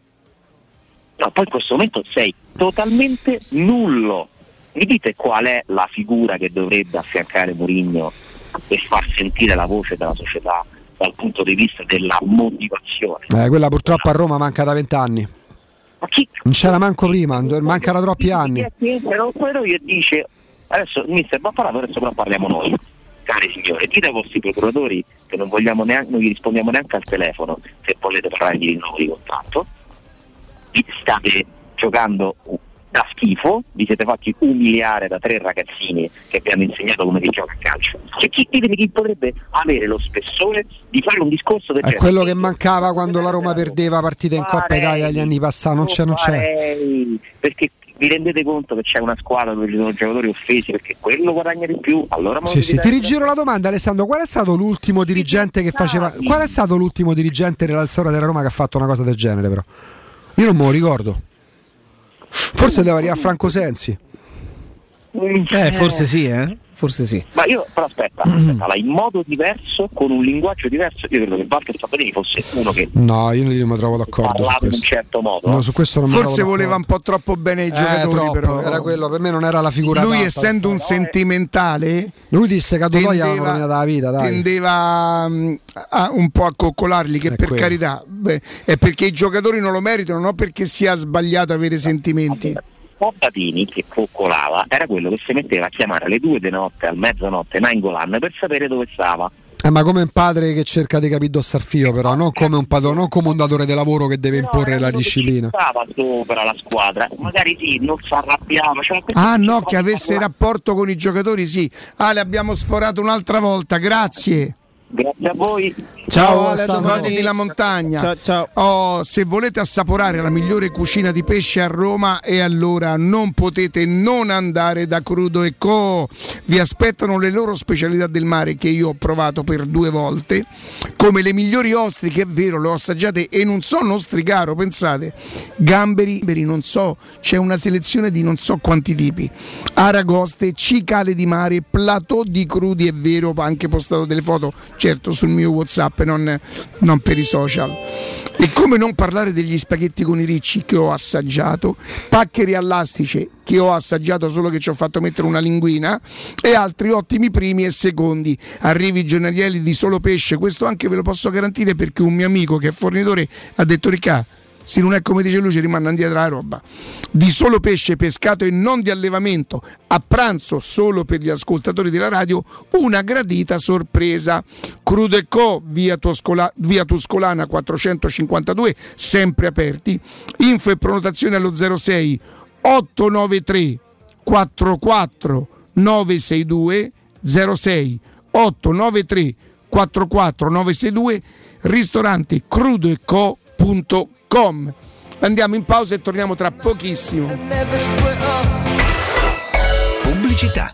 no, poi in questo momento sei totalmente nullo mi dite qual è la figura che dovrebbe affiancare Mourinho e far sentire la voce della società dal punto di vista della motivazione Eh, quella purtroppo a Roma manca da vent'anni. Non c'era manco prima, manca da troppi anni. Però quello che dice adesso mister va parlato adesso però parliamo noi cari signori dite ai vostri procuratori che non vogliamo neanche non gli rispondiamo neanche al telefono se volete parlare di rinnovo di contratto vi state giocando da schifo vi siete fatti umiliare da tre ragazzini che vi hanno insegnato come si gioca a calcio cioè, chi, ditemi chi potrebbe avere lo spessore di fare un discorso del È genere quello che mancava quando la Roma perdeva partite in Coppa Italia gli anni passati, non c'è, non c'è. perché vi rendete conto che c'è una squadra dove ci sono giocatori offesi perché quello guadagna di più allora Sì, sì, ti rigiro la domanda Alessandro, qual è stato l'ultimo dirigente che faceva qual è stato l'ultimo dirigente nella storia della Roma che ha fatto una cosa del genere però? Io non me lo ricordo. Forse deve arrivare Franco Sensi. Eh, forse sì, eh. Forse sì. Ma io, però aspetta, aspetta, in modo diverso, con un linguaggio diverso, io credo che Walter Sabatini fosse uno che No, io non mi trovo d'accordo su parlava in un certo modo. No, su questo non Forse voleva un po' troppo bene d'accordo. Eh, giocatori, troppo, però. era quello, per me non era la figura Lui, adatta. essendo un sentimentale, Lui disse che a Totò gli avevano tendeva, rovinato la vita, dai. tendeva mm, a- un po' a coccolarli, che per quello. carità beh, è perché i giocatori non lo meritano, non perché sia sbagliato avere sentimenti. Sabatini che coccolava era quello che si metteva a chiamare alle due di notte, al mezzanotte Nainggolan per sapere dove stava. Eh, ma come un padre che cerca di capire dove fio, però, non come un padrone, non come un datore di lavoro che deve imporre la disciplina. Stava sopra la squadra, magari sì, non si arrabbiava. Cioè, Ah no, che avesse rapporto con i giocatori, sì. Ah, le abbiamo sforato un'altra volta, grazie. Grazie a voi. Ciao, Alessandro. goditi la montagna. Ciao, ciao. Oh, se volete assaporare la migliore cucina di pesce a Roma, e allora non potete non andare da Crudo e Co. Vi aspettano le loro specialità del mare che io ho provato per due volte, come le migliori ostriche, è vero, le ho assaggiate e non so nostricaro, pensate. Gamberi, gamberi, non so, c'è una selezione di non so quanti tipi. Aragoste, cicale di mare, plateau di crudi, è vero, ho anche postato delle foto, certo, sul mio WhatsApp, non, non per i social. E come non parlare degli spaghetti con i ricci che ho assaggiato, paccheri all'astice che ho assaggiato solo che ci ho fatto mettere una linguina e altri ottimi primi e secondi. Arrivi giornalieri di solo pesce, questo anche ve lo posso garantire perché un mio amico che è fornitore ha detto Ricca, se non è come dice lui ci rimane indietro la roba. Di solo pesce pescato e non di allevamento, a pranzo solo per gli ascoltatori della radio, una gradita sorpresa. Crudo e Co, via, Toscola- via Tuscolana 452, sempre aperti. Info e prenotazione allo 06 893 44 962 06 893 44 962 ristorante crudoeco.com Andiamo in pausa e torniamo tra pochissimo. Pubblicità.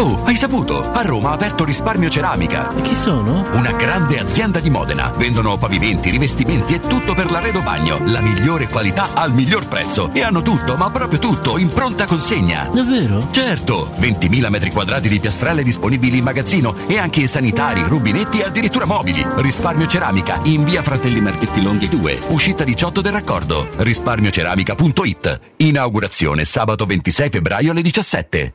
Oh, hai saputo? A Roma ha aperto Risparmio Ceramica. E chi sono? Una grande azienda di Modena. Vendono pavimenti, rivestimenti e tutto per l'arredo bagno. La migliore qualità al miglior prezzo. E hanno tutto, ma proprio tutto, in pronta consegna. Davvero? Certo. 20.000 metri quadrati di piastrelle disponibili in magazzino e anche sanitari, rubinetti e addirittura mobili. Risparmio Ceramica in via Fratelli Marchetti Longhi 2, uscita 18 del raccordo. Risparmioceramica.it. Inaugurazione sabato 26 febbraio alle 17.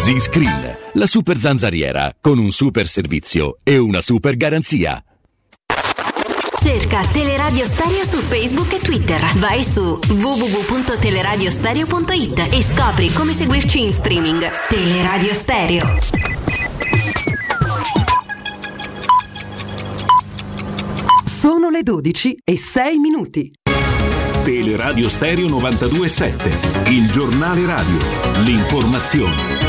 Z-Screen, la super zanzariera con un super servizio e una super garanzia. Cerca Teleradio Stereo su Facebook e Twitter. Vai su www.teleradiostereo.it e scopri come seguirci in streaming. Teleradio Stereo. Sono le 12 e 6 minuti. Teleradio Stereo 927, il giornale radio, l'informazione.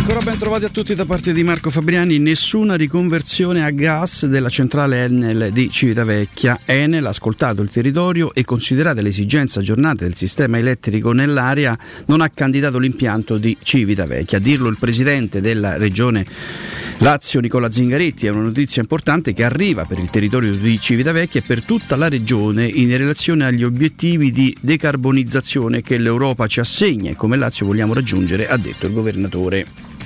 Ancora ben trovati a tutti da parte di Marco Fabriani. Nessuna riconversione a gas della centrale Enel di Civitavecchia. Enel ha ascoltato il territorio e considerate le esigenze aggiornate del sistema elettrico nell'area non ha candidato l'impianto di Civitavecchia. A dirlo il presidente della regione Lazio Nicola Zingaretti è una notizia importante che arriva per il territorio di Civitavecchia e per tutta la regione in relazione agli obiettivi di decarbonizzazione che l'Europa ci assegna e come Lazio vogliamo raggiungere, ha detto il governatore.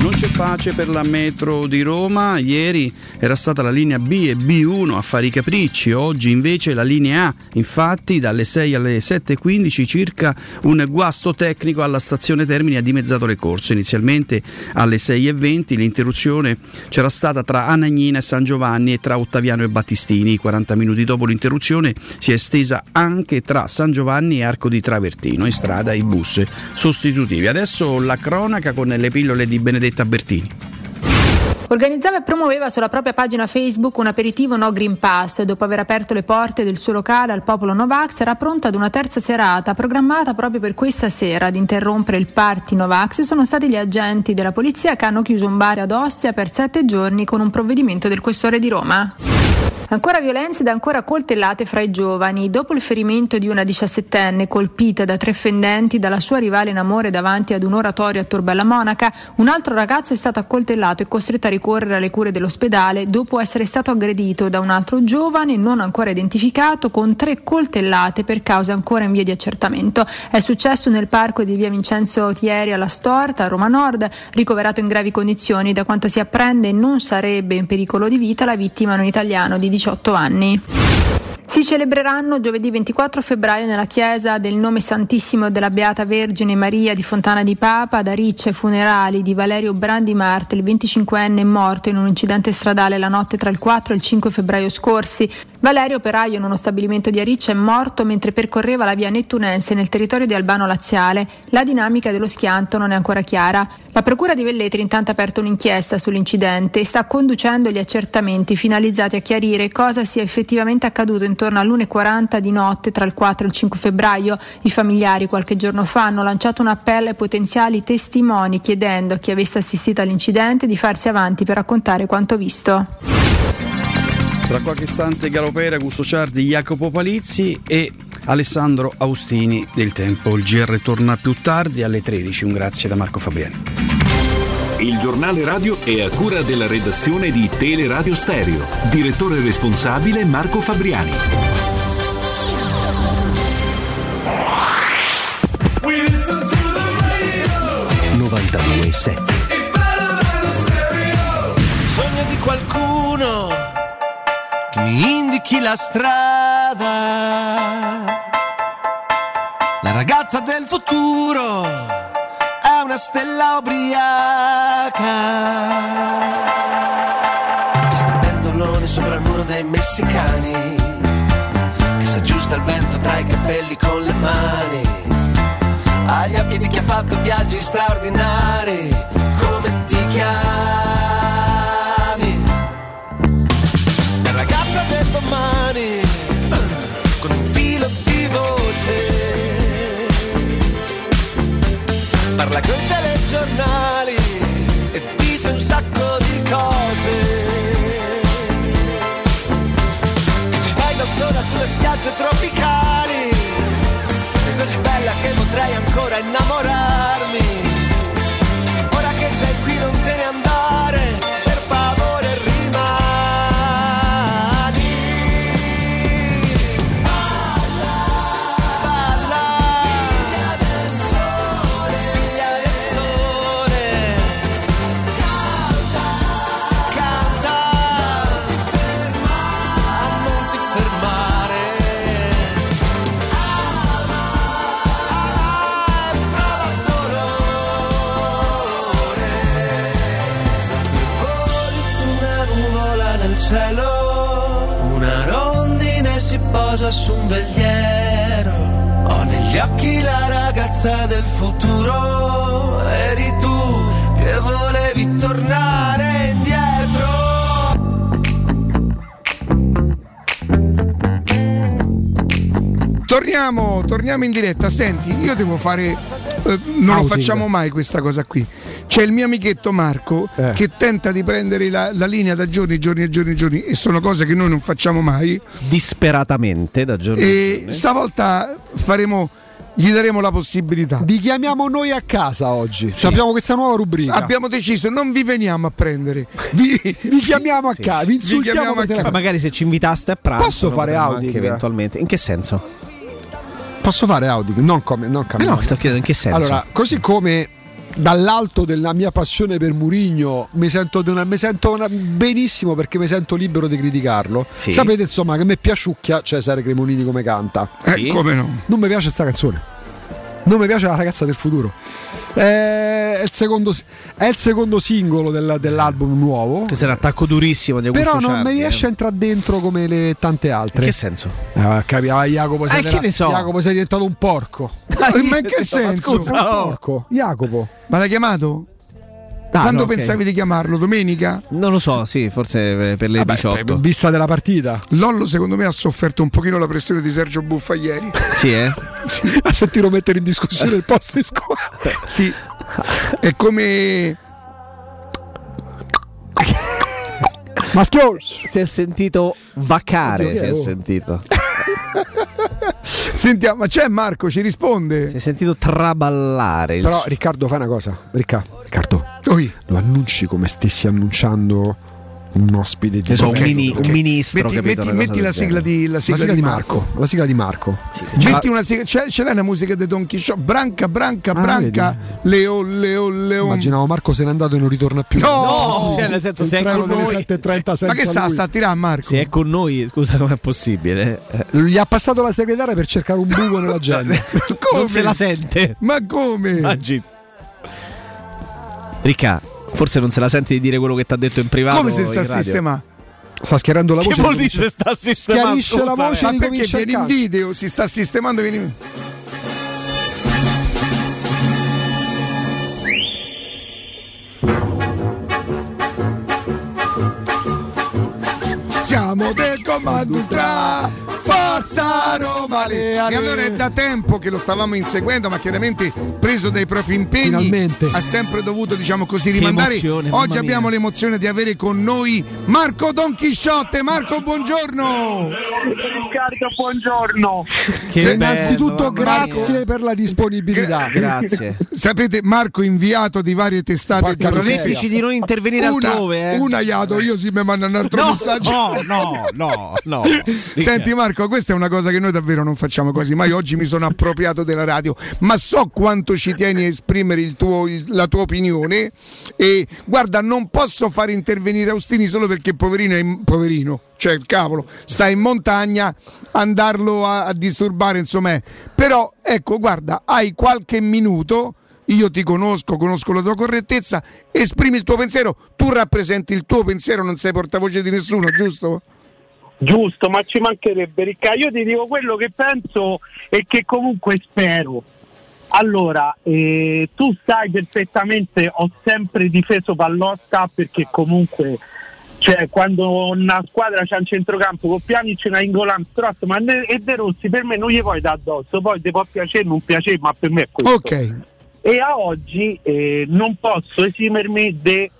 Non c'è pace per la metro di Roma, ieri era stata la linea B e B1 a fare i capricci, oggi invece la linea A, infatti dalle 6 alle 7.15 circa un guasto tecnico alla stazione Termini ha dimezzato le corse, inizialmente alle 6.20 l'interruzione c'era stata tra Anagnina e San Giovanni e tra Ottaviano e Battistini, 40 minuti dopo l'interruzione si è estesa anche tra San Giovanni e Arco di Travertino, in strada i bus sostitutivi. Adesso la cronaca con le pillole di Benedetta Bertini. Organizzava e promuoveva sulla propria pagina Facebook un aperitivo No Green Pass. Dopo aver aperto le porte del suo locale al popolo Novax, era pronta ad una terza serata programmata proprio per questa sera. Ad interrompere il party Novax sono stati gli agenti della polizia che hanno chiuso un bar ad Ostia per sette giorni con un provvedimento del questore di Roma. Ancora violenze ed ancora coltellate fra i giovani. Dopo il ferimento di una diciassettenne colpita da tre fendenti dalla sua rivale in amore davanti ad un oratorio a Torbella Monaca, un altro ragazzo è stato accoltellato e costretto a ricorrere alle cure dell'ospedale dopo essere stato aggredito da un altro giovane non ancora identificato con tre coltellate per cause ancora in via di accertamento. È successo nel parco di via Vincenzo Thieri alla Storta, a Roma Nord, ricoverato in gravi condizioni. Da quanto si apprende non sarebbe in pericolo di vita la vittima, un italiano di 18 anni. Si celebreranno giovedì 24 febbraio nella chiesa del nome santissimo della Beata Vergine Maria di Fontana di Papa, da ricce funerali di Valerio Brandi Marte, il 25enne morto in un incidente stradale la notte tra il 4 e il 5 febbraio scorsi. Valerio, operaio in uno stabilimento di Ariccia, è morto mentre percorreva la via Nettunense nel territorio di Albano Laziale. La dinamica dello schianto non è ancora chiara. La Procura di Velletri intanto ha aperto un'inchiesta sull'incidente e sta conducendo gli accertamenti finalizzati a chiarire cosa sia effettivamente accaduto intorno all'1.40 di notte tra il 4 e il 5 febbraio. I familiari qualche giorno fa hanno lanciato un appello ai potenziali testimoni chiedendo a chi avesse assistito all'incidente di farsi avanti per raccontare quanto visto. Tra qualche istante Galopera, Gusto Ciardi, Jacopo Palizzi e Alessandro Austini del Tempo. Il GR torna più tardi alle 13. Un grazie da Marco Fabriani. Il giornale radio è a cura della redazione di Teleradio Stereo. Direttore responsabile Marco Fabriani. We listen to the radio. 92.7 Sogno di qualcuno che mi indichi la strada. La ragazza del futuro è una stella ubriaca. Fatto viaggi straordinari. Come ti chiami? La ragazza del domani, con un filo di voce, parla coi telegiornali potrei ancora innamorarmi. Su un veliero. Ho negli occhi la ragazza del futuro, eri tu che volevi tornare indietro. Torniamo, torniamo in diretta. Senti, io devo fare. eh, non lo Outing. facciamo mai questa cosa qui. C'è il mio amichetto Marco Eh. che tenta di prendere la, la linea da giorni, giorni e giorni e giorni, e sono cose che noi non facciamo mai. Disperatamente da giorno E stavolta faremo. Gli daremo la possibilità. Vi chiamiamo noi a casa oggi. Cioè, abbiamo questa nuova rubrica. Abbiamo deciso, non vi veniamo a prendere, vi, Vi chiamiamo a Sì. casa, vi insultiamo per a. Ma magari se ci invitaste a pranzo Posso fare outing? anche eventualmente. In che senso? Posso fare outing? Non come non Eh camminare. no, sto chiedendo in che senso. Allora, così come dall'alto della mia passione per Murigno mi sento, una- mi sento una- benissimo perché mi sento libero di criticarlo. Sì. Sapete insomma che a me piaciucchia Cesare Cremonini come canta. Eh, Sì. come no? Non mi piace sta canzone. Non mi piace la ragazza del futuro. È il secondo, è il secondo singolo del- dell'album nuovo. Questo è un attacco durissimo di Però non mi riesce a eh. entrare dentro come le tante In altre. che senso? Eh, ah, Jacopo, sei, Eh, che ne so? Jacopo sei diventato un porco. Eh, ma in che senso? Scusa, Un oh. porco. Jacopo. Ma l'hai chiamato? Ah, Quando no, pensavi di chiamarlo? Domenica? Non lo so, sì, forse per le Vabbè, 18. in vista della partita. Lollo secondo me ha sofferto un pochino la pressione di Sergio Buffa ieri. Sì, eh? a sentirlo mettere in discussione il posto di squadra. Sì. È come Maschio. Si è sentito vacare, Oddio, si è oh. sentito. Sentiamo, ma c'è Marco, ci risponde. Si è sentito traballare. Però Riccardo fai una cosa. Ricca- Riccardo, Oi. lo annunci come stessi annunciando un ospite di so, un mini- un ministro, Metti, capito, metti- metti la sigla di, la La sigla sigla di Marco. Marco. La sigla di Marco. Metti una sigla, c'è, ce l'hai una musica di Don Chisciotte? Branca, branca, Ah, branca, leon, leon, leon. Immaginavo Marco se n'è andato e non ritorna più. No! Cioè, nel senso, se è con noi- 7.30 senza Ma che sta, sta a tirare Marco? Se è con noi, scusa, com'è possibile? Gli ha passato la segretaria per cercare un buco nella agenda. Come? non se la sente. Ma come? Immagini. Ricca, forse non se la senti di dire quello che ti ha detto in privato. Come se sta sistemare? Sta schierando la Che voce. vuol ricomincia- dire se sta sistemando? Schiarisce la voce eh. Ma perché viene in video, si sta sistemando, vieni in... Siamo del comando ultra, forza Roma! Le- E allora è da tempo che lo stavamo inseguendo, ma chiaramente preso dai propri impegni, Finalmente. ha sempre dovuto, diciamo così, rimandare. emozione, Oggi mia. abbiamo l'emozione di avere con noi Marco Don Chisciotte. Marco, buongiorno! Riccardo, buongiorno. Che Se- Innanzitutto bello, mamma grazie per la disponibilità. Grazie. Sapete, Marco inviato di varie testate giornalistiche. Di non intervenire Una, altrove, eh. una do io si mi manda un altro No, messaggio. no, no, no, no. Senti Marco, questa è una cosa che noi davvero non facciamo quasi mai. Oggi mi sono appropriato della radio, ma so quanto ci tieni a esprimere tuo- il- la tua opinione. E guarda, non posso fare intervenire Austini solo perché poverino è in- poverino. Cioè, cavolo, sta in montagna, andarlo a, a disturbare, insomma. è. Però, ecco, guarda, hai qualche minuto, io ti conosco, conosco la tua correttezza, esprimi il tuo pensiero, tu rappresenti il tuo pensiero, non sei portavoce di nessuno, giusto? Giusto, ma ci mancherebbe Riccardo. Io ti dico quello che penso e che comunque spero. Allora, eh, tu sai perfettamente, ho sempre difeso Pallotta perché comunque cioè, quando una squadra c'ha un centrocampo con Pjanic, una Ingolan, Strott ma ne- e De Rossi per me non gli puoi da addosso, poi ti può piacere o non piacere, ma per me è questo. Ok. E a oggi eh, non posso esimermi di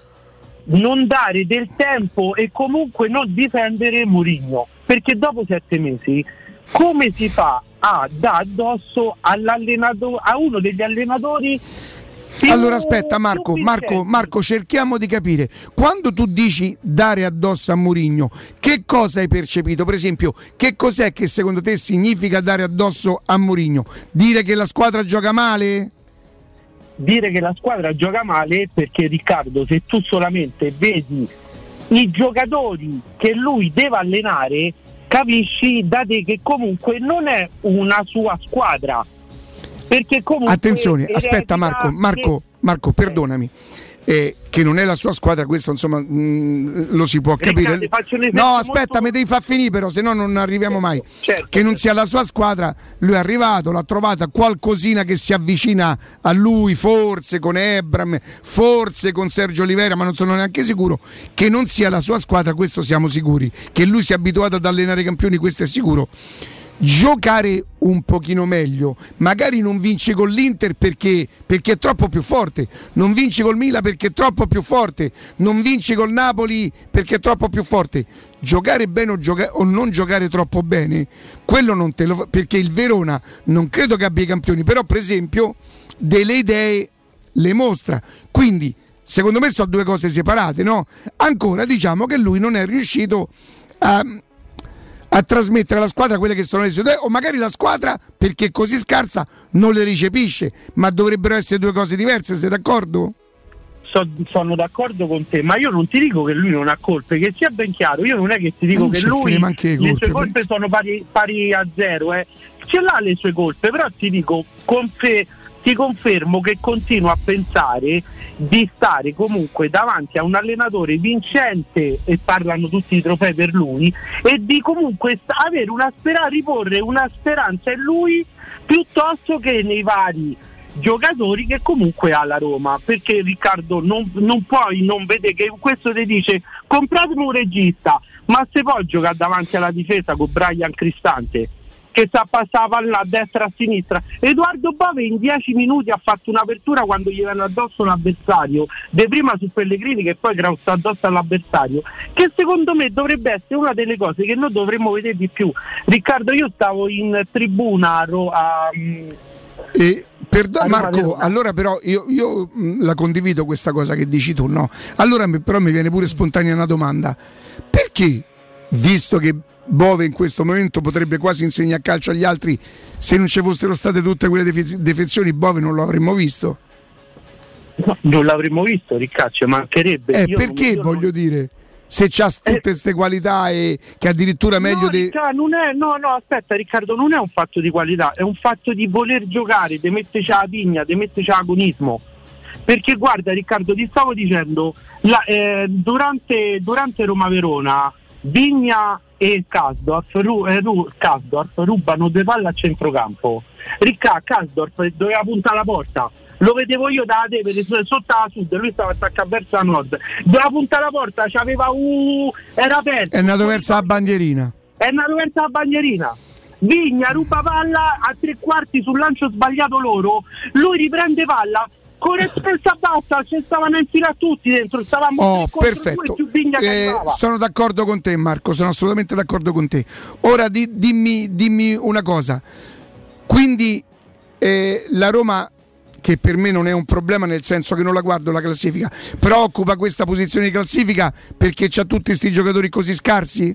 non dare del tempo e comunque non difendere Mourinho perché dopo sette mesi come si fa a dare addosso a uno degli allenatori Allora aspetta Marco, Marco? Marco, cerchiamo di capire. Quando tu dici dare addosso a Mourinho, che cosa hai percepito? Per esempio, che cos'è che secondo te significa dare addosso a Mourinho? Dire che la squadra gioca male? Dire che la squadra gioca male perché Riccardo se tu solamente vedi i giocatori che lui deve allenare capisci da te che comunque non è una sua squadra perché comunque Attenzione, aspetta Marco, Marco, Marco, perdonami. eh, che non è la sua squadra, questo insomma mh, lo si può Riccardo, capire. No, molto- aspetta, mi devi far finire però, se no non arriviamo mai. Certo. Che non sia la sua squadra, lui è arrivato, l'ha trovata qualcosina che si avvicina a lui, forse con Ebram, forse con Sergio Olivera, ma non sono neanche sicuro. Che non sia la sua squadra, questo siamo sicuri. Che lui sia abituato ad allenare i campioni, questo è sicuro giocare un pochino meglio. Magari non vinci con l'Inter perché, perché è troppo più forte, non vinci col Milan perché è troppo più forte, non vinci col Napoli perché è troppo più forte. Giocare bene o, gioca- o non giocare troppo bene, quello non te lo fa, perché il Verona non credo che abbia i campioni, però per esempio delle idee le mostra. Quindi secondo me sono due cose separate, no? Ancora diciamo che lui non è riuscito a a trasmettere alla squadra quelle che sono le sue idee o magari la squadra perché è così scarsa non le ricepisce ma dovrebbero essere due cose diverse sei d'accordo? So- sono d'accordo con te, ma io non ti dico che lui non ha colpe, che sia ben chiaro, io non è che ti dico Non che lui anche le colpe, sue colpe penso. sono pari, pari a zero, eh. ce l'ha le sue colpe, però ti dico, confe- ti confermo che continuo a pensare di stare comunque davanti a un allenatore vincente e parlano tutti i trofei per lui e di comunque avere una speranza, riporre una speranza in lui piuttosto che nei vari giocatori che comunque ha la Roma. Perché Riccardo non, non puoi non vedere che questo ti dice compratemi un regista ma se poi giocare davanti alla difesa con Brian Cristante che sa passare la a destra e a sinistra Edoardo Bove in 10 minuti ha fatto un'apertura quando gli venne addosso un avversario de prima su Pellegrini che poi grausta addosso all'avversario che secondo me dovrebbe essere una delle cose che noi dovremmo vedere di più Riccardo io stavo in tribuna a, Ro- a, mm, E Perdo- Marco, allora però io, io, mh, la condivido questa cosa che dici tu, no? Allora però mi viene pure spontanea una domanda. Perché, visto che Bove in questo momento potrebbe quasi insegnare calcio agli altri, se non ci fossero state tutte quelle defe- defezioni, Bove non lo avremmo visto? No, non l'avremmo visto, Riccaccio, mancherebbe. Eh, perché non- io voglio dire? Se c'ha tutte queste qualità e che addirittura meglio no, di... È, no, no, aspetta Riccardo, non è un fatto di qualità, è un fatto di voler giocare, di metterci la pigna, di metterci l'agonismo. Perché guarda Riccardo, ti stavo dicendo, la- eh, durante, durante Roma-Verona, Vigna e Kasdorf, Ru- eh, Ru- Kasdorf rubano due palle a centrocampo. Ricca, Kasdorf doveva puntare la porta. Lo vedevo io da Tevere sotto la sud, lui stava attaccando verso la nord. Doveva puntare la porta, c'aveva un... era aperto. È nato verso la bandierina. È nato verso la bandierina. Vigna ruba palla a tre quarti sul lancio sbagliato loro. Lui riprende palla. Con espulsa bassa, ci stavano a infilare tutti dentro. Stavamo Oh, perfetto. Eh, sono d'accordo con te, Marco. Sono assolutamente d'accordo con te. Ora di- dimmi, dimmi una cosa. Quindi eh, la Roma, che per me non è un problema, nel senso che non la guardo la classifica, però occupa questa posizione di classifica perché c'ha tutti questi giocatori così scarsi?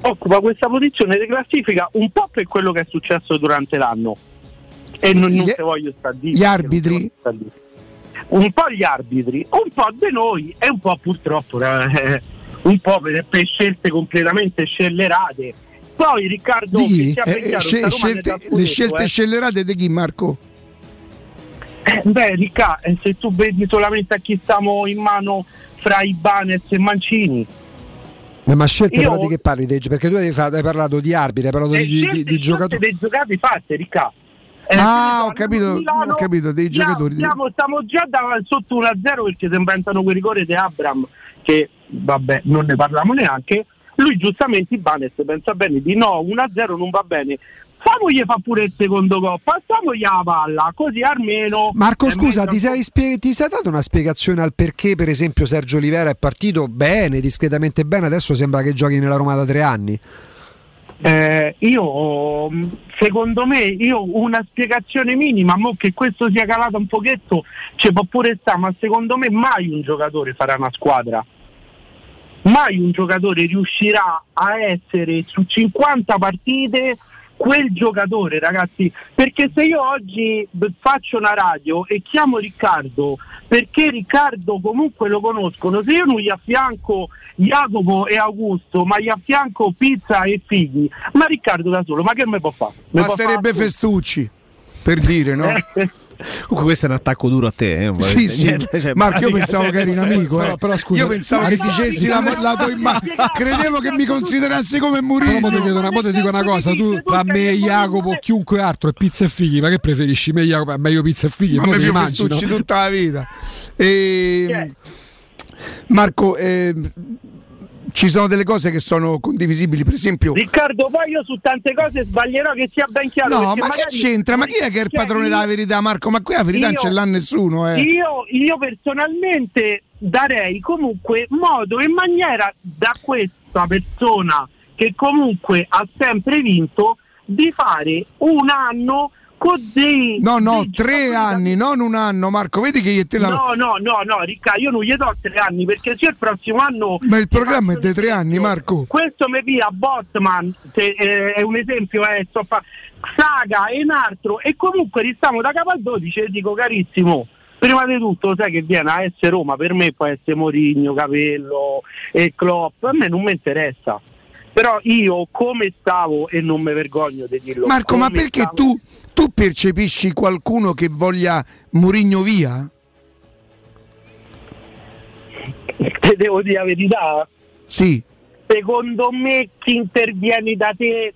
Occupa questa posizione di classifica un po' per quello che è successo durante l'anno. E non, non Gli- te voglio stare dire, gli arbitri? Un po' gli arbitri, un po' di noi e un po' purtroppo eh, un po' per, per scelte completamente scellerate. Poi Riccardo, Di, eh, eh, scelte- dà le scelte eh. scellerate di chi, Marco? Eh, Beh, Ricca, eh, se tu vedi solamente a chi stiamo in mano fra Ibanez e Mancini, Eh, Ma scelte Io- però di che parli? Perché tu hai, parlato di arbitri, hai parlato di, di, scelte, di scelte giocatori. dei giocati fatte, Ricca. Eh, ah, ho capito, Milano, ho capito, dei giocatori. Stiamo, stiamo già da- sotto 1-0 perché si inventano quei rigori di Abram che vabbè non ne parliamo neanche. Lui giustamente Ibanez pensa bene di no, 1-0 non va bene. Famogli fa pure il secondo gol, passiamogli la palla, così almeno. Marco, scusa, ti sei, spie- ti sei dato una spiegazione al perché, per esempio, Sergio Olivera è partito bene, discretamente bene, adesso sembra che giochi nella Roma da tre anni. Eh, io mh, secondo me io una spiegazione minima, mo che questo sia calato un pochetto ci può pure stare, ma secondo me mai un giocatore farà una squadra. Mai un giocatore riuscirà a essere su 50 partite quel giocatore, ragazzi, perché se io oggi faccio una radio e chiamo Riccardo, perché Riccardo comunque lo conoscono, se io non gli affianco Jacopo e Augusto, ma gli affianco Pizza e Figli, ma Riccardo da solo, ma che me può fare? Basterebbe Festucci, per dire, no? Comunque questo è un attacco duro a te. Eh? Sì, sì. Cioè, Marco, io pensavo che eri un amico, eh. No, però scusa, io pensavo che dicessi la, la tua immagine. Credevo che mi considerassi come Però mo ti dico una cosa, tu tra me e Jacopo, chiunque altro, e pizza e figli, ma che preferisci? Me e Jacopo, meglio pizza e figli, Ma me più tutta la vita. E, Marco, eh, ci sono delle cose che sono condivisibili, per esempio. Riccardo, poi io su tante cose sbaglierò che sia ben chiaro. No, ma che c'entra? Ma chi è che è il Cioè, padrone della verità, Marco? Ma qui la verità non io- ce l'ha nessuno, eh. Io, io personalmente darei comunque modo e maniera da questa persona che comunque ha sempre vinto di fare un anno con dei No, no, tre anni, non un anno, Marco. Vedi che te la. No, no, no, no, Ricca, io non gli do tre anni perché se il prossimo anno Ma il programma è dei tre anni, Marco. questo mi via Botman, se, eh, è un esempio, eh, sto fa- Saga e un altro, e comunque ristiamo da capo al 12 e dico carissimo. Prima di tutto, sai che viene a essere Roma, per me può essere Morigno, Capello e Klopp, a me non mi interessa. Però io come stavo, e non mi vergogno di dirlo. Marco, ma perché stavo- tu, tu percepisci qualcuno che voglia Murigno via? Te devo dire la verità? Sì. Secondo me chi interviene da te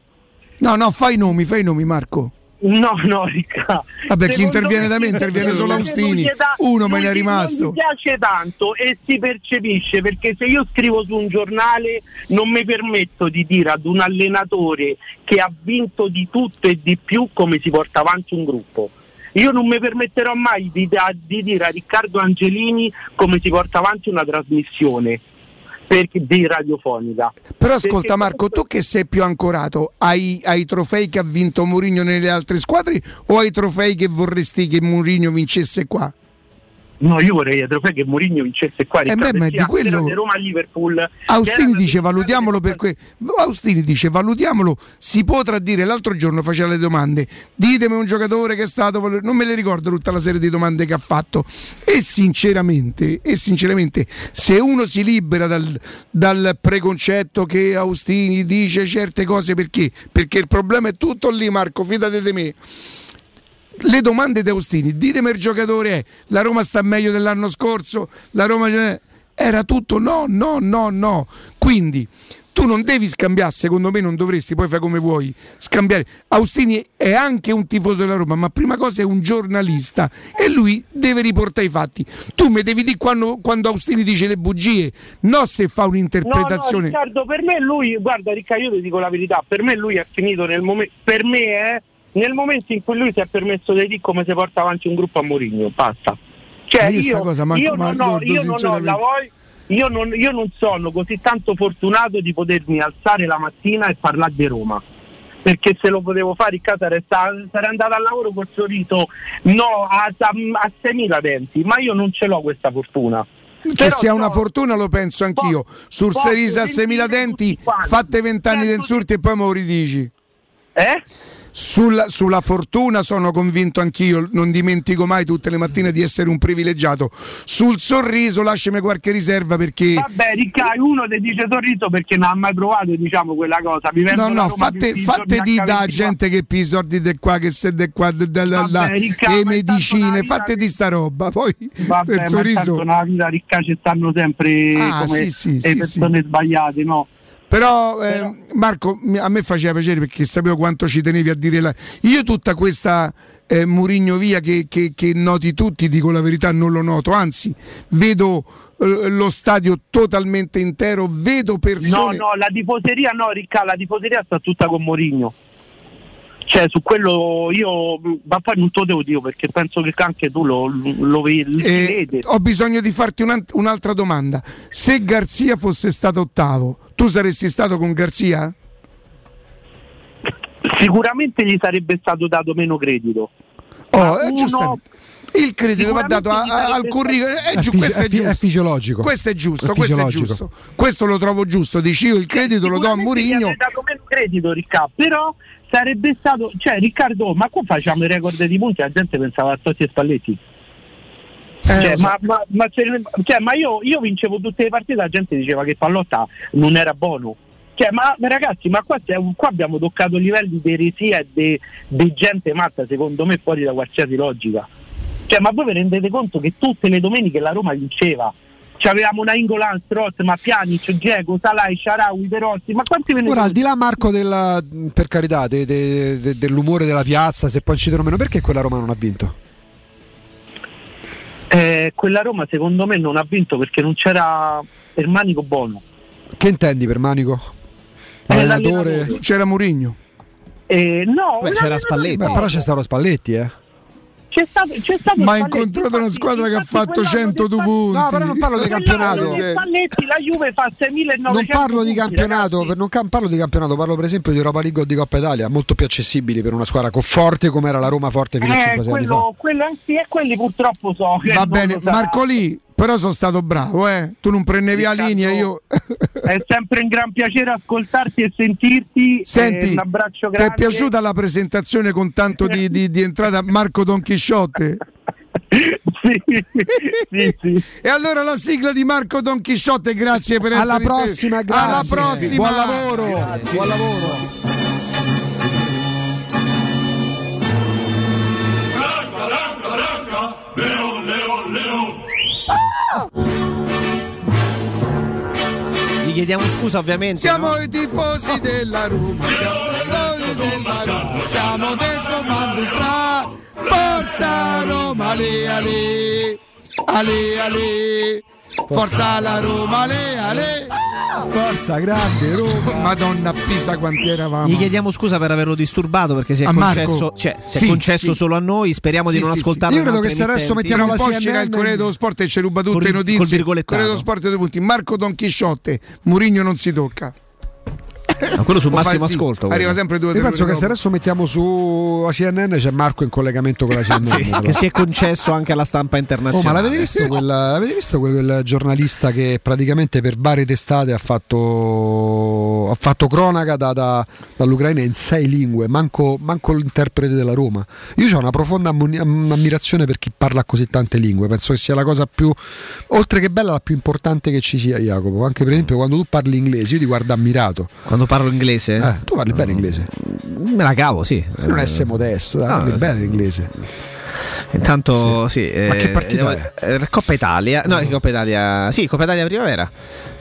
No, no, fai i nomi, fai i nomi, Marco. No, no, Ricca. Vabbè, chi interviene da me interviene solo Austini. Uno me ne è rimasto. Mi piace tanto e si percepisce perché se io scrivo su un giornale non mi permetto di dire ad un allenatore che ha vinto di tutto e di più come si porta avanti un gruppo. Io non mi permetterò mai di, di dire a Riccardo Angelini come si porta avanti una trasmissione. Perché- di radiofonica. Però Perché ascolta Marco, tu che sei più ancorato ai, ai trofei che ha vinto Mourinho nelle altre squadre o ai trofei che vorresti che Mourinho vincesse qua? No, io vorrei trofei che Mourinho vincesse qua. Eh, Riccardo, beh, ma di quello- di Roma-Liverpool. Austini che dice valutiamolo per que- Austini dice valutiamolo, si potrà dire l'altro giorno faceva le domande, ditemi un giocatore che è stato non me le ricordo tutta la serie di domande che ha fatto e sinceramente, e sinceramente se uno si libera dal, dal preconcetto che Austini dice certe cose perché? Perché il problema è tutto lì Marco, fidate di me. Le domande di Austini, ditemi il giocatore è, la Roma sta meglio dell'anno scorso, la Roma eh, era tutto no, no, no, no. Quindi tu non devi scambiare, secondo me non dovresti, poi fai come vuoi, scambiare. Austini è anche un tifoso della Roma, ma prima cosa è un giornalista e lui deve riportare i fatti. Tu mi devi dire quando, quando Austini dice le bugie, no se fa No, no, un'interpretazione. Riccardo, per me lui, guarda Riccardo, io ti dico la verità, per me lui è finito nel momento, per me è nel momento in cui lui si è permesso di dire come si porta avanti un gruppo a Mourinho, basta. Cioè, Ma io cosa manco io me la non, ho, io non ho la voglia, io non, io non sono così tanto fortunato di potermi alzare la mattina e parlare di Roma. Perché se lo potevo fare sarei, sta- sarei andato al lavoro col sorriso no, a, a, a 6.000 denti, ma io non ce l'ho questa fortuna. Che Però sia una so- fortuna lo penso anch'io. Sul posso Serisa a 6.000 denti, fatte 20 anni di insulti e poi me lo ridici. Eh? Sulla, sulla fortuna sono convinto anch'io, non dimentico mai tutte le mattine di essere un privilegiato. Sul sorriso lasciami qualche riserva perché... Vabbè, Riccardo, uno ti dice sorriso perché non ha mai provato diciamo quella cosa. vivendo No, no, Roma fatte, tutti i fatte giorni di da H24. gente che pi soldi di qua, che se di qua, de- de- la- Vabbè, ma è tanto medicine, fatte di sta roba. Poi Vabbè, ma sorriso. tanto nella vita Riccardo ci stanno sempre Ah, come sì, sì, le sì, persone sbagliate, no? Però, eh, Marco, a me faceva piacere perché sapevo quanto ci tenevi a dire la... Io tutta questa eh, Murigno via che, che- che noti tutti, dico la verità, non lo noto, anzi vedo eh, lo stadio totalmente intero, vedo No, persone... no, la tifoseria no, Riccardo, la tifoseria sta tutta con Mourinho. Cioè, su quello io, ma poi non te lo devo dire perché penso che anche tu lo, lo lo Eh, vedi. ho bisogno di farti un- un'altra domanda. Se Garzia fosse stato ottavo, tu saresti stato con Garzia? Sicuramente gli sarebbe stato dato meno credito. Oh, è uno- giusto. Il credito va dato a- a- al curriculum. È, È giu- questo è, fi- è giusto. fisiologico. Questo è giusto, È questo è giusto. Questo lo trovo giusto. Dici io il credito lo do a Murigno. dato meno credito Riccardo, però sarebbe stato, cioè Riccardo, ma qua facciamo i record di punti, la gente pensava a Totti e Spalletti. Cioè, lo so. ma, ma- ma cioè, ma io, io vincevo tutte le partite, la gente diceva che Pallotta non era buono. Cioè, ma ragazzi, ma qua, qua abbiamo toccato livelli di eresia e di gente matta, secondo me, fuori da qualsiasi logica. Cioè, ma voi vi rendete conto che tutte le domeniche la Roma vinceva? Cioè, avevamo una Ingolan, Strozz, ma Pjanic, Dzeko, Salai, Sharawi, Perossi, ma quanti ve ne Ora, al di là, Marco, della, per carità, de- de- de- dell'umore della piazza, se poi incidono meno, perché quella Roma non ha vinto? Eh, quella Roma secondo me non ha vinto perché non c'era Ermanico buono. Che intendi per Manico? Eh, Allenatore? l'allenatore. C'era Murigno. Eh, no, Beh, c'era Spalletti. Beh, però c'è stato Spalletti, eh. C'è stato, c'è stato Ma ha incontrato una squadra che ha fatto quell'anno 102 di Spalletti- punti. No, però non parlo di campionato. la Juve fa 6.900 Non parlo di campionato, per- non parlo di campionato, parlo per esempio di Europa League o di Coppa Italia, molto più accessibili per una squadra forte come era la Roma forte fino a Eh, 5-6 anni fa. quello, quello sì, e quelli purtroppo so che Va non bene, lo sarà. Marco Lì, però sono stato bravo, eh. Tu non prendevi la linea, io... È sempre un gran piacere ascoltarti e sentirti. Senti, eh, un abbraccio ti grande. è piaciuta la presentazione con tanto di, di- di entrata Marco Don Chisciotte? E allora la sigla di Marco Don Chisciotte, grazie per essere Alla prossima, te. Alla grazie. prossima. Buon lavoro. Buon lavoro. Chiediamo scusa ovviamente. Siamo no? i tifosi della Roma, siamo i tifosi della Roma, siamo del comando ultra, forza Roma, ale ale, ale ale, forza la Roma, ale ale. Forza, grande Roma. Madonna Pisa quanti eravamo. Gli chiediamo scusa per averlo disturbato perché si è A Marco? concesso, cioè, si è Sì, concesso sì. solo a noi. Speriamo Sì, di non sì, sì. ascoltarlo. Io credo che se adesso mettiamo po' c'era il Corriere dello Sport e ci ruba tutte Col- le notizie. Corriere dello Sport due punti. Marco Don Chisciotte, Murigno non si tocca. Ma quello fa massimo sì, ascolto. Arriva quello. sempre due o Io tre penso che se adesso mettiamo su CNN c'è Marco in collegamento con la CNN. Sì, però. che si è concesso anche alla stampa Oh, internazionale. ma l'avete visto, quel, avete visto quel, quel giornalista che praticamente per varie testate ha fatto, ha fatto cronaca da- da- dall'Ucraina in sei lingue, manco, manco l'interprete della Roma. Io ho una profonda ammirazione per chi parla così tante lingue, penso che sia la cosa più, oltre che bella, la più importante che ci sia, Jacopo. Anche per esempio quando tu parli inglese, io ti guardo ammirato. Quando parlo inglese? Eh, tu parli bene inglese. Me la cavo, sì. Non essere modesto, dai, No, parli eh, bene l'inglese. Intanto, sì. Ma eh, che partita eh, eh, Coppa Italia. No, Coppa Italia. Sì, Coppa Italia primavera.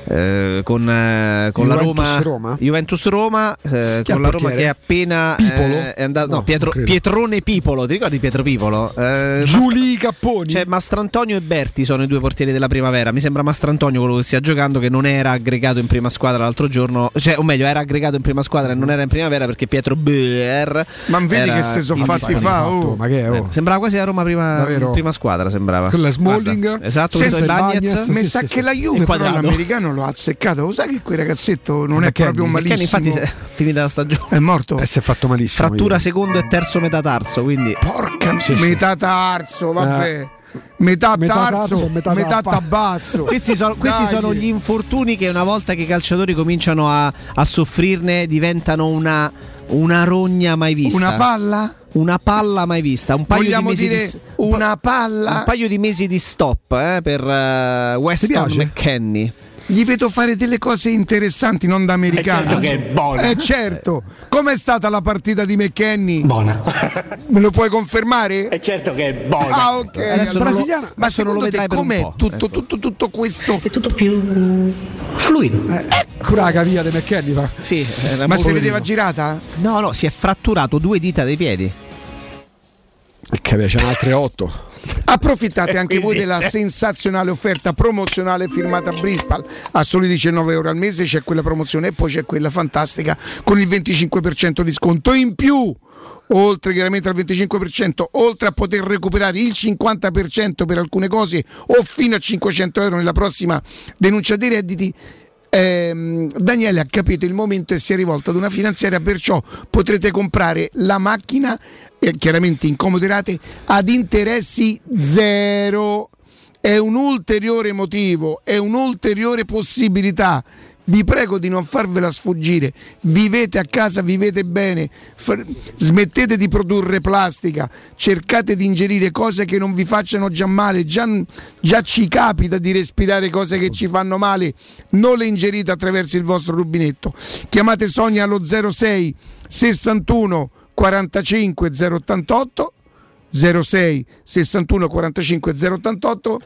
Eh, con, eh, con la Roma Roma? Juventus Roma eh, con la Roma che è appena Pipolo? eh, è andato no, No, Pietro-. Pietrone Pipolo ti ricordi Pietro Pipolo? Eh, Giulì Capponi cioè Mastrantonio e Berti sono i due portieri della primavera mi sembra Mastrantonio quello che stia giocando che non era aggregato in prima squadra l'altro giorno cioè o meglio era aggregato in prima squadra e non era in primavera perché Pietro Ber Ma vedi che se sono fatti fa, oh. Ma che è? oh? Eh, sembrava quasi la Roma prima, prima squadra sembrava Quella Smalling? Guarda, esatto questo è Bagnez, Mi sa che la Juve però l'americano lo ha azzeccato. Lo sai che quel ragazzetto non è McKennie. proprio McKennie, malissimo. infatti è finita la stagione È morto. Eh, si è fatto malissimo. frattura io. secondo e terzo metatarso quindi Porca Sì, sì. metà tarso, vabbè. Metà, Metà tarso, tarso, metà metà, tabasso. Questi, sono, questi sono gli infortuni che una volta che i calciatori cominciano a, a soffrirne diventano una, una rogna mai vista. Una palla? Una palla mai vista. Un paio Vogliamo di mesi dire di, una palla? un paio di mesi di stop eh, per eh, Weston piace? Gli vedo fare delle cose interessanti, non da americano. certo che è buona. Eh certo. Com'è stata la partita di McKenny? Buona. Me lo puoi confermare? È certo che è buona. Ah, ok. Adesso non lo- Brasiliano. Ma non lo secondo te com'è tutto, ecco. tutto, tutto questo? È tutto più fluido. Curaca via di McKenny fa. Sì, Ma si vedeva girata? No, no, si è fratturato due dita dei piedi. Che ce n'è altre 8. Approfittate anche voi della sensazionale offerta promozionale firmata a Brispal. A soli 19 euro al mese c'è quella promozione e poi c'è quella fantastica con il 25% di sconto. In più oltre chiaramente al 25% oltre a poter recuperare il 50% per alcune cose o fino a 500 euro nella prossima denuncia dei redditi Ehm, Daniele ha capito il momento e si è rivolto ad una finanziaria, perciò potrete comprare la macchina, eh, chiaramente in comode rate, ad interessi zero. È un ulteriore motivo, è un'ulteriore possibilità. Vi prego di non farvela sfuggire. Vivete a casa, vivete bene. Smettete di produrre plastica. Cercate di ingerire cose che non vi facciano già male. Già, già ci capita di respirare cose che ci fanno male. Non le ingerite attraverso il vostro rubinetto. Chiamate Sonia allo 06 61 45 088 06 61 45 088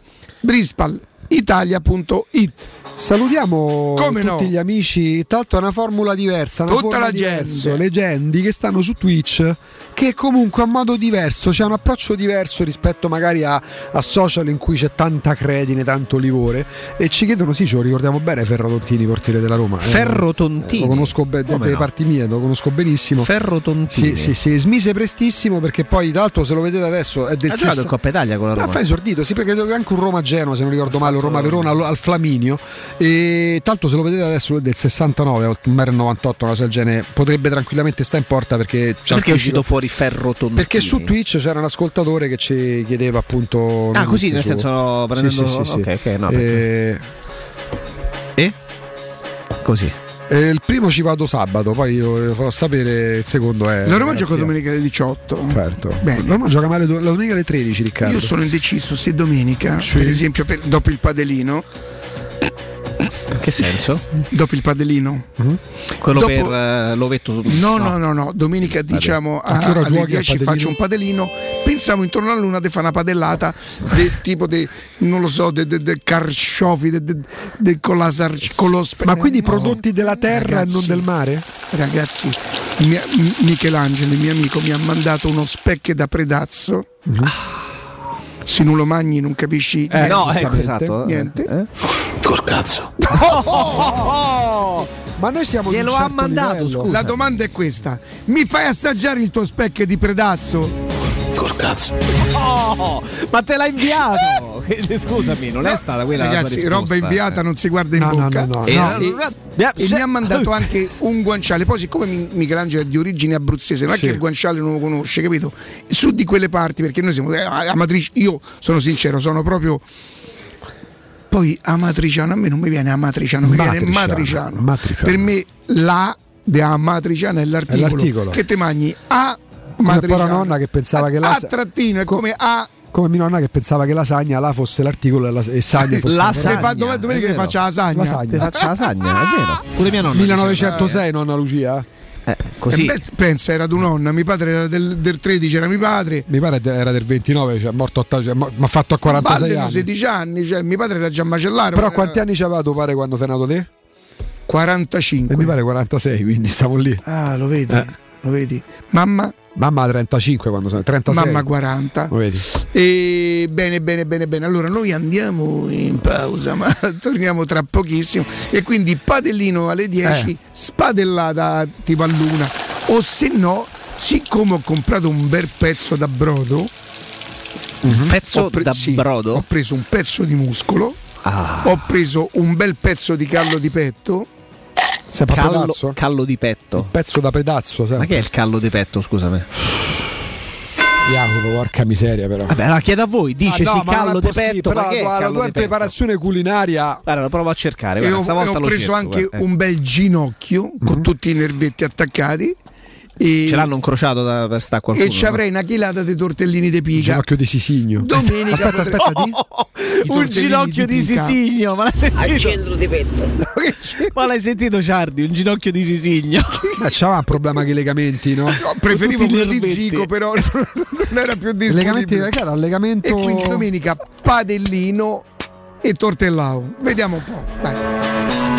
brispalitalia.it Salutiamo Come tutti no? gli amici. Tanto è una formula diversa, una Tutta la diversa. gente. Legendi che stanno su Twitch, che comunque ha un modo diverso, c'è un approccio diverso rispetto magari a, a social in cui c'è tanta credine, tanto livore. E ci chiedono, sì, ce lo ricordiamo bene, Ferro Tontini, portiere della Roma. Eh, Ferro Tontini? Lo conosco bene, delle no? parti mie, lo conosco benissimo. Ferro Tontini. Sì, sì, sì, smise prestissimo perché poi, tra l'altro, se lo vedete adesso è del Ha giocato in 60 Coppa Italia con la Ma Roma. fa esordito, sì, perché anche un Roma-Genoa, se non ricordo male, un Roma-Verona al, al Flaminio. E tanto se lo vedete adesso è del 69, 1,98 m, una cosa del genere, potrebbe tranquillamente stare in porta perché... Perché è uscito fisico. fuori Ferro Tontini? Perché su Twitch c'era un ascoltatore che ci chiedeva appunto... Ah, così, nel su- senso, prendendo- Sì, sì, sì, sì. ok, ok, no, Eh, E? Così. eh, il primo ci vado sabato, poi io farò sapere il secondo è... La Roma gioca domenica alle 18. Certo. Bene. La Roma gioca male do- la domenica alle 13, Riccardo. Io sono indeciso se domenica, Sì. per esempio, per- dopo il padelino. In che senso? Dopo il padelino. Quello Dopo- per eh, l'ovetto su No, no, no, no, domenica diciamo A a, alle giochi al 10 padelino? faccio un padelino. Pensiamo intorno alla luna di fare una padellata de- tipo di, non lo so, de, de, de carciofi, de, de- de- con, la sar- con lo spe- Ma quindi No. prodotti della terra e non Ragazzi, del mare? Ragazzi, mia- M- Michelangelo, il mio amico, mi ha mandato uno specchio da predazzo. Se non lo mangi non capisci Eh, niente. no, ecco, esatto. Niente. Eh? Col cazzo. Ma noi siamo Glielo ha certo mandato, livello. scusa. La domanda è questa: mi fai assaggiare il tuo specchio di predazzo? Col cazzo. Oh, ma te l'ha inviato! Scusami, non è stata quella la Ragazzi, risposta, roba inviata eh. non si guarda in No, no, bocca. no, no, E, no. e- e mi ha mandato anche un guanciale. Poi, siccome Mi- Michelangelo è di origine abruzzese, non è Sì. che il guanciale non lo conosce, capito? Su di quelle parti, perché noi siamo eh, amatrici. Io sono sincero, sono proprio. Poi amatriciano, a me non mi viene amatriciano, mi viene Matriciano, matriciano. matriciano. Per me la de amatriciana è l'articolo. È l'articolo. Che te mangi a Come matriciano. poi la nonna che pensava che la a trattino è come a come mia nonna che pensava che lasagna là fosse l'articolo e, la, e sagna fosse Lasagna. la Fa- dove- domenica che faccia lasagna. lasagna. Ti faccia la sagna, è vero. Pure mia nonna. 1906 nonna Lucia? Eh, così. Eh, beh, pensa, era tua nonna, mio padre era del, del 13, era mio padre. Mi pare era del 29, cioè, morto a- cioè, mi ha fatto a 46 Valeno anni. 16 anni, cioè mio padre era già macellario. Però era quanti anni c'aveva tuo padre quando sei nato te? 45. E mi pare 46, quindi stavo lì. Ah, lo vedi? Eh. Lo vedi? Mamma? Mamma ha 35 quando sono 36. Mamma 40. Lo vedi? E bene, bene, bene, bene. Allora noi andiamo in pausa, ma torniamo tra pochissimo. E quindi padellino alle 10, Eh. spadellata tipo a luna. O se no, siccome ho comprato un bel pezzo da brodo, Un pezzo ho pre- da sì, brodo? ho preso un pezzo di muscolo, Ah. ho preso un bel pezzo di callo di petto. Callo, callo di petto. Pezzo da pedazzo, Ma sempre. che è il callo di petto, scusami? Jacopo, porca miseria però. Vabbè, allora chiedo a voi, dice Ah, no, sì ma callo di petto, però ma che è la, la tua preparazione culinaria Guarda, lo provo a cercare, E guarda, ho, stavolta e ho lo preso cerco, anche guarda, eh. un bel ginocchio con tutti i nervetti attaccati. E, Ce l'hanno incrociato da, da sta qualcuno. e ci avrei una chilata di tortellini di pica. ginocchio di Sisigno. Domenica Aspetta, potrei- aspetta, di- I un tortellini ginocchio di, pica. Sisigno, ma l'hai sentito? centro di petto. Che? Ma l'hai sentito Ciardi? Un ginocchio di Sisigno. Ma c'aveva un problema con i legamenti, no? No, preferivo quello di. Zico, però non era più Legamenti, disponibile. che era il legamento. E quindi domenica padellino e tortellao. Vediamo un po'. Dai.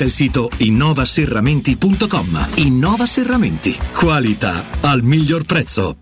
il sito innovaserramenti.com. Innova Serramenti. Qualità al miglior prezzo.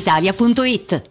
brispalitalia.it.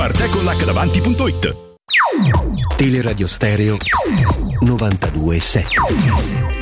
www.arteconlacdavanti.it Teleradio Stereo 92.7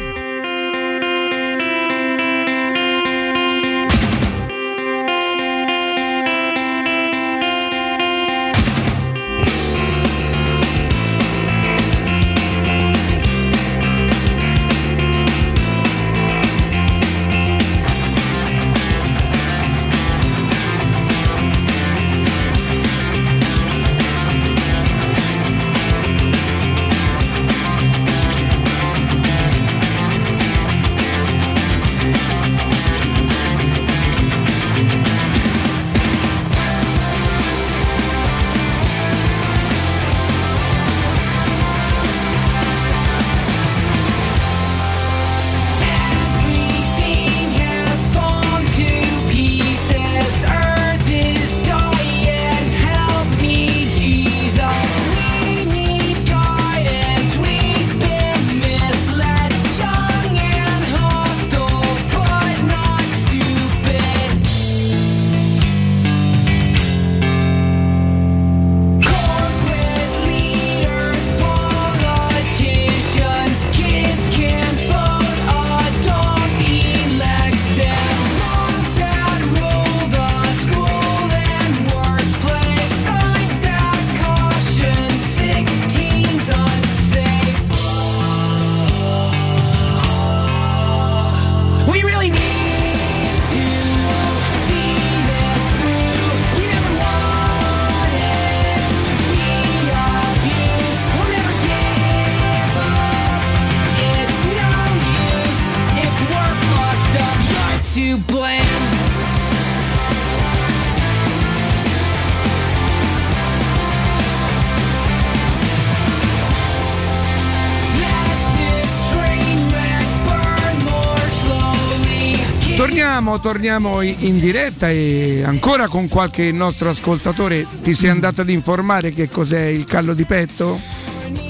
Torniamo, torniamo in diretta e ancora con qualche nostro ascoltatore ti sei andato ad informare che cos'è il callo di petto?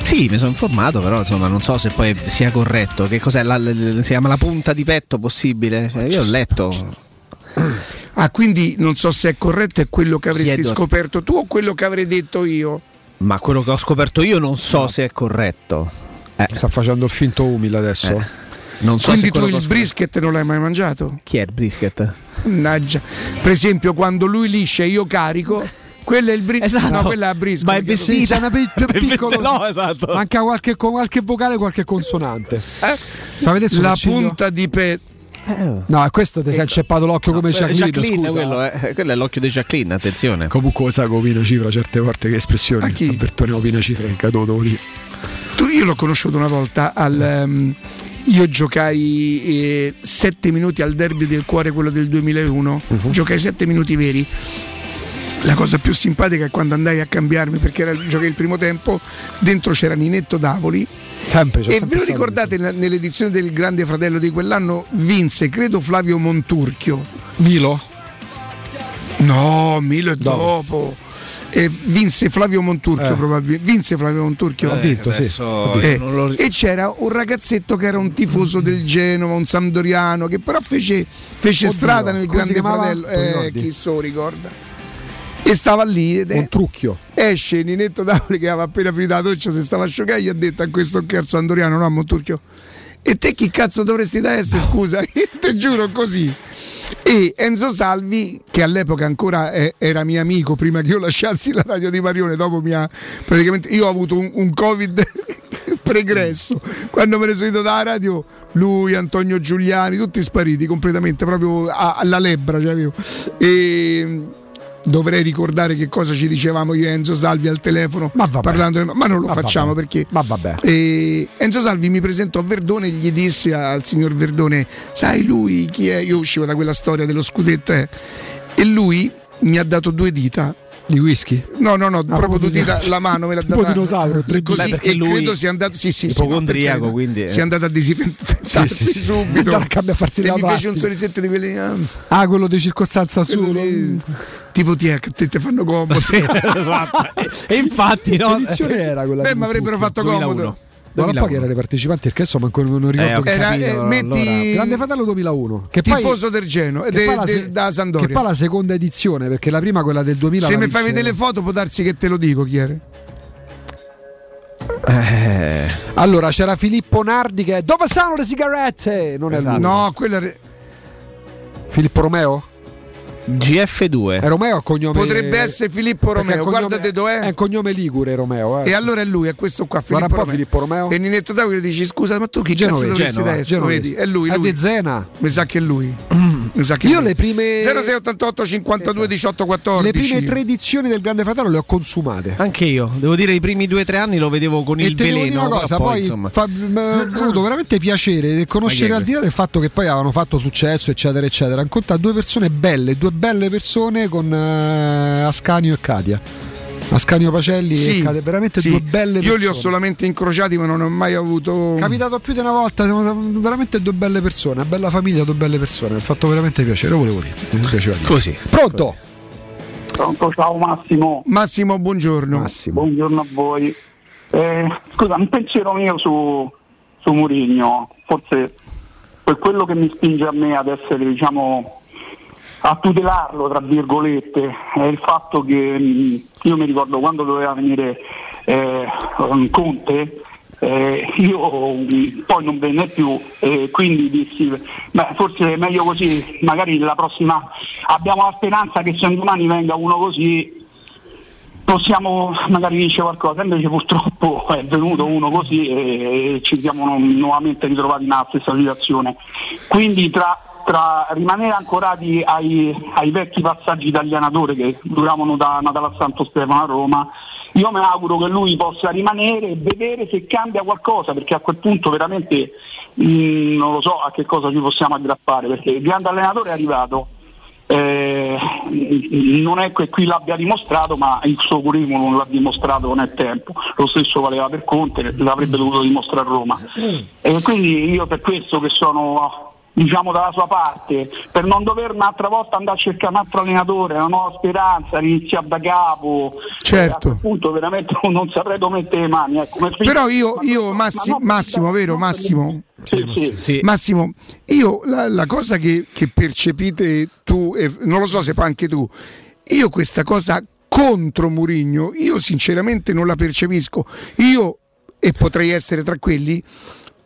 Sì, mi sono informato, però insomma non so se poi sia corretto. Che cos'è? La- la- si chiama la punta di petto possibile? Cioè, io ho letto. Ah, quindi non so se è corretto, è quello che avresti Chiedo- scoperto tu o quello che avrei detto io. Ma quello che ho scoperto io non so se è corretto. Sta facendo il finto umile adesso. Eh, Non so quindi se tu il brisket non l'hai mai mangiato? Chi è il brisket? Mannaggia. Per esempio, quando lui liscia e io carico, quello è il brisket. Esatto. No, quella è la brisket. Ma è vestita- una pe- più piccolo. No, esatto. Manca qualche, con qualche vocale, qualche consonante. Eh? Fa vedere sul La punta di petto. No, a questo ti sei inceppato l'occhio come Jacqueline, Jacqueline, scusa. quello, è, quello è l'occhio di Jacqueline, attenzione. Comunque lo sai Copino Cifra certe volte che espressioni. A chi? Albertone Copino Cifra che caduto, devo dire. Tu, io l'ho conosciuto una volta al. ehm, io giocai eh, sette minuti al derby del cuore, quello del 2001. Mhm. Giocai sette minuti veri. La cosa più simpatica è quando andai a cambiarmi perché era, giocai il primo tempo, dentro c'era Ninetto Davoli. Sempre, e sempre ve lo ricordate nella- nell'edizione del Grande Fratello di quell'anno vinse, credo Flavio Monturchio. Milo? No, Milo è dopo. E vinse Flavio Monturchio Eh. probabilmente. Vinse Flavio Monturchio. Ha vinto, sì. Eh, lo- e c'era un ragazzetto che era un tifoso del Genova, un Sampdoriano, che però fece, fece Oddio, strada nel Grande chiamava? Fratello. Te lo Eh, chi se lo ricorda? E stava lì ed è- Un trucchio. esce Ninetto Davoli che aveva appena finito la doccia, si stava asciugando, gli ha detto a questo che è il Sandoriano, no a Monturchio. E te chi cazzo dovresti da essere, scusa? Io te giuro così. E Enzo Salvi che all'epoca ancora eh, era mio amico prima che io lasciassi la radio di Marione dopo mi ha praticamente io ho avuto un, un covid pregresso. Quando me ne sono ido dalla radio lui Antonio Giuliani tutti spariti completamente proprio alla lebbra cioè, e dovrei ricordare che cosa ci dicevamo io e Enzo Salvi al telefono parlando ma non lo Ma facciamo vabbè. perché Ma vabbè. e Enzo Salvi mi presentò a Verdone e gli disse al signor Verdone sai lui chi è? io uscivo da quella storia dello scudetto eh. e lui mi ha dato due dita di whisky? No, no, no, proprio proprio due dita, di- la mano me l'ha tipo data. dinosauro, tre così. Beh, e lui credo sia andato sì, sì, sì, no, ipocondriaco, carità. quindi, eh. si è andato a disinfettarsi Sì, sì, sì. subito. Andare a farsi e mi fece un sorrisetto di quelli ah, Ah, quello di circostanza solo. tipo ti è che te, te fanno comodo. esatto. E infatti, no? Che edizione era quella? Beh, mi avrebbero fatto 2001. comodo. Po' chi erano i partecipanti, perché insomma ancora non ricordo Eh, che Era, capito, eh, allora. metti Grande Fratello 2001, che poi, tifoso del Genoa, che de- poi de- da Sandoria. che poi la seconda edizione, perché la prima quella del 2000 Se mi fai vedere le foto può darsi che te lo dico chi era. Eh, Allora c'era Filippo Nardi che dove sono le sigarette? Non è Esatto. lui. No, quella Filippo Romeo? GF2. È Romeo cognome potrebbe essere Filippo è Romeo, cognome- guardate dov'è. È cognome ligure Romeo, eh. E allora è lui, è questo qua, Filippo Romeo. Filippo Romeo. E Ninetto Davide dici scusa, ma tu chi cazzo Genovese, dovresti Genova, essere? Genovese. Vedi? È lui, È lui. di Zena. Mi sa che è lui. Mi è Io le prime 0688 52 18 14 le prime tre edizioni del Grande Fratello le ho consumate. Anche io, devo dire, i primi due o tre anni lo vedevo con E il te devo dire veleno. una cosa, poi, insomma. fa- m- ho avuto veramente piacere conoscere è al di là del fatto che poi avevano fatto successo, eccetera, eccetera. Incontra due persone belle, due belle persone con eh, Ascanio e Katia. Ascanio Pacelli Sì, e Katia, veramente sì. due belle Io persone. li ho solamente incrociati, ma non ho mai avuto. Capitato più di una volta, siamo veramente due belle persone, una bella famiglia, due belle persone. Mi ha fatto veramente piacere, lo volevo dire. Mi piaceva dire. Così. Pronto? Pronto, ciao Massimo. Massimo, buongiorno. Massimo. Buongiorno a voi. Eh, scusa, un pensiero mio su, su Murigno, forse per quello che mi spinge a me ad essere, diciamo, a tutelarlo, tra virgolette, è il fatto che mh, io mi ricordo quando doveva venire eh, Conte, eh, io mh, poi non venne più e quindi dissi beh, forse è meglio così, magari la prossima abbiamo la speranza che se domani venga uno così possiamo magari vincere qualcosa, invece purtroppo è venuto uno così e, e ci siamo nu- nuovamente ritrovati nella stessa situazione. Quindi tra, tra rimanere ancorati ai, ai vecchi passaggi da allenatore che duravano da Natale a Santo Stefano a Roma, io mi auguro che lui possa rimanere e vedere se cambia qualcosa, perché a quel punto veramente mh, non lo so a che cosa ci possiamo aggrappare, perché il grande allenatore è arrivato. Eh, non è che qui l'abbia dimostrato, ma il suo curriculum l'ha dimostrato nel tempo. Lo stesso valeva per Conte, l'avrebbe dovuto dimostrare a Roma. E quindi io per questo che sono diciamo dalla sua parte, per non dover un'altra volta andare a cercare un altro allenatore, una nuova speranza, iniziare da capo. Certo. Eh, a quel punto veramente non saprei dove mettere le mani. ecco. Però io, ma- io ma Massi- non- Massimo, vero Massimo? Sì, sì. Sì. Massimo, io la, la cosa che, che percepite tu, e non lo so se poi anche tu, io questa cosa contro Murigno, io sinceramente non la percepisco. Io, e potrei essere tra quelli,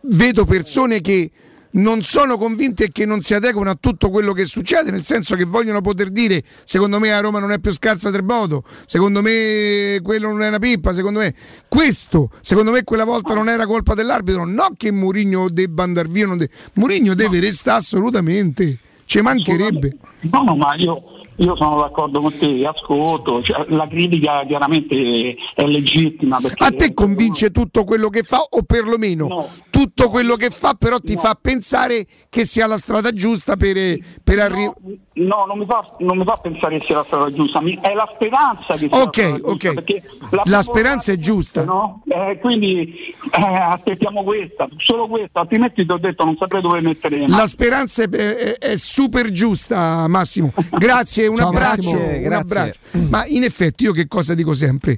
vedo persone che non sono convinte e che non si adeguano a tutto quello che succede, nel senso che vogliono poter dire secondo me a Roma non è più scarsa Trebodo, secondo me quello non è una pippa, secondo me questo, secondo me quella volta non era colpa dell'arbitro, no che Murigno debba andare via, non de- Murigno deve restare assolutamente, ci mancherebbe. No, no, ma io, io sono d'accordo con te, ascolto, cioè, la critica chiaramente è legittima. A te convince tutto quello che fa o perlomeno tutto quello che fa però ti fa pensare che sia la strada giusta per, per arrivare... No, non mi, fa, non mi fa pensare che sia la strada giusta, mi- è la speranza che sia Ok, la strada giusta. ok. perché La speranza è giusta. no? Eh, quindi eh, aspettiamo questa, solo questa, altrimenti ti ho detto non saprei dove mettere. La speranza è, è- è super giusta, Massimo. Grazie, un Ciao, abbraccio. Massimo. un Grazie. abbraccio. Ma in effetti, io che cosa dico sempre?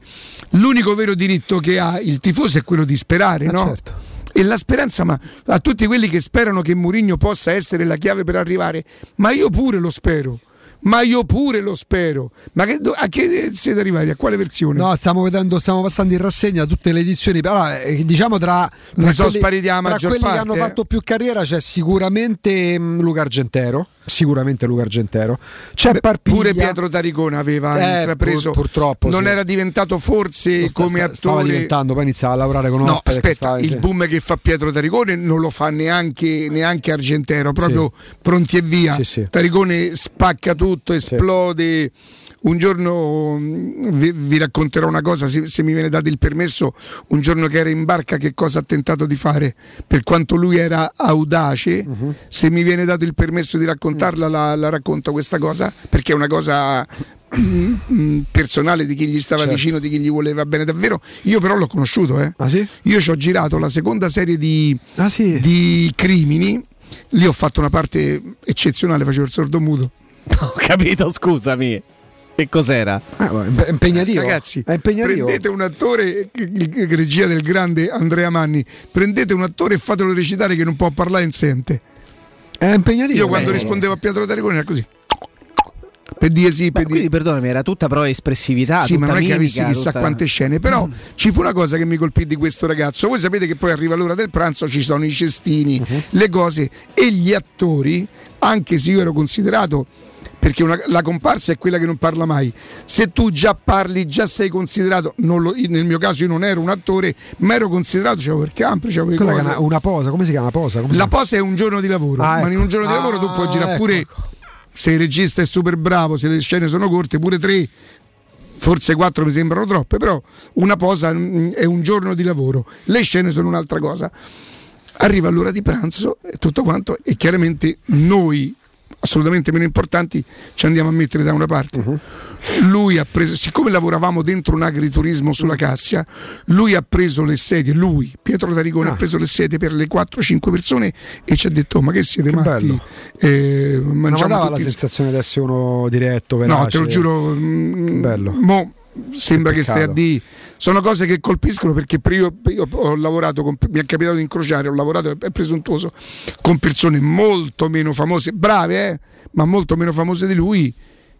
L'unico vero diritto che ha il tifoso è quello di sperare, no? certo. E la speranza, ma a tutti quelli che sperano che Mourinho possa essere la chiave per arrivare, ma io pure lo spero. ma io pure lo spero. Ma che, a che siete arrivati? A quale versione? No, stiamo vedendo, stiamo passando in rassegna tutte le edizioni. Allora, eh, diciamo tra, tra quelli- tra quelli parte, che hanno eh. fatto più carriera c'è sicuramente mm, Luca Argentero. Sicuramente Luca Argentero. C'è Parpiglia. Pure Pietro Taricone aveva Eh, intrapreso. pur- purtroppo, non sì. era diventato forse sta- come attore. Stava diventando, poi iniziava a lavorare con No, ospite aspetta, stava- il sì. boom che fa Pietro Taricone non lo fa neanche, neanche Argentero, proprio pronti e via. Sì, sì. Taricone spacca tutto, esplode. Un giorno mh, vi, vi racconterò una cosa, se, se mi viene dato il permesso, un giorno che era in barca che cosa ha tentato di fare, per quanto lui era audace, Mhm. se mi viene dato il permesso di raccontarla la, la racconto questa cosa, perché è una cosa mm, mm, personale di chi gli stava Certo. vicino, di chi gli voleva bene davvero. Io però l'ho conosciuto, eh. Ah, sì? Io ci ho girato la seconda serie di, Ah, sì? di crimini. Lì ho fatto una parte eccezionale, facevo il sordomuto. Ho capito, scusami. Che cos'era? è impegnativo. Ragazzi, È impegnativo. prendete un attore, regia del grande Andrea Manni, prendete un attore e fatelo recitare che non può parlare in sente. È impegnativo. Io quando Eh. rispondevo a Pietro Taricone era così. Per dire sì, per dire Quindi perdonami, era tutta però espressività. sì, ma tutta non è che avessi mimica, chissà tutta- quante scene, però ci fu una cosa che mi colpì di questo ragazzo. Voi sapete che poi arriva l'ora del pranzo, ci sono i cestini, le cose e gli attori, anche se io ero considerato perché una- la comparsa è quella che non parla mai. Se tu già parli, già sei considerato, non lo- nel mio caso io non ero un attore, ma ero considerato, c'avevo il campo, c'avevo Quella cose. una, una posa, come si chiama posa? Come La posa è un giorno di lavoro, Ah, ma in ecco. un giorno di lavoro tu puoi Ah, girare ecco, pure, ecco. se il regista è super bravo, se le scene sono corte, pure tre, forse quattro mi sembrano troppe, però una posa mm, è un giorno di lavoro, le scene sono un'altra cosa. Arriva l'ora di pranzo e tutto quanto e chiaramente noi assolutamente meno importanti ci andiamo a mettere da una parte. Mhm. Lui ha preso, siccome lavoravamo dentro un agriturismo sulla Cassia, lui ha preso le sedie, lui, Pietro Taricone, Ah. ha preso le sedie per le 4-5 persone e ci ha detto: "Oh, Ma che siete Che matti? Eh, mangiamo dava la tutti insieme." sensazione di essere uno diretto, verace. No, te lo giuro, mm, Bello. mo sembra Che che stai a peccato. Sono cose che colpiscono perché per io, io ho lavorato con, mi è capitato di incrociare, ho lavorato è presuntuoso con persone molto meno famose, brave, eh, ma molto meno famose di lui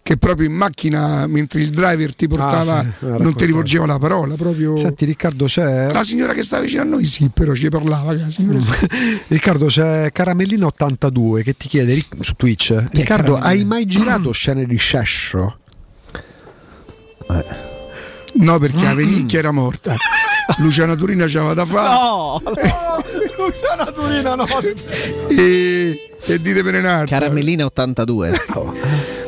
che proprio in macchina mentre il driver ti portava Ah, sì, non ti rivolgeva la parola proprio Senti Riccardo c'è la signora che stava vicino a noi sì però ci parlava. Riccardo c'è Caramellino82 che ti chiede su Twitch Riccardo Caramellino? hai mai girato scene di sesso? No perché la venicchia era morta. Luciana Turina c'aveva da fare. No, Luciana Turina no. E, e ditemene un'altra. Caramellina 82.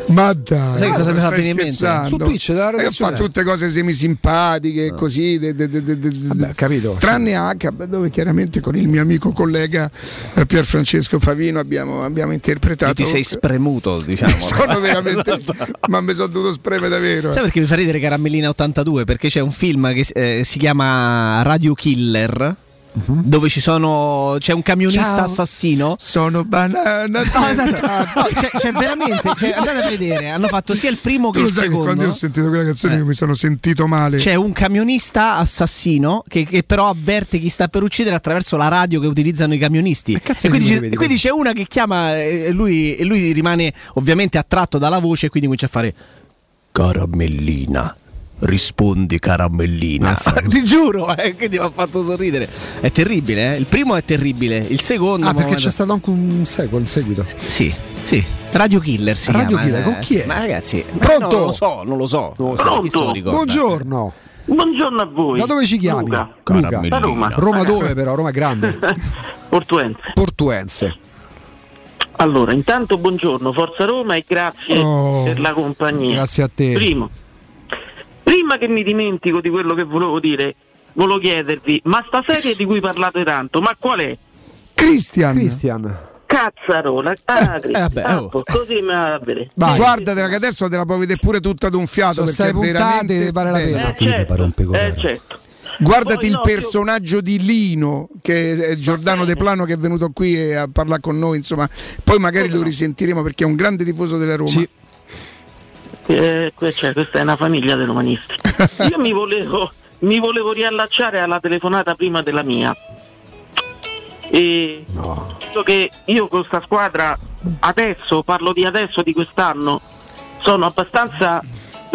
Ma dai, Sai cosa mi fa stai venire in mente? Su Twitch della E fa redazione. tutte cose semisimpatiche, così. de- de- de- de- de- Vabbè, capito. Tranne H, dove chiaramente con il mio amico collega eh, Pier Francesco Favino abbiamo, abbiamo interpretato. Ti sei spremuto, diciamo. Sono veramente. ma mi sono dovuto spremere davvero. Sai perché mi fa ridere Caramellina 82? Perché c'è un film che eh, si chiama Radio Killer. Dove ci sono. C'è un camionista Ciao. assassino. Sono banana. No, esatto. No, c'è, c'è veramente. C'è, andate a vedere. Hanno fatto sia il primo Tu che il sai che quando io ho secondo. sentito quella canzone Eh. mi sono sentito male. C'è un camionista assassino che, che però avverte chi sta per uccidere attraverso la radio che utilizzano i camionisti. E quindi, c'è, vedi quindi c'è una che chiama e lui, e lui rimane ovviamente attratto dalla voce e quindi comincia a fare Caramellina. Rispondi caramellina. Ti giuro, eh, quindi mi ha fatto sorridere. È terribile, eh? Il primo è terribile, il secondo Ah, perché c'è stato anche un sequel, un seguito. Sì, sì. Radio Killer si Radio chiama, Killer, eh. con chi è? Ma ragazzi, ma Pronto? no, non lo so, non lo so. Non lo so? Buongiorno. Buongiorno a voi. Da dove ci chiami? Luca. Luca. Da Roma. Roma dove però? Roma grande. Portuense. Portuense. Allora, intanto buongiorno, Forza Roma e grazie Oh, per la compagnia. grazie a te. Primo, prima che mi dimentico di quello che volevo dire, volevo chiedervi, ma sta serie di cui parlate tanto, ma qual è? Cristian. Cristian. Cazzarola, ah, Cristian. vabbè, Ah, oh. così mi va a vedere. Guardatela che adesso te la puoi vedere pure tutta d'un fiato Sono perché veramente vale la pena. Eh, certo, eh, certo. Guardati Poi il no, personaggio di Lino, che è Giordano De Plano che è venuto qui a parlare con noi, insomma, poi magari lo risentiremo perché è un grande tifoso della Roma. Eh, cioè, questa è una famiglia di romanisti. Io mi volevo, mi volevo riallacciare alla telefonata prima della mia. E visto che io con questa squadra adesso, parlo di adesso, di quest'anno, sono abbastanza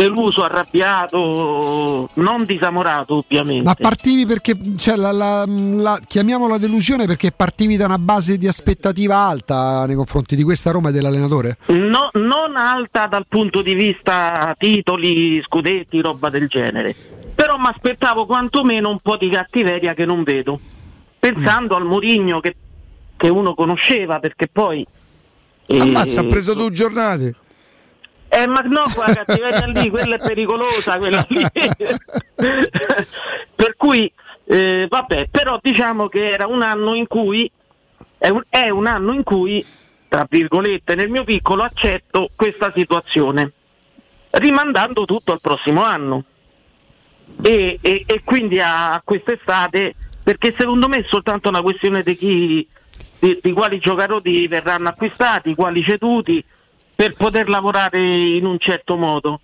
deluso, arrabbiato, non disamorato ovviamente. Ma partivi perché, cioè, la, la- la- chiamiamola delusione perché partivi da una base di aspettativa alta nei confronti di questa Roma e dell'allenatore? No- non alta dal punto di vista titoli, scudetti, roba del genere. Però mi aspettavo quantomeno un po' di cattiveria che non vedo. Pensando al Murigno che, che uno conosceva, perché poi. eh, Ammazza, ha preso due giornate. Eh, ma no, quella cattiveria lì, quella è pericolosa, quella lì. per cui, eh, vabbè, però diciamo che era un anno in cui, è un, è un anno in cui, tra virgolette, nel mio piccolo accetto questa situazione, rimandando tutto al prossimo anno. E, e- e quindi a, a quest'estate, perché secondo me è soltanto una questione di chi, di, di quali giocatori verranno acquistati, quali ceduti, per poter lavorare in un certo modo.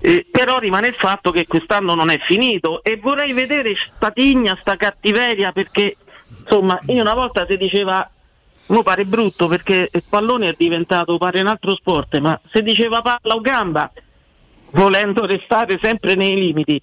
Eh, però rimane il fatto che quest'anno non è finito e vorrei vedere sta tigna, sta cattiveria perché insomma io una volta si diceva mo pare brutto perché il pallone è diventato pare un altro sport ma se diceva palla o gamba volendo restare sempre nei limiti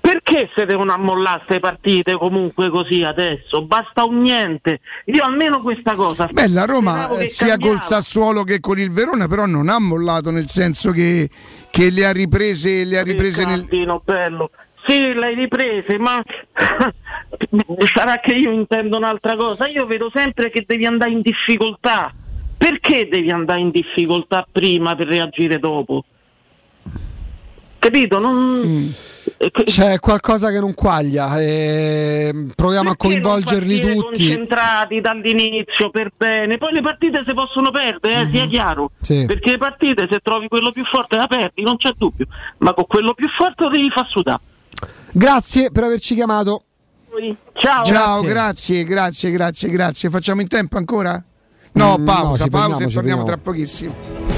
perché se devono ammollare queste partite comunque così adesso? Basta un niente. Io almeno questa cosa. Beh, la Roma sia cambiava. col Sassuolo che con il Verona, però non ha mollato nel senso che, che le ha riprese, le ha riprese nel. Bello. Sì, le hai riprese, ma sarà che io intendo un'altra cosa. Io vedo sempre che devi andare in difficoltà. Perché devi andare in difficoltà prima per reagire dopo? Capito? Non... C'è qualcosa che non quaglia. eh, proviamo a coinvolgerli tutti. concentrati dall'inizio per bene. Poi le partite si possono perdere, eh, sia chiaro. Sì. Perché le partite, se trovi quello più forte, la perdi, non c'è dubbio. Ma con quello più forte lo devi far sudare. Grazie per averci chiamato. Ciao. Ciao, grazie, grazie, grazie, grazie. Facciamo in tempo ancora? No, Mm, pausa, no, pausa e torniamo fermiamo. tra pochissimo.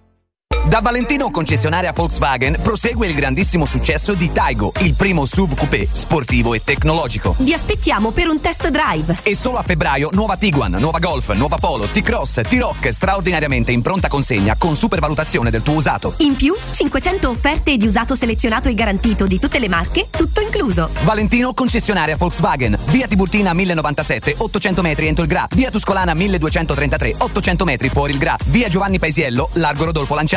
Da Valentino concessionaria Volkswagen prosegue il grandissimo successo di Taigo, il primo SUV coupé sportivo e tecnologico. Vi aspettiamo per un test drive. E solo a febbraio nuova Tiguan, nuova Golf, nuova Polo, T-Cross, T-Rock straordinariamente in pronta consegna con supervalutazione del tuo usato. In più, 500 offerte di usato selezionato e garantito di tutte le marche, tutto incluso. Valentino concessionaria Volkswagen, via Tiburtina 1097, 800 metri entro il Gra, via Tuscolana 1233, 800 metri fuori il Gra, via Giovanni Paisiello, largo Rodolfo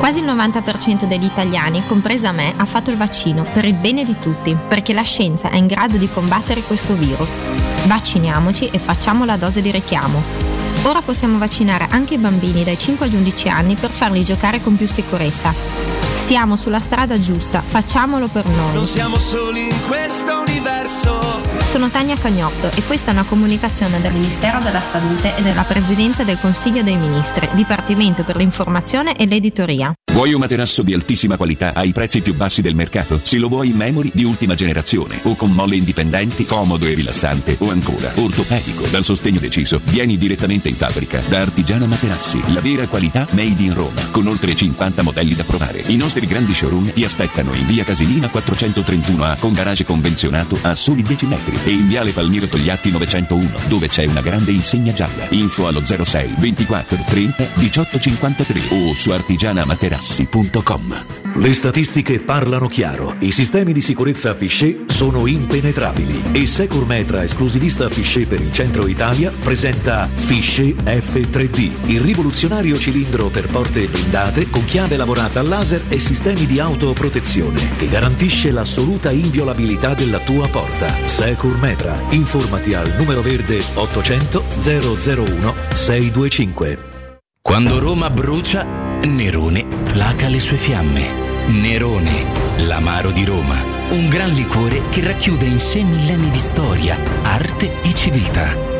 Quasi il 90% degli italiani, compresa me, ha fatto il vaccino per il bene di tutti, perché la scienza è in grado di combattere questo virus. Vacciniamoci e facciamo la dose di richiamo. Ora possiamo vaccinare anche i bambini dai 5 agli 11 anni per farli giocare con più sicurezza. Siamo sulla strada giusta, facciamolo per noi. Non siamo soli in questo universo. Sono Tania Cagnotto e questa è una comunicazione del Ministero della Salute e della Presidenza del Consiglio dei Ministri, Dipartimento per l'informazione e l'editoria. Vuoi un materasso di altissima qualità ai prezzi più bassi del mercato? Se lo vuoi in memory di ultima generazione o con molle indipendenti, comodo e rilassante o ancora ortopedico dal sostegno deciso, vieni direttamente in fabbrica da Artigiana Materassi, la vera qualità made in Roma, con oltre 50 modelli da provare. I nostri grandi showroom ti aspettano in via Casilina 431A con garage convenzionato a soli 10 metri e in viale Palmiro Togliatti 901 dove c'è una grande insegna gialla. Info allo 06 24 30 18 53 o su artigianamaterassi.com. Le statistiche parlano chiaro. I sistemi di sicurezza Fichet sono impenetrabili e Secur Metra, esclusivista Fichet per il centro Italia, presenta Fichet F3D, il rivoluzionario cilindro per porte blindate con chiave lavorata a laser e sistemi di autoprotezione che garantisce l'assoluta inviolabilità della tua porta. Secur Metra. Informati al numero verde 800 001 625. Quando Roma brucia, Nerone placa le sue fiamme. Nerone, l'amaro di Roma. Un gran liquore che racchiude in sé millenni di storia, arte e civiltà.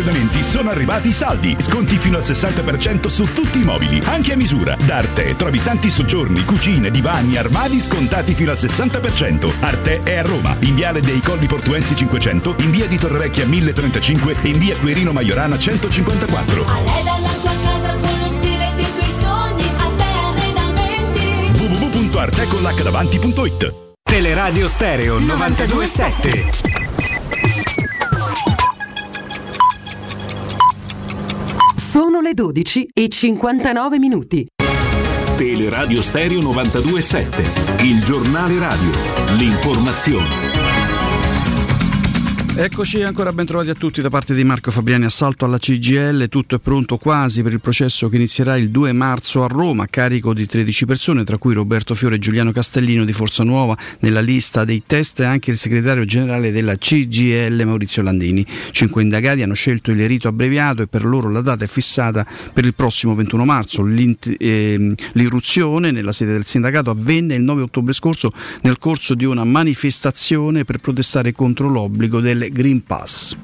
Arredamenti sono arrivati i saldi, sconti fino al 60% su tutti i mobili, anche a misura. Da Arte trovi tanti soggiorni, cucine, divani, armadi scontati fino al 60%. Arte è a Roma, in viale dei Colli Portuensi 500, in via di Torrevecchia 1035 e in via Quirino Maiorana 154. Arreda la tua casa con lo stile dei tuoi sogni, Arte Arredamenti. www.artecollacdavanti.it Teleradio Stereo 927. Sono le 12 e 59 minuti. Teleradio Stereo 927, il giornale radio, l'informazione. Eccoci ancora ben trovati a tutti da parte di Marco Fabriani. Assalto alla CGL, tutto è pronto quasi per il processo che inizierà il 2 marzo a Roma, a carico di 13 persone, tra cui Roberto Fiore e Giuliano Castellino di Forza Nuova. Nella lista dei test anche il segretario generale della CGL Maurizio Landini. Cinque indagati hanno scelto il rito abbreviato e per loro la data è fissata per il prossimo 21 marzo. Ehm, l'irruzione nella sede del sindacato avvenne il 9 ottobre scorso nel corso di una manifestazione per protestare contro l'obbligo del Green Pass.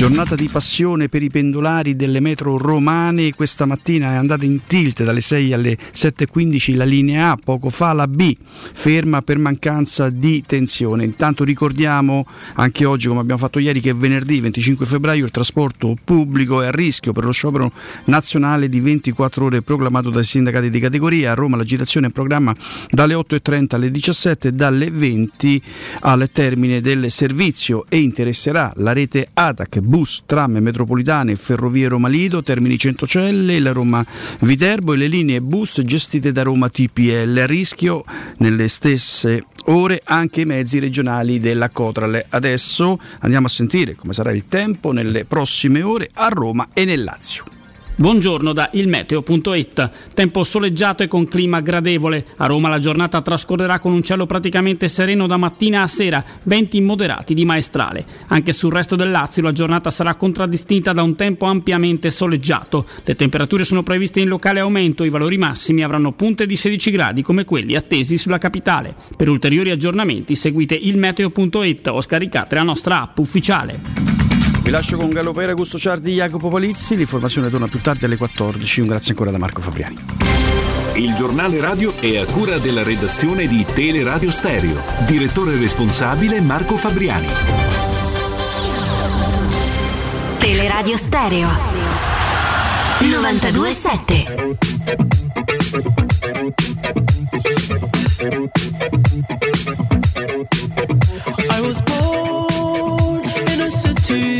Giornata di passione per i pendolari delle metro romane, questa mattina è andata in tilt dalle 6 alle 7.15 la linea A, poco fa la B, ferma per mancanza di tensione. Intanto ricordiamo anche oggi, come abbiamo fatto ieri, che venerdì 25 febbraio il trasporto pubblico è a rischio per lo sciopero nazionale di 24 ore proclamato dai sindacati di categoria. A Roma l'agitazione è in programma dalle 8.30 alle 17 e dalle 20 al termine del servizio e interesserà la rete ATAC, bus, tram, metropolitane, ferrovie Roma Lido, Termini Centocelle, la Roma Viterbo e le linee bus gestite da Roma TPL. A rischio nelle stesse ore anche i mezzi regionali della Cotral. Adesso andiamo a sentire come sarà il tempo nelle prossime ore a Roma e nel Lazio. Buongiorno da ilmeteo.it. Tempo soleggiato e con clima gradevole. A Roma la giornata trascorrerà con un cielo praticamente sereno da mattina a sera, venti moderati di maestrale. Anche sul resto del Lazio la giornata sarà contraddistinta da un tempo ampiamente soleggiato. Le temperature sono previste in locale aumento, i valori massimi avranno punte di 16 gradi come quelli attesi sulla capitale. Per ulteriori aggiornamenti seguite ilmeteo.it o scaricate la nostra app ufficiale. Vi lascio con Gallo Pera, Gusto Ciardi, Jacopo Palizzi. L'informazione torna più tardi alle 14. Un grazie ancora da Marco Fabriani. Il giornale radio è a cura della redazione di Teleradio Stereo. Direttore responsabile Marco Fabriani. Teleradio Stereo 927. I was born in a city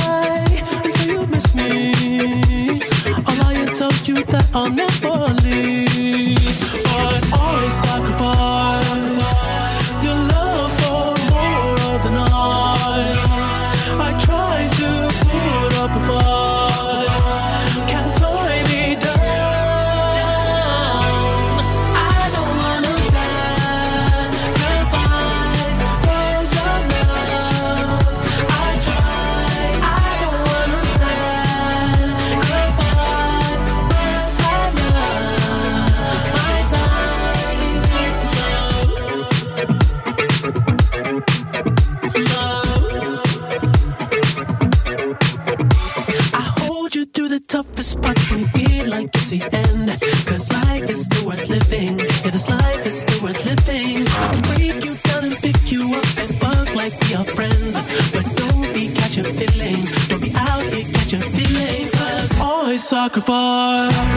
and say sacrifice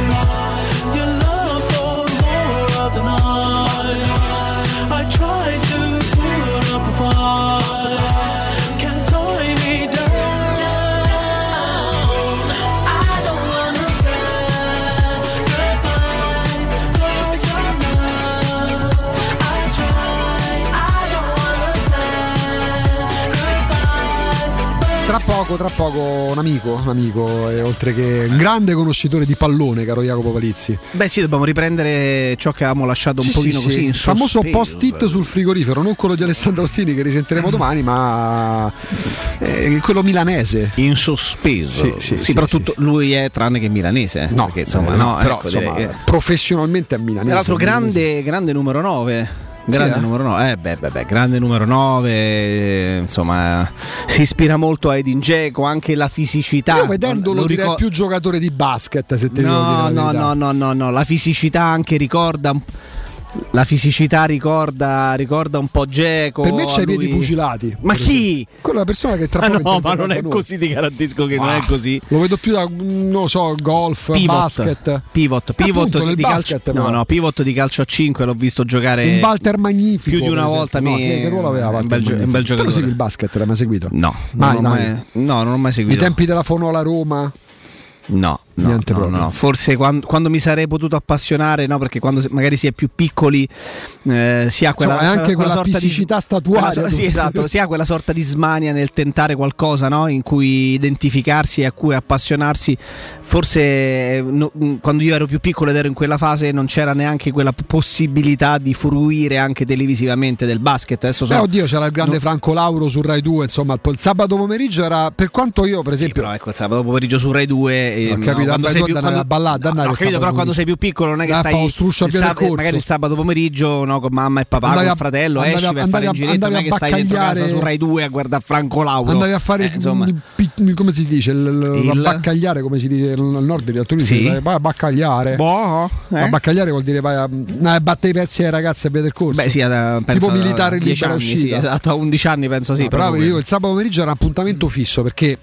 poco, tra poco un amico, un amico, e oltre che un grande conoscitore di pallone, caro Jacopo Palizzi. Beh sì, dobbiamo riprendere ciò che avevamo lasciato un Sì, pochino sì, così sì. in Il famoso post-it sul frigorifero, non quello di Alessandro Ostini che risentiremo domani, ma eh, quello milanese. In sospeso. Sì, sì, sì, però sì, tutto, lui è tranne che milanese. No, perché, insomma, eh, no, però ecco, insomma, direi professionalmente a milanese. Tra l'altro grande, grande numero 9. Grande Sì, eh? numero 9, eh, beh, beh, beh, grande numero 9, insomma, si ispira molto a Edin Dzeko, anche la fisicità. Io vedendolo Lo direi ricor- più giocatore di basket, se te devo dire No, no, no, no, no, no, la fisicità anche ricorda un- la fisicità ricorda, ricorda un po' Geco. Per me c'ha i piedi fucilati. Ma chi? Quella è la persona che tra poco no, ma non è noi. così, ti garantisco che non è Ah, così. Lo vedo più da, non lo so, golf, Pivot, basket. pivot, pivot Appunto, di basket, calcio, no, no, pivot di calcio a 5 l'ho visto giocare Un Walter magnifico. più di una volta. esempio. Mi... No, che, che ruolo aveva un Walter bel, gio- Magnifico? un bel Tu giocatore. lo segui il basket? L'hai mai seguito? No, mai, non mai. mai- no, non ho mai I seguito. tempi della Fonola Roma. No, no, Niente no, no. forse quando, quando mi sarei potuto appassionare, no, perché quando magari si è più piccoli eh, si ha quella, Insomma, anche quella sorta di- fisicità statuaria. quella so- sì, esatto, si ha quella sorta di smania nel tentare qualcosa no, in cui identificarsi e a cui appassionarsi. Forse eh, no, mh, quando io ero più piccolo ed ero in quella fase non c'era neanche quella possibilità di fruire anche televisivamente del basket. Adesso Beh, sono, oddio, c'era il grande Franco Lauro su Rai 2. Insomma, il sabato pomeriggio era per quanto io, per esempio. però ecco, il sabato pomeriggio su Rai 2 e, Ho capito, no, quando sei 2 più, andavi quando- a ballare, no, andavi no, il capito, però quando sei più piccolo non è che Ah, stai a il sab- magari il sabato pomeriggio no, con mamma e papà, Andavi con a- fratello, andavi esci a- per andavi fare a- un giretto, andavi non è a che stai dentro casa su Rai 2 a guardare Franco Lauro. Andavi a fare Eh, il- insomma. il come si dice? Il, Il- a baccagliare, come si dice al nord di Alto Sì. Vai a baccagliare. Boh, eh? A baccagliare vuol dire vai a no, battere i pezzi ai ragazzi a via del corso. Beh, sì, da- penso tipo militare a 10 libera anni, uscita. sì, esatto, a 11 anni penso sì. No, però io il sabato pomeriggio era un appuntamento fisso perché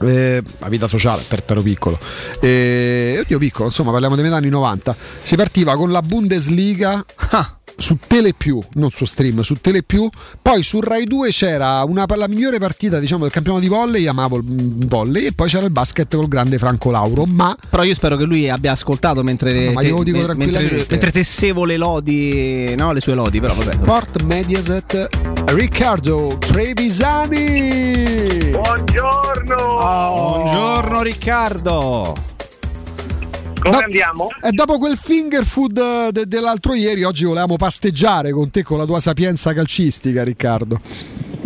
eh, la vita sociale per ero piccolo. Eh, oddio piccolo insomma parliamo dei metà anni 90 si partiva con la Bundesliga su Telepiù non su stream su Telepiù poi su Rai 2 c'era una, la migliore partita diciamo del campionato di volley amavo il mm, volley e poi c'era il basket col grande Franco Lauro ma Però io spero che lui abbia ascoltato mentre, No, ma io lo dico me- mentre, mentre tessevo le lodi, no, le sue lodi, però vabbè. Sport Mediaset Riccardo Trevisani Buongiorno! Buongiorno Riccardo. Come No, andiamo? E dopo quel finger food eh, de- dell'altro ieri, oggi volevamo pasteggiare con te con la tua sapienza calcistica, Riccardo.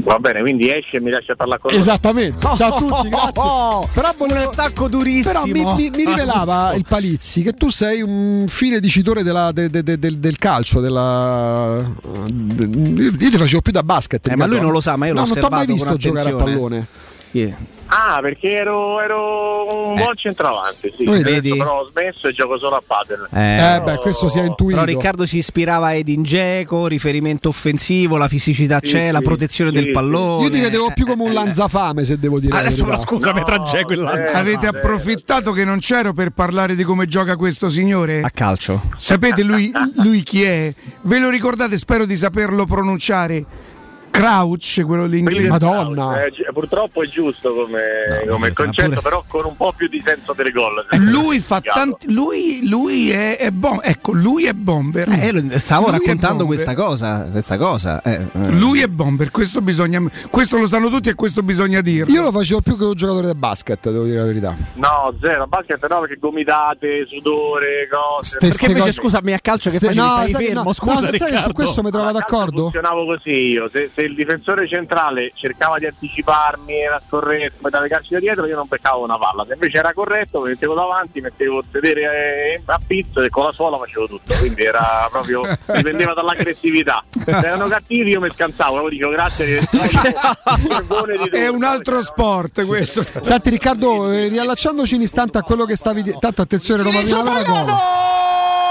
Va bene, quindi esce e mi lascia parlare con lui. Esattamente. Ciao a tutti, grazie. Oh, Però volevo- un attacco durissimo. Però mi, mi- mi rivelava il Palizzi che tu sei un fine dicitore della- de- de- de- del, del calcio. Della... de- io ti facevo più da basket. Eh, ma lui non lo sa, ma io no, l'ho non ti ho mai visto con giocare a attenzione. Yeah. Ah, perché ero, ero un buon centravanti, sì. Vedi? Adesso però ho smesso e gioco solo a padel. Eh, beh, questo si è intuito. Però Riccardo si ispirava a Edin Dzeko, riferimento offensivo, la fisicità Sì, c'è, sì, la protezione sì, del sì. pallone. Io ti vedevo più come un lanzafame, se devo dire. Adesso però scusami tra Dzeko e Lanza. Avete approfittato che non c'ero per parlare di come gioca questo signore? A calcio. Sapete lui, lui chi è? Ve lo ricordate? Spero di saperlo pronunciare. Crouch, quello l'inglese. Madonna. Eh, gi- purtroppo è giusto come, come concetto, però con un po' più di senso del gol. Lui fa tanti. Lui, lui è, è bom- Ecco, lui è bomber. Eh, stavo Lui raccontando questa cosa, questa cosa. eh, eh. Lui è bomber, questo bisogna. Questo lo sanno tutti e questo bisogna dirlo. Io lo facevo più che un giocatore del basket, devo dire la verità. No, zero, basket no, perché gomitate, sudore, cose. Ste- Perché invece cose- scusami a calcio che Ste- facevi? no, Stai che fermo, no, scusa no, sai su questo mi trovo d'accordo? Funzionavo così io, se, se il difensore centrale cercava di anticiparmi, era corretto, mi dava i calci da dietro, io non beccavo una palla. Se invece era corretto, mi mettevo davanti, mettevo il sedere eh, a pizzo e con la suola facevo tutto. Quindi era proprio dipendeva dall'aggressività. Se erano cattivi io mi scansavo, proprio dico grazie che È un altro sport questo. Senti Riccardo, eh, riallacciandoci un istante a quello che stavi dicendo. Tanto attenzione Roma gol.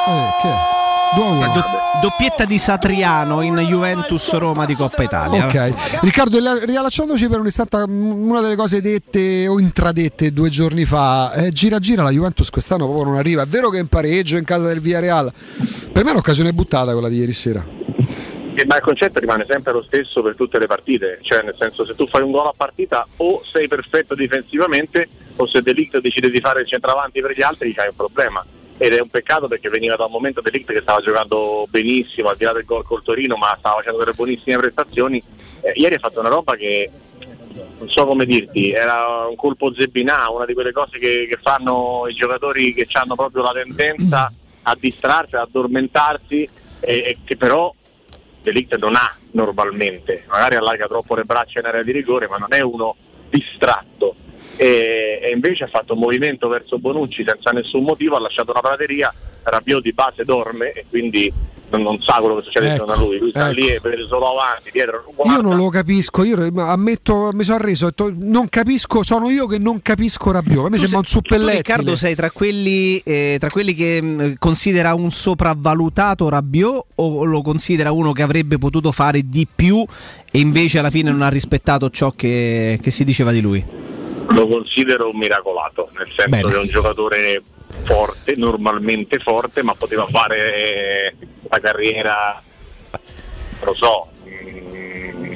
Eh, che è? Do- doppietta di Satriano in Juventus Roma di Coppa Italia. Ok, Riccardo, ria- riallacciandoci per un istante a una delle cose dette o intradette due giorni fa, eh, gira gira la Juventus quest'anno proprio non arriva. È vero che è in pareggio in casa del Villarreal, per me è un'occasione buttata quella di ieri sera. Eh, Ma il concetto rimane sempre lo stesso per tutte le partite, cioè nel senso se tu fai un gol a partita o sei perfetto difensivamente o se Delict decide di fare il centravanti per gli altri c'hai un problema. Ed è un peccato perché veniva da un momento Delict che stava giocando benissimo, al di là del gol col Torino, ma stava facendo delle buonissime prestazioni. Eh, ieri ha fatto una roba che non so come dirti, era un colpo Zebinà, una di quelle cose che, che fanno i giocatori che hanno proprio la tendenza a distrarsi, ad addormentarsi e, e che però Delict non ha normalmente, magari allarga troppo le braccia in area di rigore, ma non è uno distratto. E, e invece ha fatto un movimento verso Bonucci senza nessun motivo, ha lasciato una prateria, Rabiot di base dorme e quindi non, non sa quello che succede Ecco, intorno a lui, lui sta ecco. lì e vede solo avanti, dietro guarda. Io non lo capisco, io ammetto, mi sono arreso, detto, non capisco, sono io che non capisco Rabiot, a me Tu sembra un sei- tu, suppellettile. Riccardo sei tra quelli, eh, tra quelli che mh, considera un sopravvalutato Rabiot o lo considera uno che avrebbe potuto fare di più e invece alla fine non ha rispettato ciò che, che si diceva di lui? Lo considero un miracolato, nel senso Bene. che è un giocatore forte, normalmente forte, ma poteva fare eh, la carriera, lo so, mm,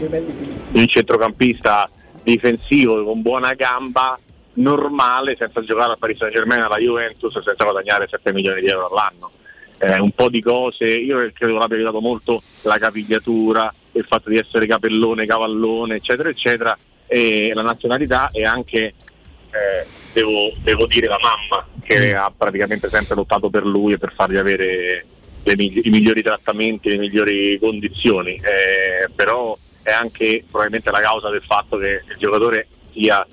un centrocampista difensivo con buona gamba, normale, senza giocare al Paris Saint Germain, alla Juventus, senza guadagnare 7 milioni di euro all'anno. Eh, un po' di cose, io credo l'abbia aiutato molto la capigliatura, il fatto di essere capellone, cavallone, eccetera, eccetera, e la nazionalità e anche eh, devo, devo dire la mamma che ha praticamente sempre lottato per lui e per fargli avere migli- i migliori trattamenti, le migliori condizioni, Eh, però è anche probabilmente la causa del fatto che il giocatore sia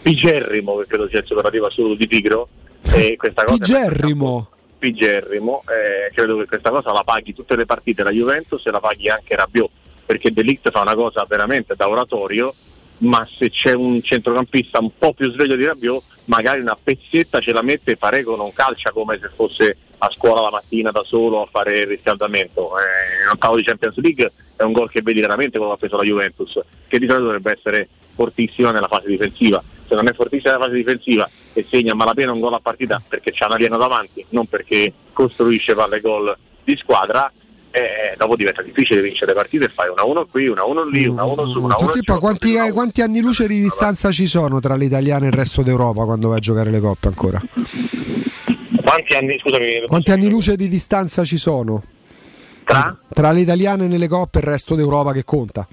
pigerrimo, che credo sia il superlativo assoluto di pigro, e questa cosa Pigerrimo. pigerrimo, eh, credo che questa cosa la paghi tutte le partite la Juventus e la paghi anche Rabiot, perché Delict fa una cosa veramente da oratorio, ma se c'è un centrocampista un po' più sveglio di Rabiot, magari una pezzetta ce la mette e Pareco non calcia come se fosse a scuola la mattina da solo a fare il riscaldamento. Eh, in ottavo di Champions League è un gol che vedi veramente quello ha preso la Juventus, che di solito dovrebbe essere fortissima nella fase difensiva. Se non è fortissima nella fase difensiva e segna malapena un gol a partita perché c'ha un alieno davanti, non perché costruisce palle gol di squadra, eh, dopo diventa difficile vincere le partite e fai una 1 qui, una 1 lì, una 1 su, una 1 Senti, poi quanti, quanti anni luce di distanza ci sono tra l'italiano e il resto d'Europa quando vai a giocare le coppe ancora? Quanti anni, scusami, Quanti anni luce di distanza ci sono? Tra? Tra le italiane nelle coppe e il resto d'Europa che conta?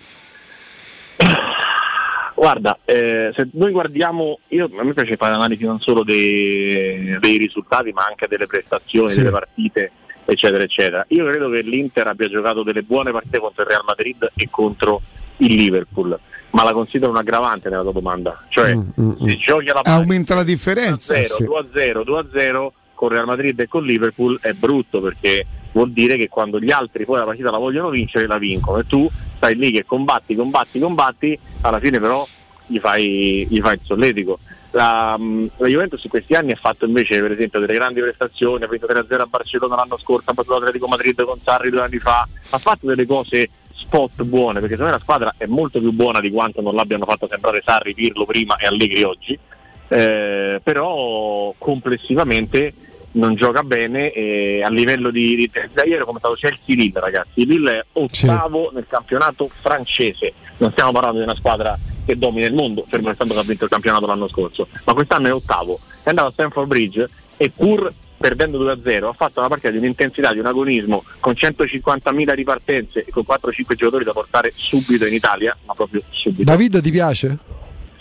Guarda, eh, se noi guardiamo, io, a me piace fare analisi non solo dei, dei risultati ma anche delle prestazioni, Sì. delle partite, eccetera, eccetera. Io credo che l'Inter abbia giocato delle buone partite contro il Real Madrid e contro il Liverpool, ma la considero un aggravante nella tua domanda. Cioè, se giochi alla pari Aumenta la differenza. 2-0, sì. 2-0, 2-0 con Real Madrid e con Liverpool è brutto perché vuol dire che quando gli altri poi la partita la vogliono vincere la vincono e tu stai lì che combatti, combatti, combatti, alla fine però gli fai, gli fai il solletico. La, mh, la Juventus in questi anni ha fatto invece per esempio delle grandi prestazioni, ha vinto 3-0 a Barcellona l'anno scorso, ha battuto l'Atletico Madrid con Sarri due anni fa, ha fatto delle cose spot buone perché secondo me la squadra è molto più buona di quanto non l'abbiano fatto sembrare Sarri, Pirlo prima e Allegri oggi. Eh, però complessivamente non gioca bene e a livello di, di intensità ieri ho commentato Chelsea-Lille ragazzi. Il Lille è ottavo nel campionato francese. Non stiamo parlando di una squadra che domina il mondo fermo restando che ha vinto il campionato l'anno scorso ma quest'anno è ottavo è andato a Stanford Bridge e pur perdendo 2-0 ha fatto una partita di un'intensità, di un agonismo con 150.000 ripartenze e con 4-5 giocatori da portare subito in Italia ma proprio subito David ti piace?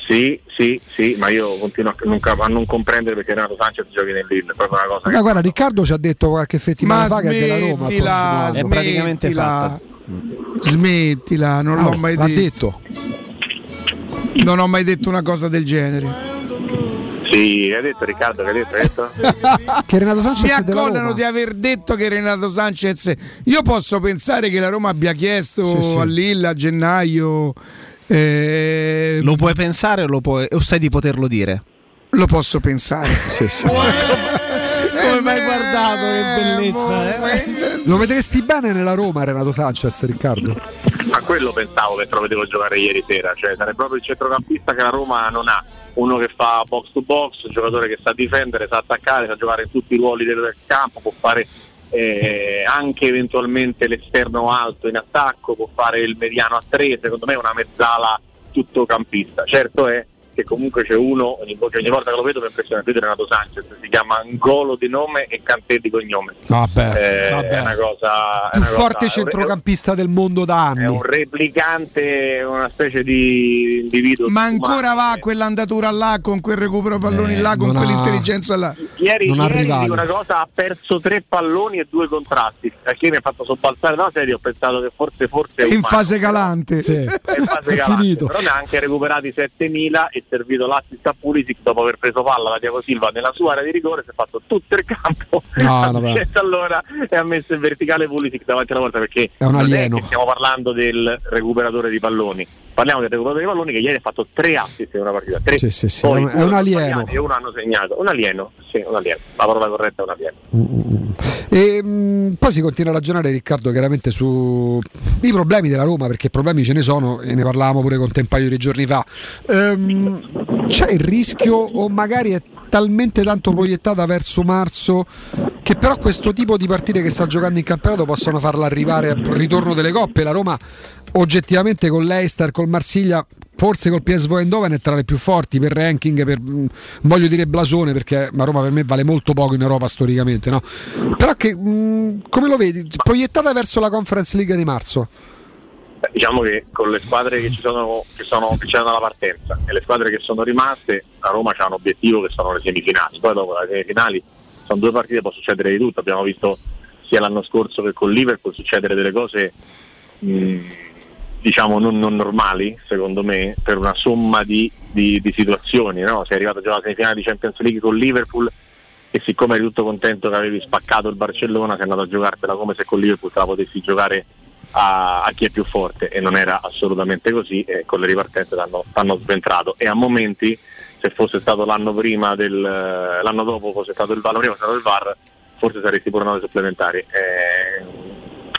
sì, sì, sì, ma io continuo a non, cap- a non comprendere perché Renato Sanchez giochi nel Lille, è proprio una cosa Ma guarda, Riccardo ci ha detto qualche settimana Ma fa che è della Roma. smettila. È praticamente smettila. Smettila, non l'ho Oh, mai l'ha detto. Non ho mai detto una cosa del genere. Sì, hai detto Riccardo, che hai detto? Hai detto? Che Renato Sanchez Mi accollano di aver detto che Renato Sanchez. Io posso pensare che la Roma abbia chiesto Sì, sì. a Lilla a gennaio. eh, Lo puoi pensare o, lo puoi, o sai di poterlo dire? lo posso pensare. Sì, sì. Come mi hai guardato? che bellezza, eh. Lo vedresti bene nella Roma, Renato Sanchez, Riccardo? Quello pensavo mentre lo vedevo giocare ieri sera, cioè sarebbe proprio il centrocampista che la Roma non ha, uno che fa box to box, un giocatore che sa difendere, sa attaccare, sa giocare in tutti i ruoli del campo, può fare eh, anche eventualmente l'esterno alto in attacco, può fare il mediano a tre, secondo me è una mezzala tutto campista. Certo è che comunque c'è uno, ogni, ogni volta che lo vedo mi impressiona più di Renato Sanchez, si chiama Ngolo di nome e Cantè di cognome. Vabbè, Eh, vabbè. È una cosa... è Più una cosa- forte è un- centrocampista del mondo da è anni. un replicante, una specie di individuo. Ma ancora va quell'andatura là, con quel recupero palloni Eh, là, con non ha- quell'intelligenza là. Ieri, Non ieri dico una cosa, ha perso tre palloni e due contrasti. Perché mi ha fatto sobbalzare dalla serie, ho pensato che forse forse è In umano. fase calante. È in fase calante. Però ne ha anche recuperati 7000 e servito l'assist a Pulisic dopo aver preso palla da Diego Silva nella sua area di rigore, si è fatto tutto il campo No, allora e ha messo in verticale Pulisic davanti alla porta perché È un non alieno. è che stiamo parlando del recuperatore di palloni. Parliamo del recuperatore di palloni che ieri ha fatto tre assist in una partita. Tre. Sì, sì, sì, Poi è un- alieno. E uno hanno segnato. Un alieno, sì, un alieno. La parola corretta è un alieno. E, mh, poi si continua a ragionare, Riccardo, chiaramente sui problemi della Roma, perché problemi ce ne sono, e ne parlavamo pure con te un paio di giorni fa. Ehm, c'è il rischio, o magari è talmente tanto proiettata verso marzo, che però questo tipo di partite che sta giocando in campionato possono farla arrivare al ritorno delle coppe. La Roma, oggettivamente, con l'Eister, col Marsiglia, forse col PSV Eindhoven è tra le più forti per ranking, per, mh, voglio dire blasone, perché la Roma per me vale molto poco in Europa storicamente, no? Però che, mh, come lo vedi? Proiettata verso la Conference League di marzo? Beh, Diciamo che con le squadre che ci sono, che sono che c'erano alla partenza e le squadre che sono rimaste, la Roma ha un obiettivo che sono le semifinali. Poi dopo le semifinali sono due partite, può succedere di tutto. Abbiamo visto sia l'anno scorso che con Liverpool succedere delle cose mh, diciamo non, non normali, secondo me, per una somma di, di- di situazioni. No? Sei arrivato già alla semifinale di Champions League con Liverpool e siccome eri tutto contento che avevi spaccato il Barcellona, sei andato a giocartela come se con Liverpool te la potessi giocare a, a chi è più forte e non era assolutamente così e con le ripartenze t'hanno, sventrato e a momenti se fosse stato l'anno prima del l'anno dopo fosse stato il l'anno prima stato il VAR forse saresti pure andato supplementari Eh,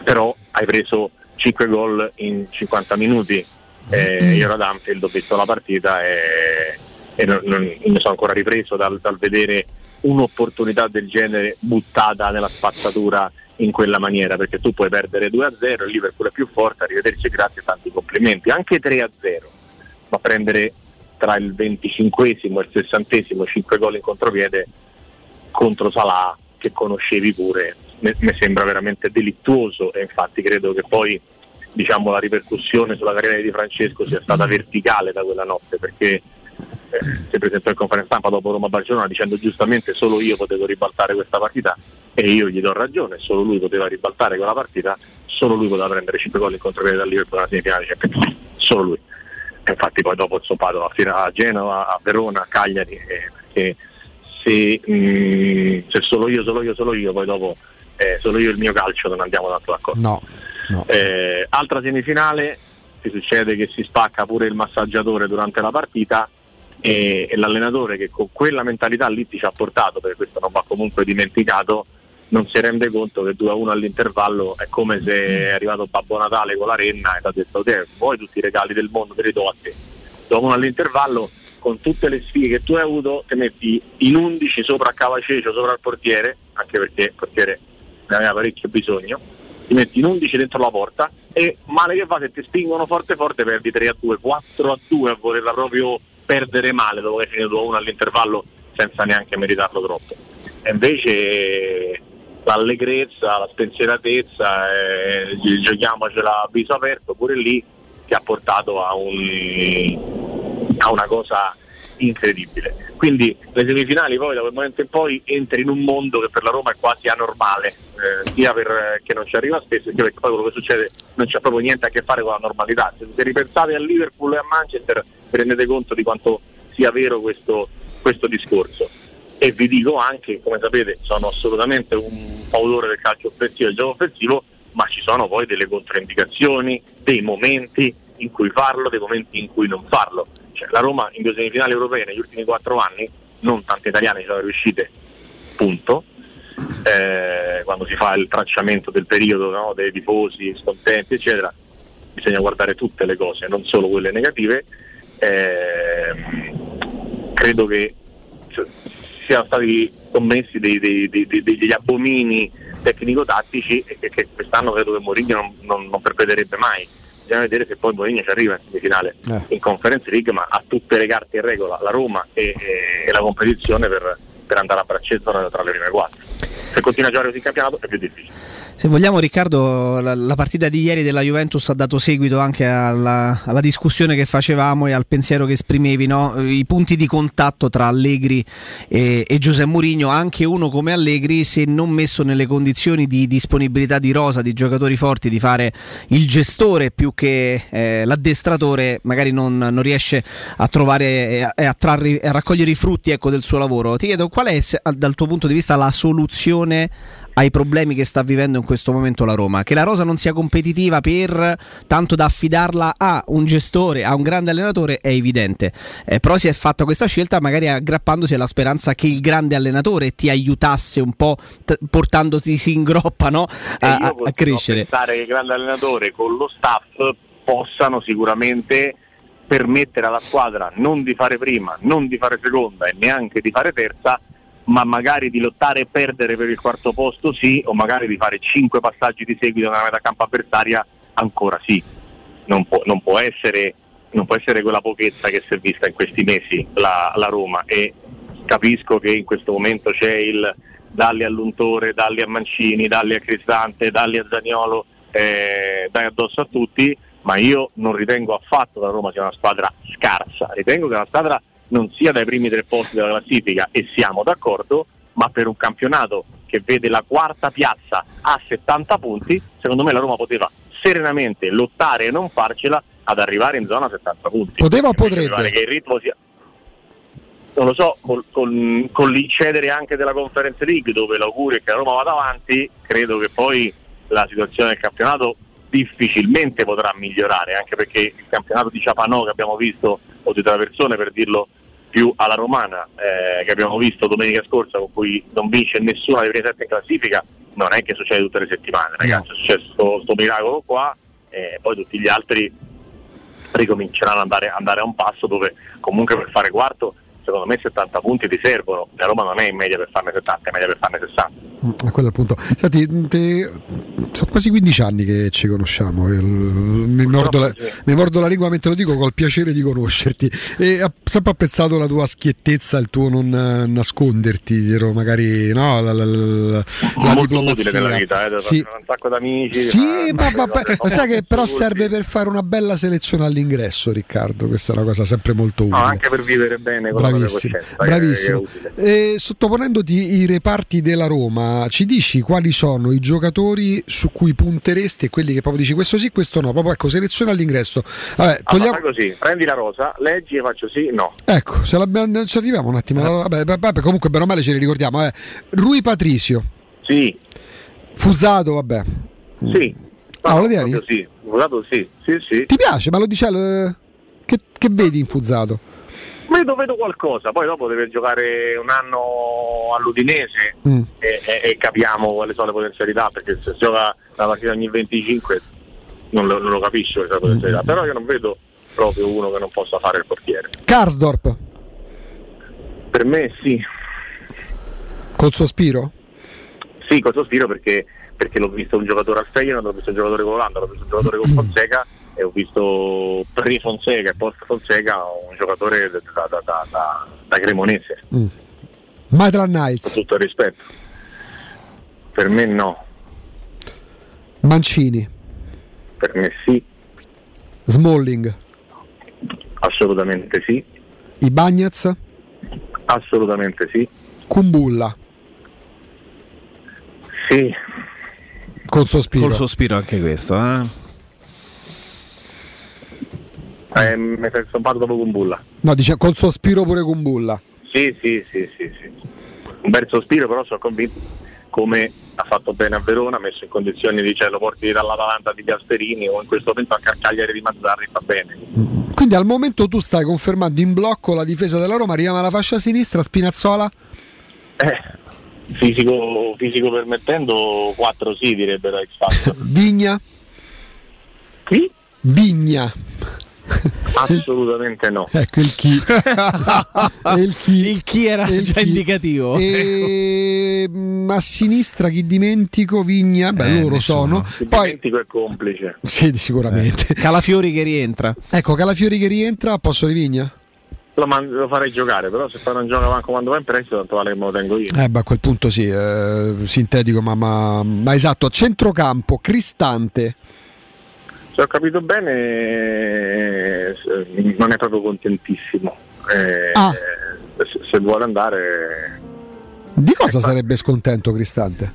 però hai preso 5 gol in 50 minuti. Eh, io ad Anfield ho visto la partita e, e non, non- mi sono ancora ripreso dal, dal vedere un'opportunità del genere buttata nella spazzatura in quella maniera perché tu puoi perdere 2-0 il Liverpool è più forte arrivederci grazie tanti complimenti. Anche 3-0 ma prendere tra il 25esimo e il 60esimo 5 gol in contropiede contro Salah che conoscevi pure mi sembra veramente delittuoso e infatti credo che poi diciamo, la ripercussione sulla carriera di Francesco sia stata verticale da quella notte perché eh, si presentò in conferenza stampa dopo Roma-Barcellona dicendo giustamente solo io potevo ribaltare questa partita e io gli do ragione, solo lui poteva ribaltare quella partita, solo lui poteva prendere 5 gol in contropiede dal Liverpool alla semifinale Champions solo lui. E infatti poi dopo il sopato a, Fira- a Genova, a Verona, a Cagliari, eh, perché se, mm, se solo io, solo io, solo io, poi dopo eh, solo io e il mio calcio non andiamo tanto d'accordo. No. Eh, altra semifinale, si succede che si spacca pure il massaggiatore durante la partita e, e l'allenatore che con quella mentalità lì ti ci ha portato, perché questo non va comunque dimenticato, non si rende conto che 2-1 all'intervallo è come se è arrivato Babbo Natale con la renna e ti ha detto te vuoi tutti i regali del mondo, te li do a te. 2-1 all'intervallo con tutte le sfide che tu hai avuto ti metti in 11 sopra a Cavacecio, sopra il portiere, anche perché il portiere ne aveva parecchio bisogno, ti metti in 11 dentro la porta e male che va se ti spingono forte forte perdi 3 a 2, 4 a 2 a volerla proprio perdere male dopo che hai finito 1 all'intervallo senza neanche meritarlo troppo. E invece l'allegrezza, la spensieratezza, eh, gi- giochiamocela a viso aperto, pure lì ti ha portato a, un, a una cosa incredibile. Quindi le semifinali poi da quel momento in poi entri in un mondo che per la Roma è quasi anormale, eh, sia per, che non ci arriva spesso, sia perché poi quello che succede non c'ha proprio niente a che fare con la normalità. Se, se ripensate a Liverpool e a Manchester vi rendete conto di quanto sia vero questo, questo discorso. E vi dico anche, come sapete, sono assolutamente un fautore del calcio offensivo e del gioco offensivo, ma ci sono poi delle controindicazioni, dei momenti in cui farlo, dei momenti in cui non farlo. Cioè, la Roma in due semifinali europee negli ultimi quattro anni, non tante italiane ci sono riuscite, punto. eh, quando si fa il tracciamento del periodo no, dei tifosi scontenti, eccetera, bisogna guardare tutte le cose, non solo quelle negative. Ehm, credo che cioè, siano stati commessi dei- dei- dei- degli abomini tecnico-tattici che, che quest'anno credo che Mourinho non, non, non perpederebbe mai. Bisogna vedere se poi Mourinho ci arriva in semifinale in Conference League, ma ha tutte le carte in regola, la Roma e, e- e la competizione per, per andare a braccetto tra le prime quattro. Se continua a giocare così in campionato è più difficile. Se vogliamo Riccardo, la, la partita di ieri della Juventus ha dato seguito anche alla, alla discussione che facevamo e al pensiero che esprimevi, no? i punti di contatto tra Allegri e, e Giuseppe Mourinho, anche uno come Allegri se non messo nelle condizioni di disponibilità di rosa, di giocatori forti, di fare il gestore più che eh, l'addestratore, magari non, non riesce a trovare e a, trarre- a raccogliere i frutti ecco, del suo lavoro. Ti chiedo qual è dal tuo punto di vista la soluzione ai problemi che sta vivendo in questo momento la Roma. Che la rosa non sia competitiva per tanto da affidarla a un gestore, a un grande allenatore è evidente. Eh, però si è fatta questa scelta magari aggrappandosi alla speranza che il grande allenatore ti aiutasse un po' t- portandoti in groppa no? E a, a- a crescere. pensare che il grande allenatore con lo staff possano sicuramente permettere alla squadra non di fare prima, non di fare seconda e neanche di fare terza, ma magari di lottare e perdere per il quarto posto sì, o magari di fare cinque passaggi di seguito nella metà campo avversaria ancora sì. Non può, non può essere, non può essere quella pochezza che si è vista in questi mesi la, la Roma e capisco che in questo momento c'è il dalli all'untore, dalli a Mancini, dalli a Cristante, dalli a Zaniolo, eh, dai addosso a tutti, ma io non ritengo affatto che la Roma sia una squadra scarsa, ritengo che la squadra non sia dai primi tre posti della classifica e siamo d'accordo, ma per un campionato che vede la quarta piazza a 70 punti, secondo me la Roma poteva serenamente lottare e non farcela ad arrivare in zona 70 punti. Poteva o potrebbe? che il ritmo sia non lo so, col- con, con l'incedere anche della Conference League dove l'augurio è che la Roma vada avanti, credo che poi la situazione del campionato difficilmente potrà migliorare, anche perché il campionato di Ciapanò che abbiamo visto, o di tre persone per dirlo più alla romana, eh, che abbiamo visto domenica scorsa con cui non vince nessuna delle prime sette in classifica, non è che succede tutte le settimane, ragazzi, è successo sto miracolo qua e poi tutti gli altri ricominceranno ad andare, andare a un passo dove comunque per fare quarto secondo me 70 punti ti servono, la Roma non è in media per farne 70, è in media per farne 60. Mm, Quello è il punto. Senti, te- sono quasi 15 anni che ci conosciamo. il- mi, mordo la, mi mordo la lingua mentre lo dico col piacere di conoscerti. E ho sempre apprezzato la tua schiettezza, il tuo non eh, nasconderti dietro magari no, la, la- la- la diplomazia. nella vita, eh, Sì. un sacco d'amici. Sì, ma, ma- cose, ma sai che però serve per fare una bella selezione all'ingresso, Riccardo. Questa è una cosa sempre molto utile. No, anche per vivere bene con la propria Bravissimo, bravissimo. Eh, sottoponendoti i reparti della Roma, ci dici quali sono i giocatori su cui punteresti e quelli che proprio dici questo sì, questo no. Proprio ecco, selezione all'ingresso. Vabbè, Allora, togliamo. fai così, prendi la rosa, leggi e faccio sì, no. Ecco, se ci arriviamo un attimo. Vabbè, vabbè, comunque, bene o male ce li ricordiamo. Eh. Rui Patricio. Sì. Fusato, vabbè. Sì. Ah, lo tieni? Sì, Fusato sì, sì, sì. Ti piace, ma lo dice. eh, Che, che vedi in Fusato? Vedo, vedo qualcosa, poi dopo deve giocare un anno all'Udinese Mm. e, e- e capiamo quali sono le potenzialità, perché se gioca una partita ogni 25 non lo, non lo capisco questa potenzialità, Mm. però io non vedo proprio uno che non possa fare il portiere. Karsdorp, Per me sì, col sospiro? sì, con sospiro perché, perché l'ho visto un giocatore al Feyenoord, l'ho visto un giocatore con l'Olanda, l'ho visto un giocatore con Fonseca e ho visto pre-Fonseca e post-Fonseca un giocatore da, da, da, da- da Cremonese, Mm. Maitland con Knights, tutto il rispetto. Per me no, Mancini, per me sì, Smalling, assolutamente sì, Ibagnez, assolutamente sì, Kumbulla, sì, col sospiro. Col sospiro anche questo, eh? Eh, mi sono stampato dopo con Bulla. No, dice col sospiro pure Kumbulla. Sì, sì, sì, sì, sì. Un bel sospiro, però sono convinto come ha fatto bene a Verona, ha messo in condizioni di cioè, lo porti dall'Atalanta di Gasperini o in questo momento anche al Cagliari di Mazzarri va bene. Quindi al momento tu stai confermando in blocco la difesa della Roma, arriviamo alla fascia sinistra, Spinazzola. Eh, fisico, fisico permettendo 4 sì direbbero X Factor. Vigna? Chi? Vigna. Assolutamente no. Ecco il chi. Il chi. Il chi era il già chi. indicativo. E, mm, a sinistra chi dimentico Vigna, beh Eh, loro nessuno. sono. Il Poi dimentico è complice. sì, sicuramente. Calafiori che rientra. Ecco, Calafiori che rientra a posto di Vigna? Lo, man- lo farei giocare, però se poi non gioca manco quando va in prestito, tanto vale che me lo tengo io. Eh, beh, a quel punto sì, eh, sintetico, ma, ma, ma esatto. A centrocampo, Cristante. Se ho capito bene, eh, non è proprio contentissimo. Eh, Ah. se, se vuole andare, Di cosa sarebbe scontento Cristante?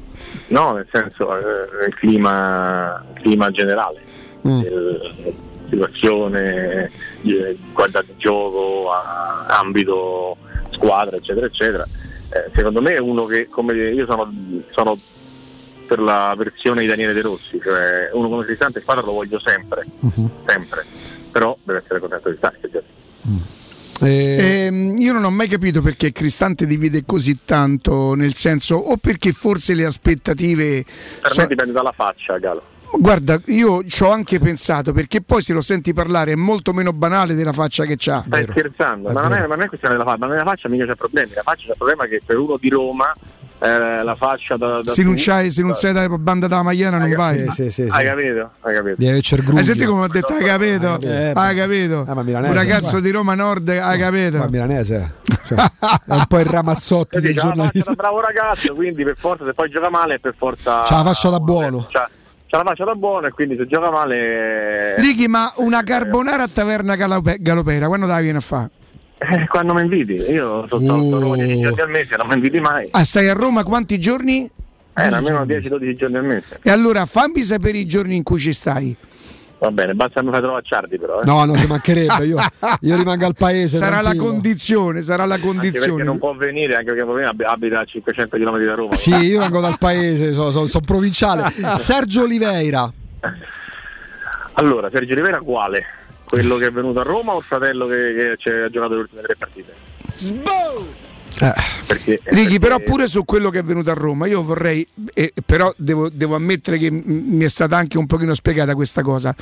no, nel senso, eh, il clima, il clima generale, Mm. il- situazione, eh, qualità di gioco, a- ambito squadra, eccetera, eccetera. Eh, secondo me è uno che, come io sono, sono per la versione di Daniele De Rossi, cioè uno come Cristante in squadra lo voglio sempre, sempre, però deve essere contento di stare. Ehm, io non ho mai capito perché Cristante divide così tanto, nel senso, o perché forse le aspettative. Per so- me dipende dalla faccia, Galo. Guarda, io ci ho anche pensato perché poi se lo senti parlare è molto meno banale della faccia che c'ha. Stai scherzando, ma non, è, ma non è questione della faccia, ma nella faccia mica c'è problemi, la faccia c'è il problema che per uno di Roma eh, la faccia da, da Se non, se non sei da banda da Magliana non vai. Hai capito? Hai capito? Devi averci il Hai gruglio. sentito come ho detto? Hai capito? Eh, Hai capito? ma milanese, Un ragazzo di Roma Nord, hai capito? Ma milanese. Cioè, è un po' il ramazzotti del la faccia giornalismo. da bravo ragazzo, quindi per forza se poi gioca male per forza... C'ha la faccia da buono. C'ha, c'ha la faccia da buono e quindi se gioca male... Righi, ma una carbonara a taverna Galope- Galopera, quando la viene a fare? Eh, quando mi inviti, io sono stato a Roma 10 giorni al mese, non mi inviti mai. Ah, stai a Roma quanti giorni? Eh, almeno 10-12 giorni al mese. E allora fammi sapere i giorni in cui ci stai. Va bene, basta mi fai trovare Ciardi però. Eh. No, non ci mancherebbe. Io, io rimango al paese. Sarà la tranquillo. condizione, sarà la Anche perché condizione. non può venire, anche perché ab- abita a 500 km da Roma. Sì, io vengo dal paese, sono, sono- sono provinciale. Sergio Oliveira. Allora, Sergio Rivera quale? Quello che è venuto a Roma o il fratello che, che ha giocato le ultime tre partite? Perché, Righi, però pure su quello che è venuto a Roma, io vorrei, eh, però devo, devo ammettere che mi è stata anche un pochino spiegata questa cosa.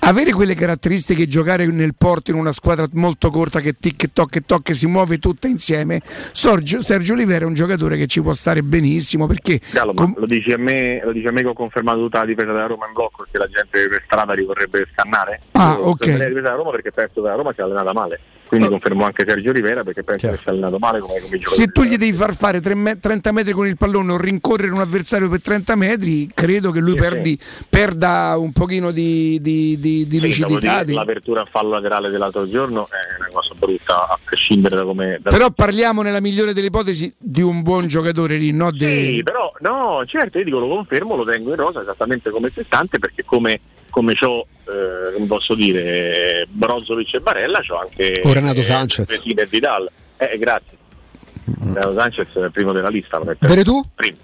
Avere quelle caratteristiche, giocare nel porto in una squadra molto corta che tic toc e toc si muove tutta insieme, Sergio, Sergio Oliveira è un giocatore che ci può stare benissimo perché Gallo, ma lo dici a me, lo dici a me che ho confermato tutta la difesa della Roma in blocco perché la gente per strada li vorrebbe scannare? Ah, Io ok. la difesa della Roma perché penso che la Roma sia allenata male. Quindi confermo anche Sergio Rivera perché penso che sia allenato male come, come se tu gli devi far fare tre me- 30 metri con il pallone o rincorrere un avversario per 30 metri, credo che lui Sì, perdi- perda un pochino di, di- di- di Sì, lucidità. devo di- l'apertura a fallo laterale dell'altro giorno è una cosa brutta a prescindere da come... da- Però parliamo nella migliore delle ipotesi di un buon giocatore lì, no? Sì, però no, certo, io dico lo confermo, lo tengo in rosa esattamente come stante perché come, come c'ho, eh, come posso dire, Brozovic e Barella, c'ho anche O Renato eh, Sanchez. E Vidal. Eh, grazie. Renato Sanchez è il primo della lista. metto Veretù? Primo.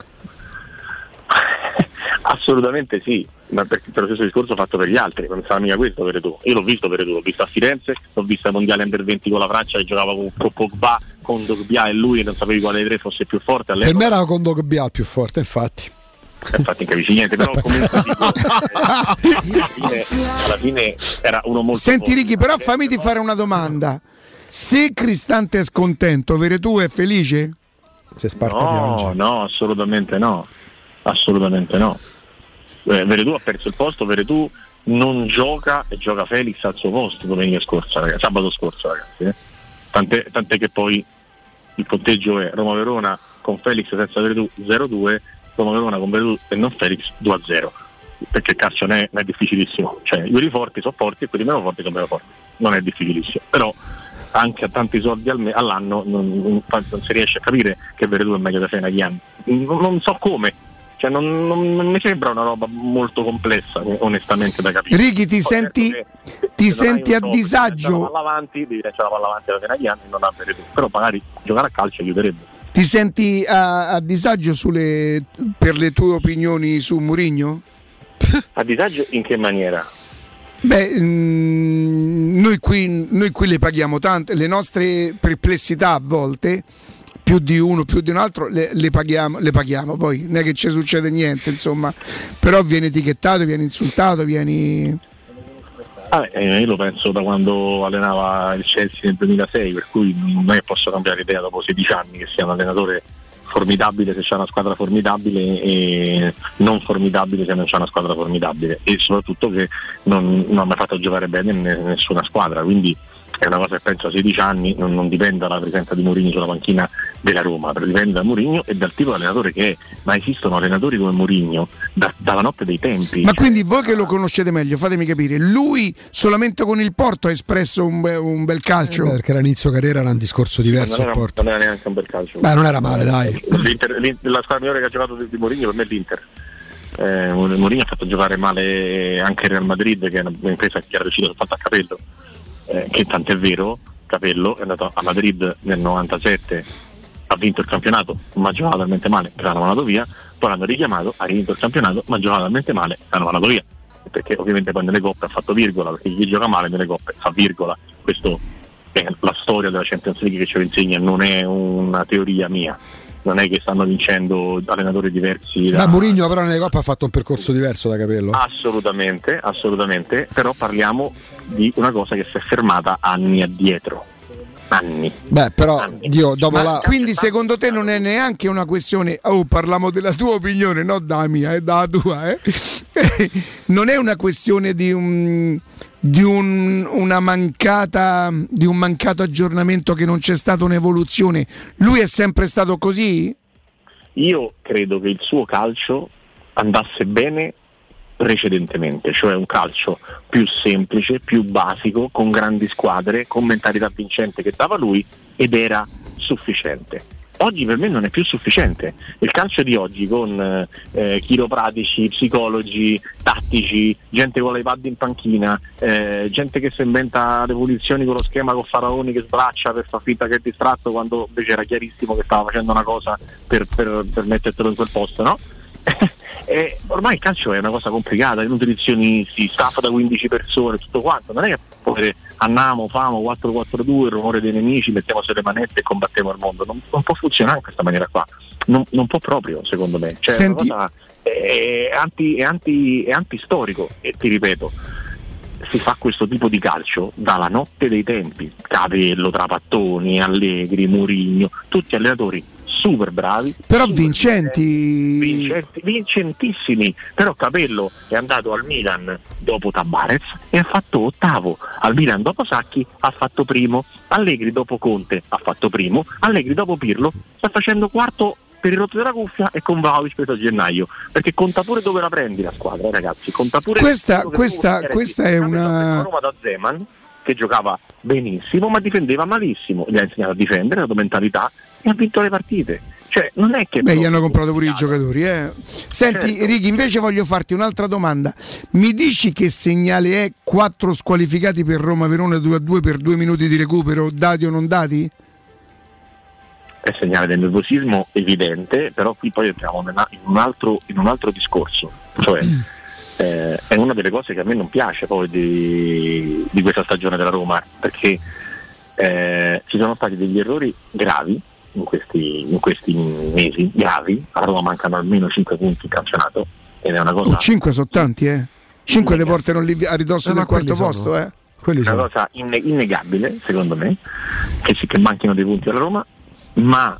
Assolutamente sì, ma perché per lo stesso discorso fatto per gli altri, non sarà mica questo Veretù. Io l'ho visto Veretù, l'ho visto a Firenze, l'ho visto ai mondiali under 20 con la Francia che giocava con, con Pogba, con Dogbia e lui non sapevi quale dei tre fosse più forte Per all'epoca. me era con Dogbia più forte, infatti. Infatti non capisci niente, però comunque dico, alla, fine, alla fine era uno molto Senti forte. Ricky, però fammi ti fare una domanda. Se Cristante è scontento, Veretù è felice? Se Sparta No, no, assolutamente no. Assolutamente no. Eh, Veretù ha perso il posto, Veretù non gioca e gioca Felix al suo posto domenica scorsa, ragazzi, sabato scorso ragazzi. eh. Tant'è, tant'è che poi il punteggio è Roma-Verona con Felix senza Veretù 0-2, Roma-Verona con Veretù e non Felix 2-0. Perché il calcio non è, non è difficilissimo, cioè i quelli forti sono forti e quelli meno forti sono meno forti, non è difficilissimo. Però anche a tanti soldi all'anno non, non- non si riesce a capire che Veretù è meglio da Fenaghian. Non, non so come, cioè non, non- non mi sembra una roba molto complessa, eh, onestamente da capire. Ricky, ti Poi senti, certo che ti se senti a top disagio? palla avanti, devi lanciare la palla avanti alla Fenaghian e non a. Però magari giocare a calcio aiuterebbe. Ti senti a, a disagio sulle- per le tue opinioni su Murigno? A disagio in che maniera? Beh, mm, noi, qui, noi qui le paghiamo tanto, le nostre perplessità a volte più di uno, più di un altro, le, le paghiamo, le paghiamo, poi non è che ci succede niente, insomma, però vieni etichettato, vieni insultato, vieni... Ah, io lo penso da quando allenava il Chelsea nel 2006, per cui non è che posso cambiare idea dopo 16 anni che sia un allenatore formidabile se c'è una squadra formidabile e non formidabile se non c'è una squadra formidabile. E soprattutto che non, non ha mai fatto giocare bene nessuna squadra, quindi è una cosa che penso a 16 anni non, non dipende dalla presenza di Mourinho sulla panchina della Roma, però dipende da Mourinho e dal tipo di allenatore che è, ma esistono allenatori come Mourinho da- dalla notte dei tempi. Ma quindi voi che lo conoscete meglio, fatemi capire, lui solamente con il Porto ha espresso un, be- un bel calcio? Eh, perché all'inizio carriera era un discorso diverso non, era, Porto. non era neanche un bel calcio. Beh, non era male, dai. L'Inter- l'Inter- la squadra migliore che ha giocato di, di Mourinho per me è l'Inter. Eh, Mourinho ha fatto giocare male anche il Real Madrid, che è una- un'impresa che era riuscito soltanto a capello, eh, che tant'è vero, Capello è andato a Madrid nel 97, ha vinto il campionato, ma ha giocato talmente male che l'hanno mandato via, poi l'hanno richiamato, ha vinto il campionato, ma ha giocato talmente male che l'hanno mandato via. Perché ovviamente poi nelle coppe ha fatto virgola, perché chi gioca male nelle coppe fa virgola. Questo è la storia della Champions League che ce lo insegna, non è una teoria mia. Non è che stanno vincendo allenatori diversi da, Beh, Mourinho però nelle coppe ha fatto un percorso diverso da capello. Assolutamente, assolutamente, però parliamo di una cosa che si è fermata anni addietro. Anni. Beh, però io dopo Ma la... quindi secondo te non è neanche una questione, oh parliamo della tua opinione, non dalla mia, è dalla tua, eh? non è una questione di un, di un- una mancata, di un mancato aggiornamento che non c'è stata un'evoluzione, lui è sempre stato così? Io credo che il suo calcio andasse bene precedentemente, cioè un calcio più semplice, più basico, con grandi squadre, con mentalità vincente che dava lui ed era sufficiente. Oggi per me non è più sufficiente. Il calcio di oggi con eh, chiropratici, psicologi, tattici, gente con l'iPad in panchina, eh, gente che si inventa le punizioni con lo schema con Faraoni che sbraccia per far finta che è distratto quando invece era chiarissimo che stava facendo una cosa per, per, per mettertelo in quel posto, no? E ormai il calcio è una cosa complicata, i nutrizionisti, staff da 15 persone, tutto quanto, non è che dire andiamo, famo 4-4-2, il rumore dei nemici, mettiamo sulle manette e combattiamo il mondo, non, non può funzionare in questa maniera qua, non, non può proprio secondo me, cioè, è Senti- cosa- è, anti, è, anti, è antistorico. E ti ripeto, si fa questo tipo di calcio dalla notte dei tempi, Capello, Trapattoni, Allegri, Murigno, tutti allenatori super bravi, Però vincenti... vincenti- vincentissimi. Però Capello è andato al Milan dopo Tabarez e ha fatto ottavo. Al Milan dopo Sacchi ha fatto primo. Allegri dopo Conte ha fatto primo. Allegri dopo Pirlo sta facendo quarto per il rotto della cuffia e con Vlaovic preso a gennaio. Perché conta pure dove la prendi la squadra, eh, ragazzi. Conta pure Questa- questa- questa è una- la Roma da Zeman che giocava benissimo ma difendeva malissimo. Gli ha insegnato a difendere, ha dato mentalità e ha vinto le partite. Cioè, non è che Beh, gli hanno comprato pure i giocatori. Eh. Senti, Certo. Righi, invece voglio farti un'altra domanda. Mi dici che segnale è 4 squalificati per Roma Verona 2 a 2 per 2 minuti di recupero, dati o non dati? è segnale del nervosismo evidente, però qui poi entriamo in un altro, in un altro discorso, cioè eh, è una delle cose che a me non piace poi di, di questa stagione della Roma, perché eh, ci sono stati degli errori gravi in questi, in questi mesi, gravi, a Roma mancano almeno 5 punti in campionato ed è una cosa... Oh, 5 sono tanti, eh. 5 le portano lì a ridosso Eh, ma del quarto quelli posto, sono. eh. una cosa inne- innegabile, secondo me, che, sì, che manchino dei punti alla Roma, ma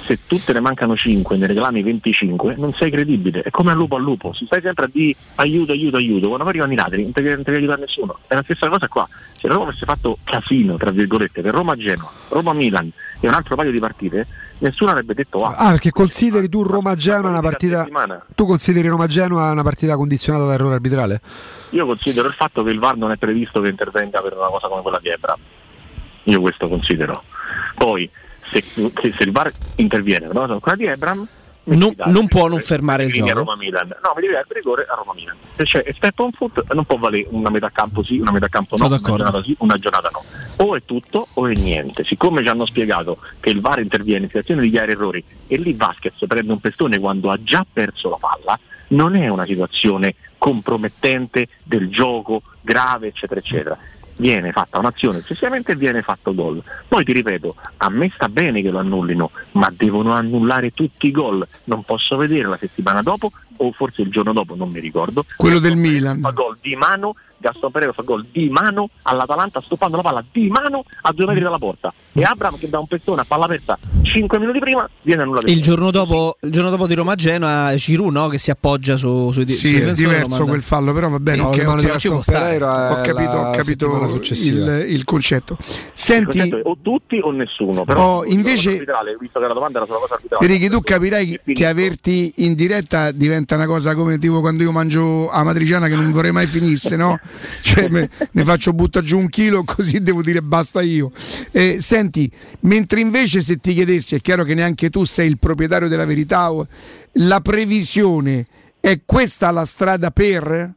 se tu te ne mancano 5 e ne reclami 25, non sei credibile. È come al lupo al lupo, si stai sempre a dire aiuto, aiuto, aiuto, quando poi arrivano i ladri non ti devi aiutare nessuno. È la stessa cosa qua. Se la Roma avesse fatto casino, tra virgolette, per Roma-Genoa, Roma-Milan e un altro paio di partite, nessuno avrebbe detto ah, Ah, perché consideri tu Roma-Genoa una partita... Tu consideri Roma-Genoa una partita condizionata da errore arbitrale? Io considero il fatto che il VAR non è previsto che intervenga per una cosa come quella di Ebra. Io questo considero. Poi, se, se- se il VAR interviene come quella di Ebram, Non, non può non fermare il gioco. Roma Milan. No, mi devi dare il rigore a Roma Milan. Se c'è step on foot non può valere una metà campo sì, una metà campo no, una giornata sì, una giornata no. O è tutto o è niente. Siccome ci hanno spiegato che il VAR interviene in situazioni di chiari errori e lì Vasquez prende un pestone quando ha già perso la palla, non è una situazione compromettente del gioco, grave, eccetera, eccetera. Viene fatta un'azione successivamente e viene fatto gol. Poi ti ripeto, a me sta bene che lo annullino, ma devono annullare tutti i gol. Non posso vedere la settimana dopo o forse il giorno dopo, non mi ricordo. Quello del Milan. Fa gol di mano, Gaston Pereira fa gol di mano all'Atalanta stoppando la palla di mano a due metri dalla porta. E Abram che da un pestone a palla aperta 5 minuti prima viene annullato. Il giorno dopo, il giorno dopo di Roma Genoa, Giroud no? che si appoggia su, sui Sì, è diverso quel fallo, però va bene. No, ok, le mani ok, di Gaston ci può stare. Pereira ho capito, ho capito il, il concetto. Il Senti, concetto è o tutti o nessuno. Però Oh, invece- visto che la domanda era sulla cosa arbitrale. Ricky, tu capirai che averti in diretta diventa una cosa come tipo quando io mangio a matriciana che non vorrei mai finisse, no? Cioè, me- ne faccio butta giù un chilo così devo dire basta io. Eh, senti, mentre invece se ti chiedessi, è chiaro che neanche tu sei il proprietario della verità, o- la previsione è questa la strada per?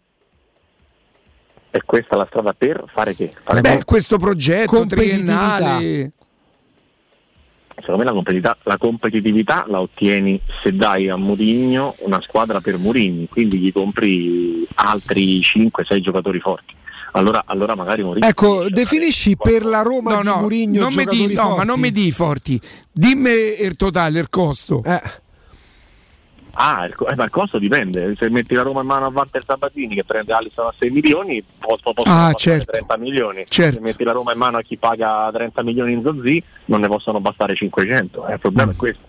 E questa è la strada per fare che? Fare Beh, questo progetto triennale. Secondo me la competitività, la competitività la ottieni se dai a Murigno una squadra per Murigno, quindi gli compri altri 5-6 giocatori forti. Allora, allora magari Murigno Ecco, definisci per la Roma No, di no, Murigno non mi di- no, forti? ma non mi di forti. Dimmi il totale, il costo. Ah, il, eh, ma il costo dipende, se metti la Roma in mano a Walter Sabatini che prende Alisson a 6 milioni, po- po- possono Ah, bastare certo. 30 milioni. Certo. Se metti la Roma in mano a chi paga 30 milioni in Zozzi, non ne possono bastare 500. Eh, il problema è questo.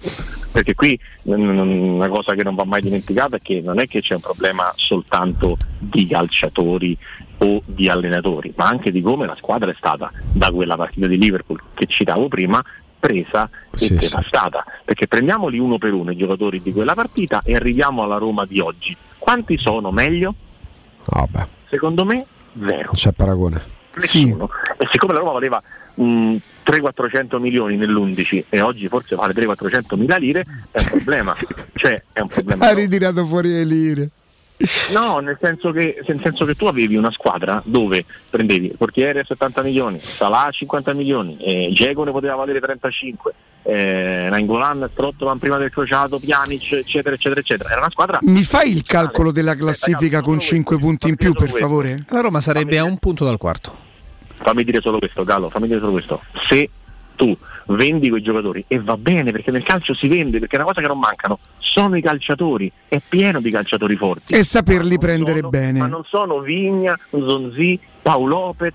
Perché qui mm, mm, una cosa che non va mai dimenticata è che non è che c'è un problema soltanto di calciatori o di allenatori, ma anche di come la squadra è stata da quella partita di Liverpool che citavo prima presa e devastata. Perché prendiamoli uno per uno i giocatori di quella partita e arriviamo alla Roma di oggi. Quanti sono meglio? Vabbè, Secondo me zero. non c'è paragone. Nessuno. E siccome la Roma valeva mh, 300-400 milioni nell'11 e oggi forse vale 300-400 mila lire, è un problema. cioè, è un problema. Ha ritirato fuori le lire. No, nel senso, che, nel senso che tu avevi una squadra dove prendevi il portiere a 70 milioni, Salah a 50 milioni, eh, Dzeko ne poteva valere 35, eh, Nainggolan, Strottman prima del crociato, Pjanic, eccetera, eccetera, eccetera. Era una squadra Mi fai il calcolo della classifica con 5 punti in più, per favore? La Roma sarebbe a un punto dal quarto. fammi dire solo questo, Gallo, fammi dire solo questo. Se tu vendi quei giocatori, e va bene perché nel calcio si vende, perché è una cosa che non mancano, sono i calciatori, è pieno di calciatori forti. E saperli prendere Ma bene. non sono Vigna, Zonzi, Paolo Lopez,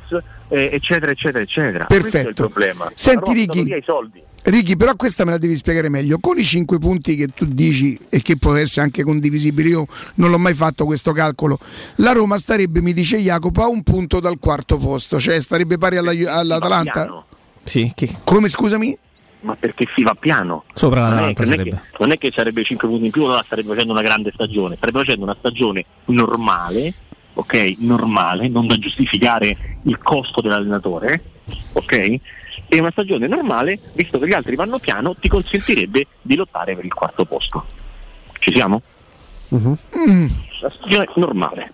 eh, eccetera, eccetera, eccetera. Questo è il Perfetto. problema. Senti, La Roma Ricky. buttano via i soldi. Ricky, però questa me la devi spiegare meglio. Con i 5 punti che tu dici e che può essere anche condivisibile, io non l'ho mai fatto questo calcolo. La Roma starebbe, mi dice Jacopo, a un punto dal quarto posto, cioè starebbe pari alla- all'Atalanta. piano. Sì, che... Come scusami? Ma perché si va piano? Sopra non, è, l'Atalanta non, è che, non è che sarebbe 5 punti in più, allora starebbe facendo una grande stagione, starebbe facendo una stagione normale, ok? Normale, non da giustificare il costo dell'allenatore, ok? E una stagione normale, visto che gli altri vanno piano, ti consentirebbe di lottare per il quarto posto. Ci siamo? Mm. Una stagione normale.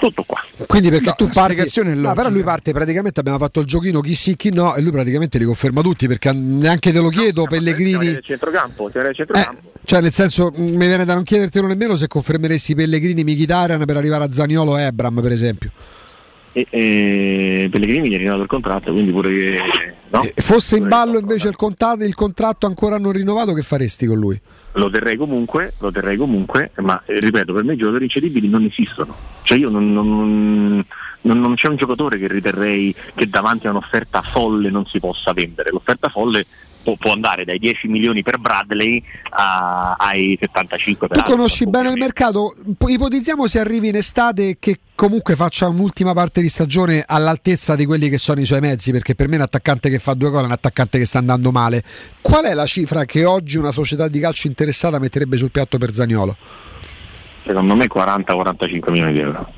Tutto qua. Quindi perché No, tu la parti no, però lui parte praticamente abbiamo fatto il giochino chi sì chi no e lui praticamente li conferma tutti perché neanche te lo chiedo Pellegrini Nel centrocampo, il centrocampo. cioè nel senso mi viene da non chiedertelo nemmeno se confermeresti Pellegrini Mkhitaryan per arrivare a Zaniolo e Ebram per esempio E, e Pellegrini gli è rinnovato il contratto, quindi pure che no? e fosse in ballo invece il contratto, il contratto ancora non rinnovato che faresti con lui? Lo terrei comunque, lo terrei comunque, ma eh, ripeto, per me i giocatori incedibili non esistono. Cioè io non, non- non- non c'è un giocatore che riterrei che davanti a un'offerta folle non si possa vendere. L'offerta folle può, può andare dai 10 milioni per Bradley a- ai 75 per Tu Alisson, conosci bene il mercato, ipotizziamo se arrivi in estate e che comunque faccia un'ultima parte di stagione all'altezza di quelli che sono i suoi mezzi, perché per me un attaccante che fa due gol è un attaccante che sta andando male. Qual è la cifra che oggi una società di calcio interessata metterebbe sul piatto per Zaniolo? secondo me 40-45 milioni di euro.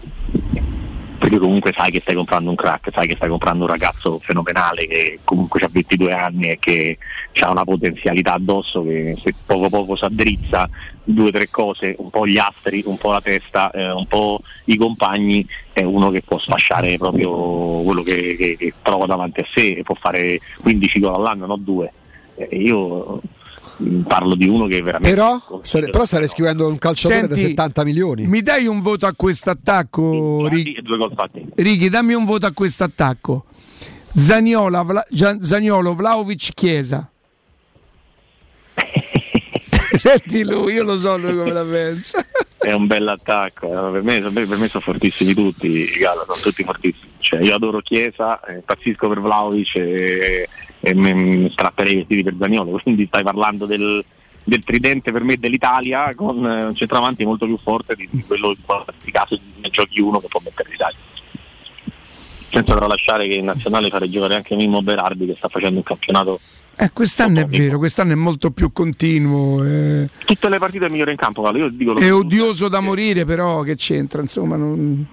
Perché comunque sai che stai comprando un crack, sai che stai comprando un ragazzo fenomenale che comunque ha 22 anni e che ha una potenzialità addosso che se poco poco si addrizza due o tre cose, un po' gli astri, un po' la testa, eh, un po' i compagni, è uno che può sfasciare proprio quello che, che- che trova davanti a sé e può fare 15 gol all'anno, non due. Eh, io parlo di uno che veramente Però, sare- però starei scrivendo un calciatore da Senti, 70 milioni. Mi dai un voto a questo attacco, Righi? due gol fatti. Righi, dammi un voto a questo attacco. Zaniola, Vla- Gian- Zaniolo, Vlaovic, Chiesa. Senti lui, io lo so lui come la pensa. è un bell'attacco, eh, per, me, per me sono fortissimi tutti, sono tutti fortissimi. Cioè, io adoro Chiesa, eh, impazzisco per Vlaovic e, e mi mi strapperei i vestiti per Zaniolo, quindi stai parlando del, del tridente per me dell'Italia con eh, un centravanti molto più forte di, quello in qualsiasi caso ne giochi uno che può mettere l'Italia. Senza tralasciare che in nazionale farei giocare anche Mimmo Berardi che sta facendo un campionato Eh, quest'anno è vero, quest'anno è molto più continuo. eh. tutte le partite è migliore in campo, Gala. io dico lo È odioso da morire, però che c'entra? Insomma, non...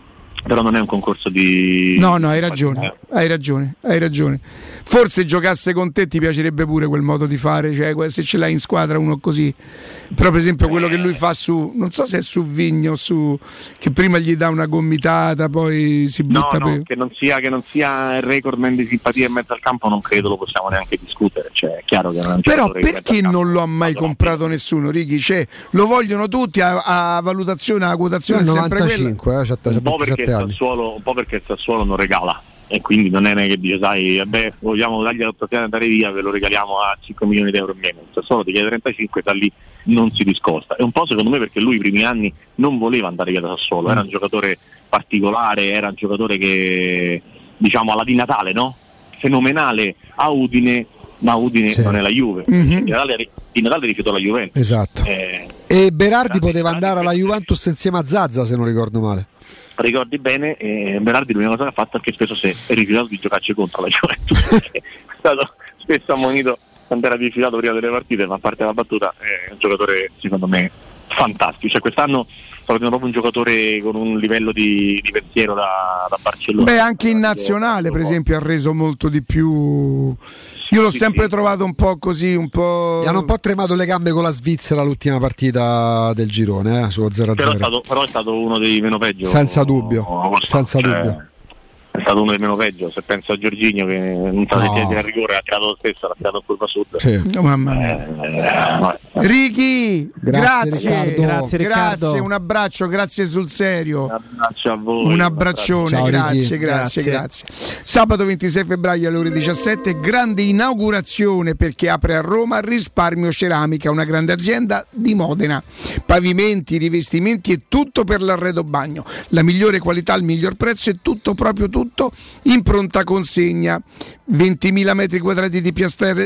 però non è un concorso di No, no, hai ragione, hai ragione, hai ragione. Forse giocasse con te ti piacerebbe pure quel modo di fare, cioè se ce l'hai in squadra uno così. Però per esempio quello che lui fa su, non so se è su Vigno, su, che prima gli dà una gomitata, poi si No, butta no, per... che non sia, che non sia il recordman di simpatia in mezzo al campo non credo lo possiamo neanche discutere, cioè è chiaro che non è un Però perché non lo ha mai comprato nessuno, Righi? Cioè, lo vogliono tutti a, a valutazione, a quotazione è sempre quella. 95, eh, c'ha, c'ha un po' perché 27 il anni. Sassuolo, un po' perché il Sassuolo non regala e quindi non è che dice sai vabbè vogliamo dargli l'occasione di andare via ve lo regaliamo a 5 milioni di euro in meno Sassuolo ti chiede 35 da lì non si discosta e un po' secondo me perché lui i primi anni non voleva andare via da Sassuolo era un giocatore particolare era un giocatore che diciamo alla di Natale no? fenomenale a Udine ma Udine Sì. non è la Juve Mhm. di, Natale, di Natale rifiutò la Juventus Esatto. Eh, E Berardi poteva andare alla Juventus insieme a Zazza, se non ricordo male. Ricordi bene, eh, Berardi l'unica cosa che ha fatto è che spesso si è rifiutato di giocarci contro la Juventus. è stato spesso ammonito quando era diffidato prima delle partite, ma a parte la battuta è un giocatore secondo me fantastico. Cioè, quest'anno sta vedendo proprio un giocatore con un livello di, di pensiero da, da Barcellona. Beh, anche in nazionale, per esempio, ha reso molto di più. Io l'ho sempre trovato un po' così, un po'. Gli hanno un po' tremato le gambe con la Svizzera l'ultima partita del girone, eh, sullo 0-0. Però è, stato, però è stato uno dei meno peggio. Senza dubbio, senza Cioè, dubbio. È stato uno dei meno peggio. Se penso a Giorginio che non sa No. se chiede a rigore, ha tirato lo stesso, l'ha tirato a curva sud. Oh, mamma mia. Eh, Righi, Grazie, grazie, Riccardo. Grazie, Riccardo. grazie, un abbraccio, grazie sul serio. Un abbraccio a voi. Un abbraccione, Ciao, grazie, Grazie. grazie. Sabato 26 febbraio alle ore 17, grande inaugurazione perché apre a Roma Risparmio Ceramica, una grande azienda di Modena. Pavimenti, rivestimenti e tutto per l'arredo bagno. La migliore qualità, il miglior prezzo e tutto, proprio tutto in pronta consegna. 20.000 metri quadrati di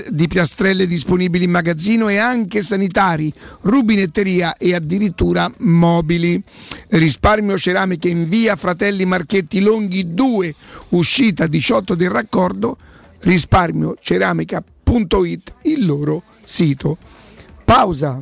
di piastrelle disponibili in magazzino e anche sanitari, rubinetteria e addirittura mobili. Risparmio ceramiche in via Fratelli Marchetti Longhi 2, uscita 18 del raccordo, risparmioceramica.it, il loro sito. Pausa.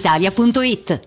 brispalitalia.it.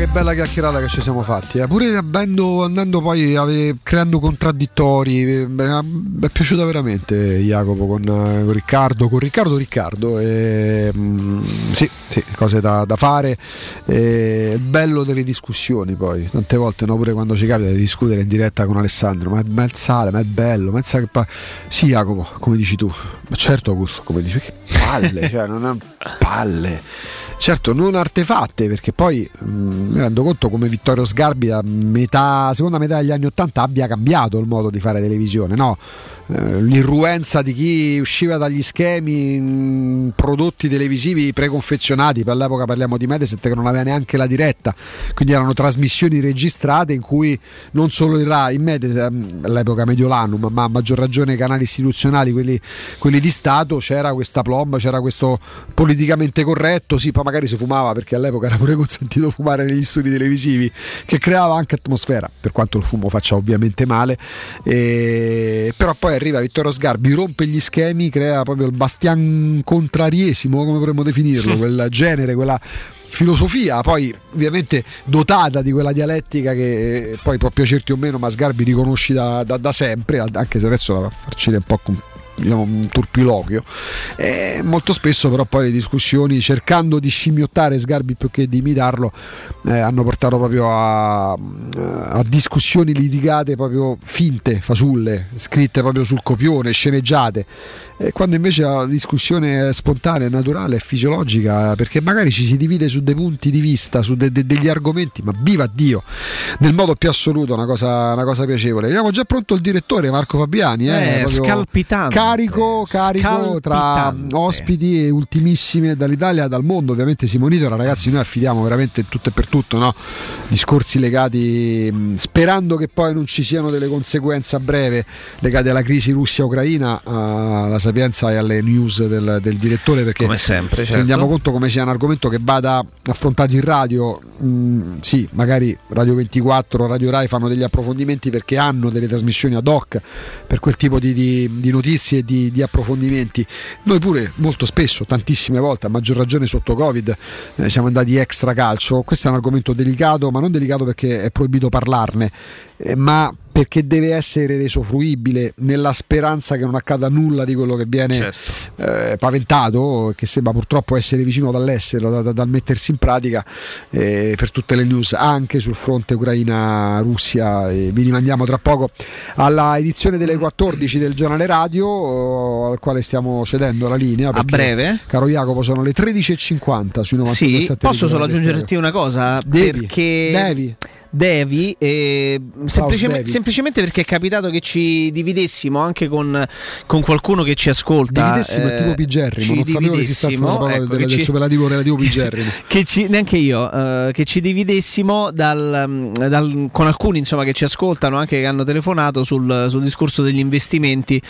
che bella chiacchierata che ci siamo fatti. eh. Pure avendo- andando poi ave- creando contraddittori. eh, beh, Mi è piaciuta veramente Jacopo con, eh, con Riccardo. Con Riccardo Riccardo. e, mm, sì, sì, cose da, da fare. E, bello delle discussioni poi. Tante volte, no, pure quando ci capita di discutere in diretta con Alessandro. Ma, ma è il sale, ma è bello. Pensa che pa- sì, Jacopo, come dici tu. Ma certo, Augusto, come dici. Che palle, cioè, non è palle. Certo, non artefatte, perché poi mh, mi rendo conto come Vittorio Sgarbi a metà, seconda metà degli anni Ottanta abbia cambiato il modo di fare televisione, no? L'irruenza di chi usciva dagli schemi mh, prodotti televisivi preconfezionati, per l'epoca parliamo di Mediaset che non aveva neanche la diretta, quindi erano trasmissioni registrate in cui non solo il Rai, in Mediaset, mh, all'epoca Mediolanum, ma a maggior ragione i canali istituzionali, quelli, quelli di Stato, c'era questa plomba, c'era questo politicamente corretto, sì, poi magari si fumava perché all'epoca era pure consentito fumare negli studi televisivi, che creava anche atmosfera, per quanto il fumo faccia ovviamente male, e- però poi arriva Vittorio Sgarbi, rompe gli schemi, crea proprio il bastian contrariesimo, come potremmo definirlo, quel genere, quella filosofia, poi ovviamente dotata di quella dialettica che eh, poi può piacerti o meno, ma Sgarbi riconosci da, da- da sempre, anche se adesso la fa farcire un po' con diciamo, un turpiloquio. E molto spesso però poi le discussioni cercando di scimmiottare Sgarbi più che di imitarlo eh, hanno portato proprio a, a discussioni litigate proprio finte, fasulle, scritte proprio sul copione, sceneggiate. Quando invece la discussione è spontanea, naturale, è fisiologica, perché magari ci si divide su dei punti di vista, su de- de- degli argomenti, ma viva Dio, nel modo più assoluto, una cosa, una cosa piacevole. Abbiamo già pronto il direttore Marco Fabiani, eh, Eh, scalpitante. carico, carico tra Scalpitante. ospiti e ultimissime dall'Italia, dal mondo. Ovviamente si monitora, ragazzi. Noi affidiamo veramente tutto e per tutto, no? discorsi legati, sperando che poi non ci siano delle conseguenze a breve legate alla crisi Russia-Ucraina, alla sapienza e alle news del, del direttore. Perché Come sempre, ci rendiamo certo. conto come sia un argomento che vada affrontato in radio. mh, sì, magari Radio 24, Radio Rai fanno degli approfondimenti perché hanno delle trasmissioni ad hoc per quel tipo di, di- di notizie e di, di approfondimenti. Noi pure molto spesso, tantissime volte, a maggior ragione sotto Covid, eh, siamo andati extra calcio. Questo è un argomento delicato, ma non delicato perché è proibito parlarne, eh, ma perché deve essere reso fruibile nella speranza che non accada nulla di quello che viene eh, paventato, che sembra purtroppo essere vicino dall'essere, da- da- dal mettersi in pratica eh, per tutte le news, anche sul fronte Ucraina-Russia. E vi rimandiamo tra poco alla edizione delle 14 del giornale radio, eh, al quale stiamo cedendo la linea. perché, breve? Caro Jacopo, sono le 13.50 sui 92.7 Sì, posso solo aggiungerti una cosa? Devi, perché devi. Devi, eh, semplicemente, Devi. semplicemente perché è capitato che ci dividessimo anche con, con qualcuno che ci ascolta. Dividessimo è tipo eh, pigerrimo, non sapevo che esistesse una parola ecco, del, del ci- superlativo relativo pigerrimo. che ci, neanche io, eh, che ci dividessimo dal, mm, dal- con alcuni insomma, che ci ascoltano, anche che hanno telefonato sul, sul discorso degli investimenti.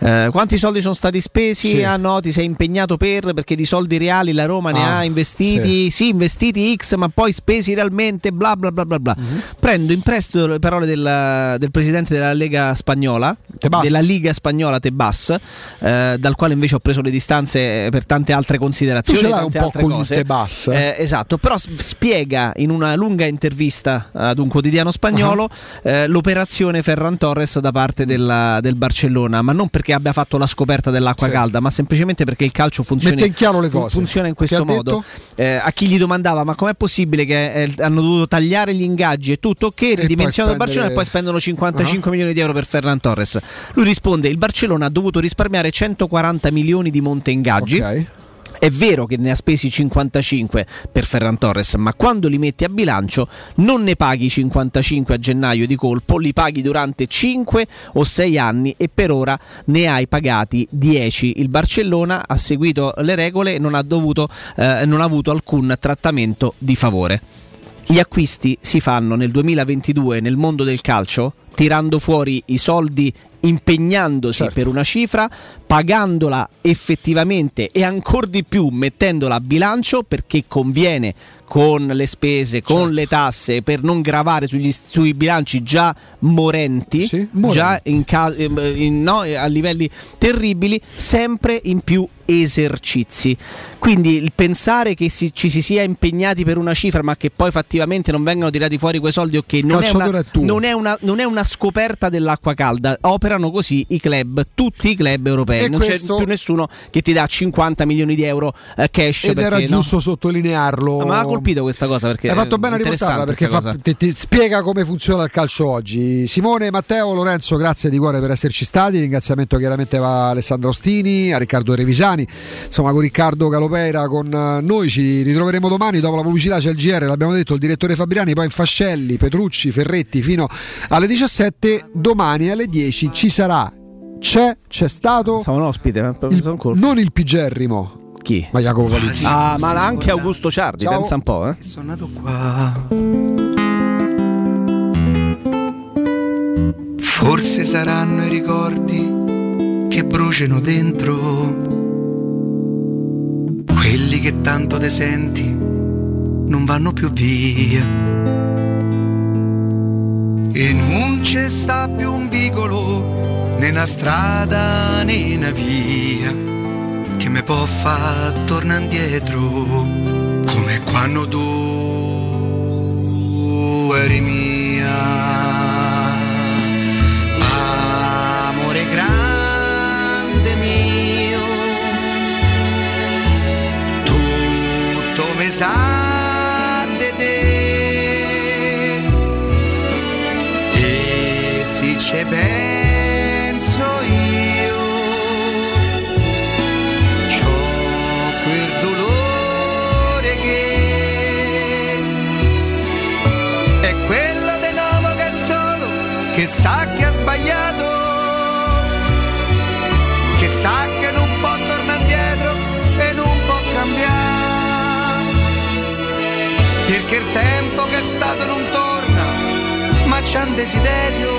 Eh, quanti soldi sono stati spesi? Sì. Ah no, ti sei impegnato per perché di soldi reali la Roma ne Ah, ha investiti, sì. investiti X, ma poi spesi realmente, bla bla bla bla bla. Mhm. Prendo in prestito le parole del, del presidente della Lega Spagnola, Tebas. della Liga Spagnola Tebas, eh, dal quale invece ho preso le distanze per tante altre Tu considerazioni. ce l'hai un po' con cose. Tebas. Eh, esatto, però spiega in una lunga intervista ad un quotidiano spagnolo Uh-huh. eh, l'operazione Ferran Torres da parte della- del Barcellona, ma non perché abbia fatto la scoperta dell'acqua Sì. calda, ma semplicemente perché il calcio funziona, Mette in chiaro le cose. funziona in questo modo. Eh, a chi gli domandava ma com'è possibile che eh, hanno dovuto tagliare gli ingaggi e tutto ok, ridimensionano il Barcellona e poi spendono 55 milioni di euro per Ferran Torres. Lui risponde il Barcellona ha dovuto risparmiare 140 milioni di monte ingaggi. Ok. È vero che ne ha spesi 55 per Ferran Torres, ma quando li metti a bilancio non ne paghi 55 a gennaio di colpo, li paghi durante 5 o 6 anni e per ora ne hai pagati 10. Il Barcellona ha seguito le regole e non ha, dovuto, eh, non ha avuto alcun trattamento di favore. Gli acquisti si fanno nel 2022 nel mondo del calcio tirando fuori i soldi impegnandosi per una cifra, pagandola effettivamente e ancora di più mettendola a bilancio perché conviene con le spese, con le tasse per non gravare sugli- sui bilanci già morenti, già in ca- ehm, in- no, a livelli terribili, sempre in più esercizi. Quindi il pensare che si- ci si sia impegnati per una cifra ma che poi fattivamente non vengano tirati fuori quei soldi, ok, non, è una, è non è una- non è una scoperta dell'acqua calda, operano così i club, tutti i club europei, E non questo- c'è più nessuno che ti dà 50 milioni di euro eh, cash. Ed perché, era no? giusto sottolinearlo. Ma ha colpito questa cosa perché Hai fatto bene a riportarla perché fa- ti, ti spiega come funziona il calcio oggi. Simone, Matteo, Lorenzo, grazie di cuore per esserci stati. Ringraziamento chiaramente va a Alessandro Ostini, a Riccardo Revisani. Insomma, con Riccardo Galopeira, con eh, noi ci ritroveremo domani. Dopo la pubblicità c'è il GR, l'abbiamo detto, il direttore Fabriani, poi in Fascelli, Petrucci, Ferretti fino alle 17. Domani alle 10 ci sarà. C'è, c'è stato. Stava un ospite, eh, il- non il pigerrimo. Chi? Ma Jacopo Palizzi. Ah, ma anche Augusto Ciardi, Ciao. pensa un po', eh. Sono nato qua. Forse saranno i ricordi che bruciano dentro. Quelli che tanto te senti non vanno più via. E non c'è sta più un vicolo, né una strada né una via che mi può far tornare indietro come quando tu eri mia. Sa di te. E se ci penso io, c'ho quel dolore che è quello di nuovo che solo, che sa che stato non torna, ma c'è un desiderio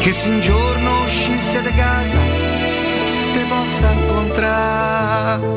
che se un giorno uscisse da casa te possa incontrare.